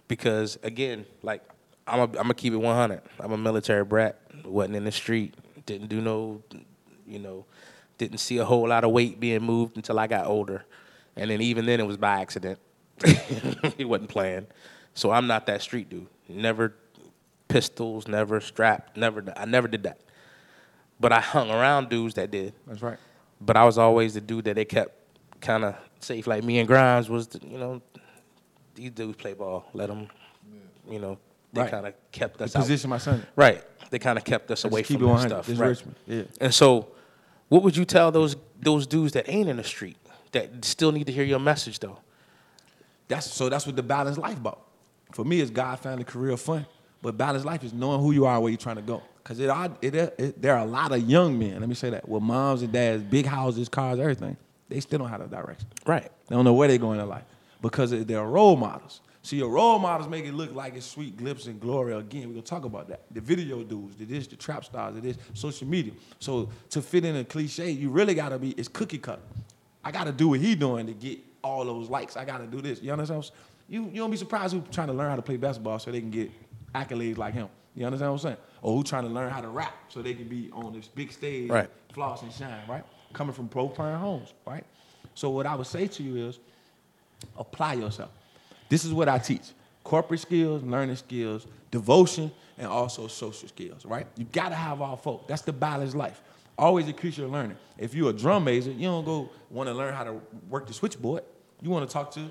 Because again, like I'm a, I'm gonna keep it 100. I'm a military brat. wasn't in the street. Didn't do no, you know, didn't see a whole lot of weight being moved until I got older, and then even then it was by accident. it wasn't planned. So I'm not that street dude. Never pistols, never strapped, never. I never did that. But I hung around dudes that did. That's right. But I was always the dude that they kept kind of safe. Like me and Grimes was, the, you know, these dudes play ball. Let them, you know, they Right. kind of kept us out. Position out. my son. Right. They kind of kept us away keep from it that stuff. This right. Richmond. Yeah. And so, what would you tell those those dudes that ain't in the street that still need to hear your message though? That's so. That's what the balanced life about. For me, it's God, found family, career, fun. But balanced life is knowing who you are, where you're trying to go. Because it, are- it, it, there are a lot of young men. Let me say that with moms and dads, big houses, cars, everything. They still don't have a direction. Right. They don't know where they're going in life because they're role models. See, your role models make it look like it's sweet glimpse and glory. Again, we're gonna talk about that. The video dudes, the this, the trap stars, the this, social media. So to fit in a cliche, you really gotta be. It's cookie cutter. I gotta do what he doing to get all those likes. I gotta do this. You understand? You you don't be surprised who trying to learn how to play basketball so they can get accolades like him. You understand what I'm saying? Or who trying to learn how to rap so they can be on this big stage, Right. floss and shine, right? Coming from pro parent homes, right? So what I would say to you is apply yourself. This is what I teach. Corporate skills, learning skills, devotion, and also social skills, right? You gotta have all four. That's the balanced life. Always increase your learning. If you're a drum major, you don't go want to learn how to work the switchboard. You want to talk to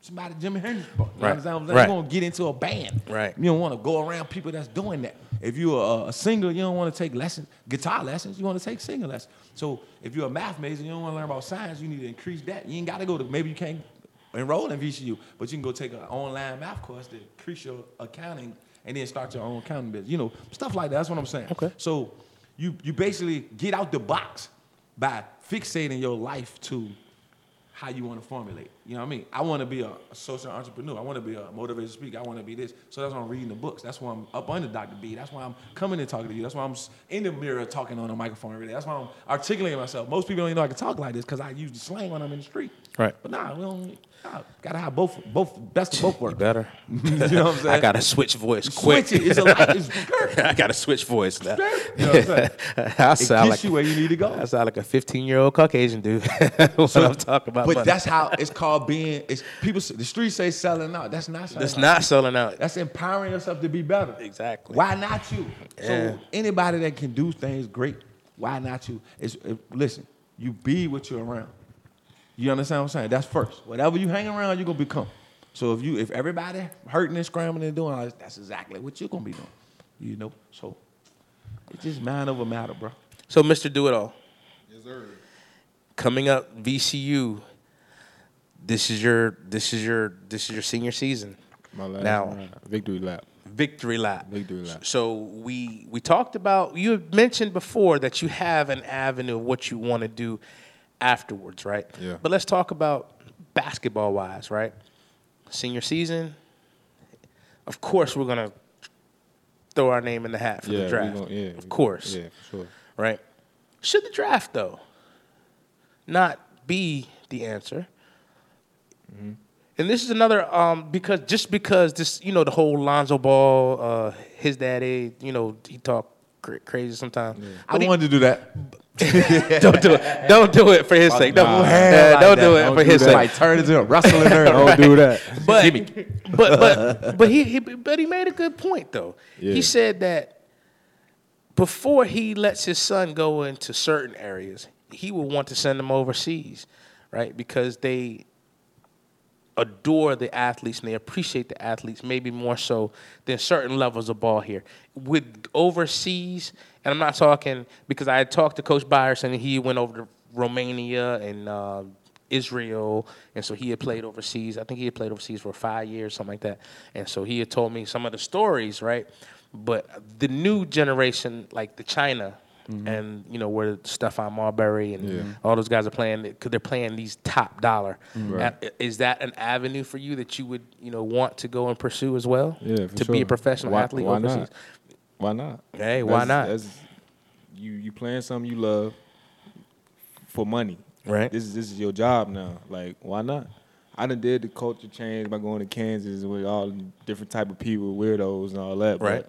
somebody Jimi Hendrix. You Right. understand what I'm saying? Right. You want to get into a band. Right. You don't want to go around people that's doing that. If you're a, a singer, you don't want to take lessons, guitar lessons. You want to take singing lessons. So if you're a math major, you don't want to learn about science. You need to increase that. You ain't got to go to. Maybe you can't enroll in VCU, but you can go take an online math course to increase your accounting and then start your own accounting business. You know, stuff like that. That's what I'm saying. Okay. So you you basically get out the box by fixating your life to how you want to formulate. You know what I mean? I want to be a, social entrepreneur. I want to be a motivated speaker. I want to be this. So that's why I'm reading the books. That's why I'm up under Dr. B. That's why I'm coming and talking to you. That's why I'm in the mirror talking on a microphone every day. That's why I'm articulating myself. Most people don't even know I can talk like this because I use the slang when I'm in the street. Right. But nah, we don't. Nah, gotta have both, both best of both work. better. you know what I'm saying? I gotta switch voice quick. switch it. It's a lot. It's I gotta switch voice now. you know what I'm saying? I It sound gets like you where you need to go. I sound like a 15 year old Caucasian dude when I'm talking about But money. that's how it's called being. It's people. The streets say selling out. That's not. Selling That's out. not selling out. That's empowering yourself to be better. Exactly. Why not you? Yeah. So anybody that can do things great, why not you? It's, it- listen, you be what you're around. You understand what I'm saying? That's first. Whatever you hang around, you're gonna become. So if you if everybody hurting and scrambling and doing all this, that's exactly what you're gonna be doing. You know? So it's just mind over matter, bro. So, Mr. Do It All, Yes, sir. coming up VCU. This is your this is your this is your senior season. My last Now- round. victory lap. Victory lap. Victory lap. So we we talked about you had mentioned before that you have an avenue of what you want to do afterwards, right? Yeah. But let's talk about basketball wise, right? Senior season. Of course, we're gonna throw our name in the hat for yeah, the draft. gon- yeah, of course, Yeah, sure. right? Should the draft though not be the answer? Mm-hmm. And this is another um, because just because this you know the whole Lonzo Ball, uh, his daddy, you know he talk cra- crazy sometimes. I wanted to do that. don't do it. Don't do it for his sake. Don't, nah. uh, like don't that. do it for his that. sake. Might turn into a wrestling nerd. Don't do that. But, but but but he, he but he made a good point though. Yeah. He said that before he lets his son go into certain areas, he will want to send them overseas, right? Because they adore the athletes and they appreciate the athletes maybe more so than certain levels of ball here. With overseas, and I'm not talking because I had talked to Coach Byers and he went over to Romania and uh, Israel, and so he had played overseas. I think he had played overseas for five years, something like that. And so he had told me some of the stories, right? But the new generation, like the China, and you know where Stephon Marbury and Yeah. all those guys are playing because they're playing these top dollar. Right. Uh, Is that an avenue for you that you would you know want to go and pursue as well? Yeah, for to be a professional Why- athlete why overseas. not? Why not? Hey, why not? That's, you you playing something you love for money. Right. This is this is your job now. Like, why not? I done did the culture change by going to Kansas with all different type of people, weirdos and all that. Right.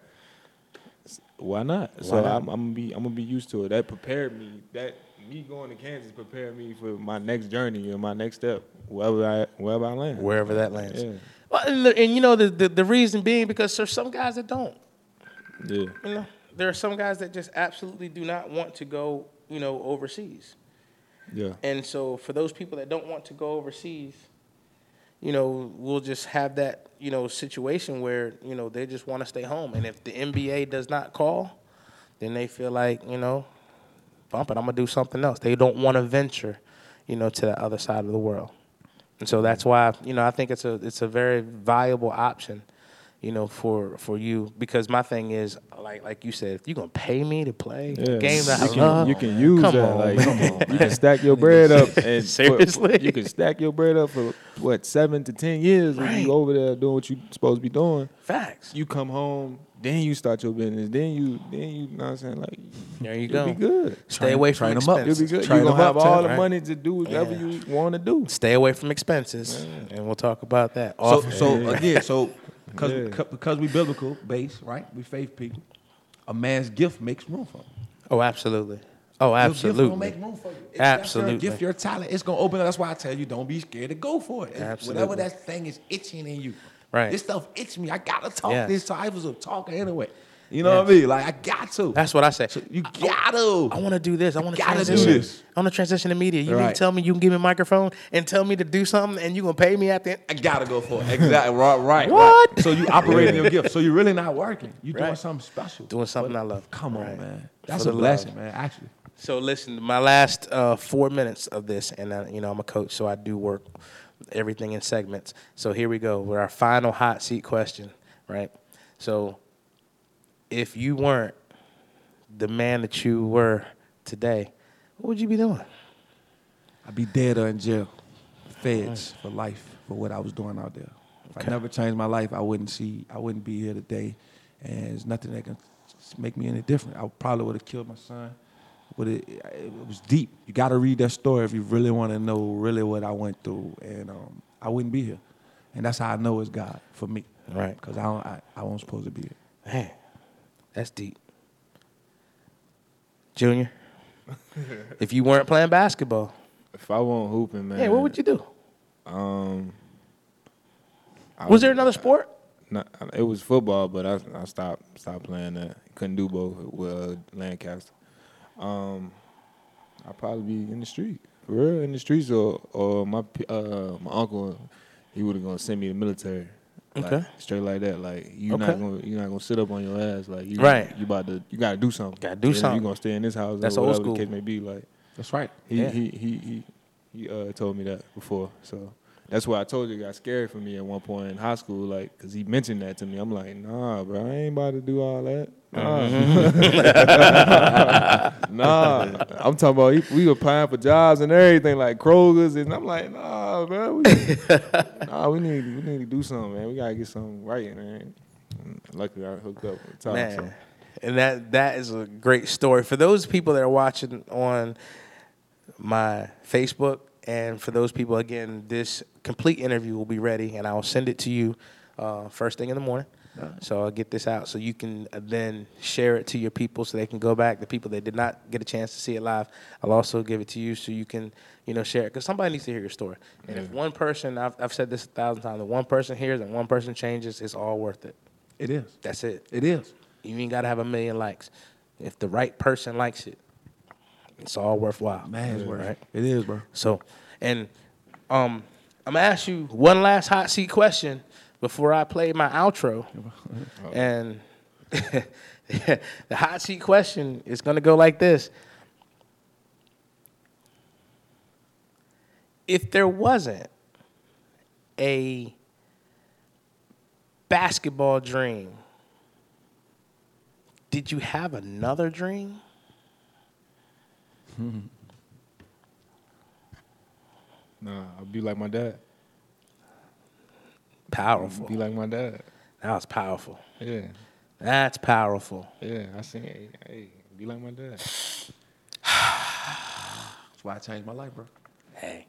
But why not? Why so not? I'm, I'm gonna be I'm gonna be used to it. That prepared me. That me going to Kansas prepared me for my next journey and my next step, wherever I wherever I land. Wherever that lands. Yeah. Well, and, and you know the, the the reason being because there's some guys that don't. Yeah. You know, there are some guys that just absolutely do not want to go. You know, overseas. Yeah. And so for those people that don't want to go overseas, you know, we'll just have that, you know, situation where, you know, they just want to stay home. And if the NBA does not call, then they feel like, you know, bump it, I'm going to do something else. They don't want to venture, you know, to the other side of the world. And so that's why, you know, I think it's a it's a very viable option, you know, for for you because my thing is like like you said, if you're gonna pay me to play Yeah. games that you I can, love, You can use come that. on, like, man. you can, you can stack your bread up and put- Seriously? you can stack your bread up for what seven to ten years when Right. you over there doing what you supposed to be doing. Facts. You come home, then you start your business. Then you, then you, know what I'm saying? Like, There you you'll go. be good. Stay away from train 'em up. You'll be good. Train You're gonna have all the right? money to do whatever Yeah. you want to do. Stay away from expenses, and we'll talk about that. So, so Yeah. again, so because Yeah. because we biblical based, right? We faith people. A man's gift makes room for him. oh, absolutely. Oh, Your gift absolutely. gonna make room for you. If Absolutely. Your gift, your talent, it's gonna open up. That's why I tell you, don't be scared to go for it. Absolutely. Whatever that thing is itching in you. Right. This stuff itch me. I gotta talk Yes. this. So I was a talker anyway. You know what I mean? Like I got to. That's what I say. So you gotta. I want to do this. I want to Gotta do transition. this. I want to transition to media. You Right. tell me you can give me a microphone and tell me to do something, and you gonna pay me at the end? I gotta go for it. Exactly. Right. Right. What? right. So you operating your gift. So you're really not working. You doing Right. something special. Doing something But I love. Come on, man. That's For a blessing, man. Actually. So listen, my last uh, four minutes of this, and uh, you know I'm a coach, so I do work everything in segments. So here we go. We're our final hot seat question, right? So if you weren't the man that you were today, what would you be doing? I'd be dead or in jail. Feds for life for what I was doing out there. If Okay. I never changed my life, I wouldn't see I wouldn't be here today. And there's nothing that can make me any different. I probably would have killed my son. But it, it was deep. You got to read that story if you really want to know really what I went through. And um, I wouldn't be here. And that's how I know it's God for me. Right. Because I, I, I wasn't supposed to be here. Man, that's deep. Junior, if you weren't playing basketball, If I wasn't hooping, man. yeah, what would you do? Um. I Was there another sport? Not, it was football, but I I stopped stopped playing that. Couldn't do both with uh, Lancaster. Um, I'd probably be in the street, for real, in the streets, or or my uh my uncle, he would have gonna send me to the military. Like, Okay. straight like that. Like you Okay. not gonna you're not gonna sit up on your ass. Like you Right. You about to you gotta do something. Gotta do if something. You gonna stay in this house? That's or old school. The case may be. Like That's right. he Yeah. he he he he uh, told me that before. So that's why I told you it got scary for me at one point in high school, like, cause he mentioned that to me. I'm like, nah, bro, I ain't about to do all that. Nah, nah. I'm talking about he- we were applying for jobs and everything, like Kroger's, and I'm like, nah, man, we, nah, we need we need to do something, man. We gotta get something right, man. And Luckily, I hooked up with Tom. Man, So. and that that is a great story for those people that are watching on my Facebook, and for those people again, this complete interview will be ready, and I will send it to you uh, first thing in the morning. So I'll get this out so you can uh, then share it to your people so they can go back. The people that did not get a chance to see it live, I'll also give it to you so you can, you know, share it because somebody needs to hear your story. And if one person, I've, I've said this a thousand times, if one person hears and one person changes, it's all worth it. It is. That's it. It is. You ain't gotta have a million likes. If the right person likes it, it's all worthwhile. Man, it's worth right? it. It is, bro. So, and um, I'm gonna ask you one last hot seat question before I play my outro. and the hot seat question is gonna go like this: If there wasn't a basketball dream, did you have another dream? Nah, I'll be like my dad. Powerful. Be like my dad. That was powerful. Yeah. That's powerful. Yeah, I seen. Hey, hey, be like my dad. That's why I changed my life, bro. Hey.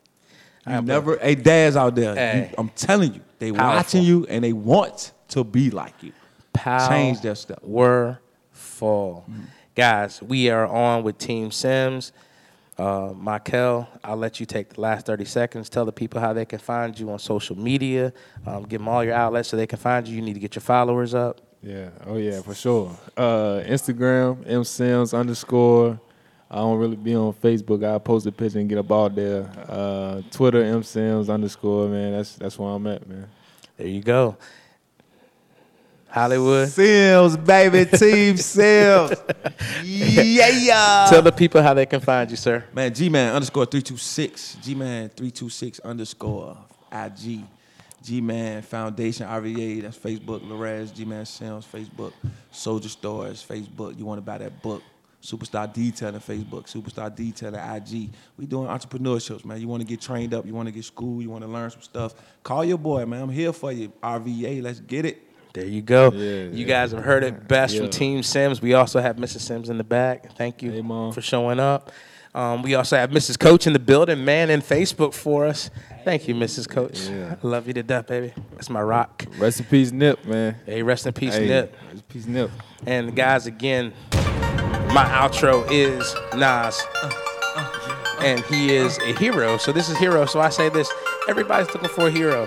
You never, hey, dads out there, Hey. you, I'm telling you, they Powerful. watching you and they want to be like you. Power Change that stuff. Were full. Guys, we are on with Team Sims. Uh, Michael, I'll let you take the last 30 seconds. Tell the people how they can find you on social media. Um, give them all your outlets so they can find you. You need to get your followers up. Yeah. Oh yeah, for sure. Uh, Instagram M Sims underscore. I don't really be on Facebook. I post a picture and get up out there. Uh, Twitter M Sims underscore. Man, that's that's where I'm at, man. There you go. Hollywood. Sims, baby, Team Sims. yeah. Tell the people how they can find you, sir. Man, G Man underscore 326. G Man 326 underscore IG. G Man Foundation, RVA, that's Facebook. Larez, G Man Sims, Facebook. Soldier Stores, Facebook. You want to buy that book. Superstar Detailing, Facebook. Superstar Detailing, IG. We doing entrepreneurships, man. You want to get trained up. You want to get school. You want to learn some stuff. Call your boy, man. I'm here for you. RVA, let's get it. There you go. Yeah, you yeah. guys have heard it best from Team Sims. We also have Mrs. Sims in the back. Thank you Hey, for showing up. Um, we also have Mrs. Coach in the building, man, in Facebook for us. Thank you, Mrs. Coach. Yeah. I love you to death, baby. That's my rock. Rest in peace, Nip, man. Hey, rest in peace, Hey, Nip. Rest in peace, Nip. And guys, again, my outro is Nas. And he is a hero. So this is hero. So I say this everybody's looking for a hero.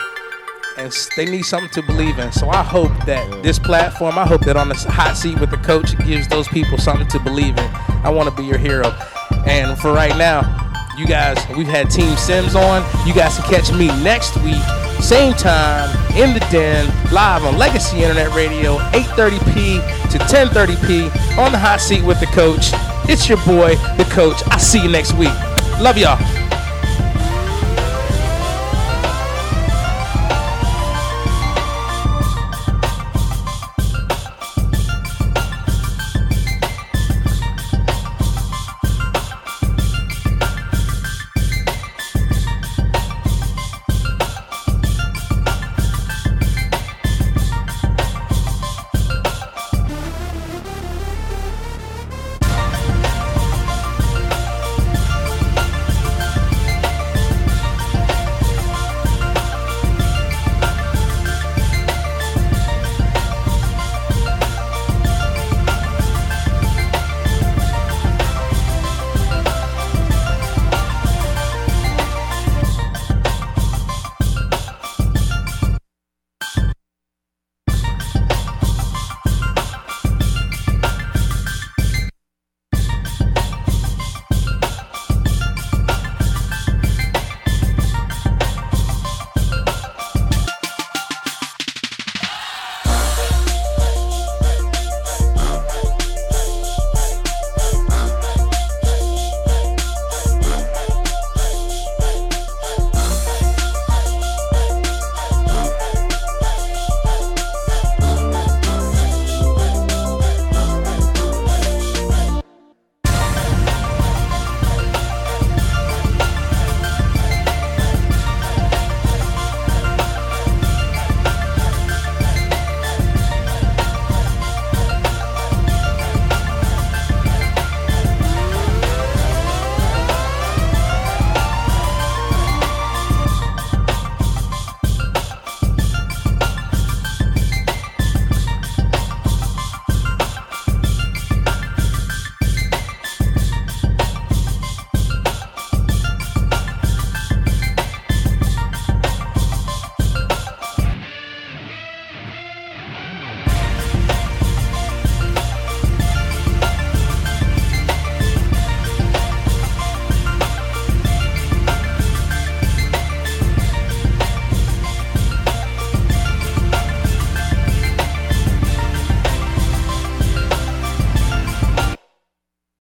And they need something to believe in. So I hope that this platform, I hope that on this hot seat with the coach gives those people something to believe in. I want to be your hero. And for right now, you guys, we've had Team Sims on. You guys can catch me next week, same time, in the den, live on Legacy Internet Radio, 8:30p to 10:30p on the hot seat with the coach. It's your boy, the coach. I'll see you next week. Love y'all.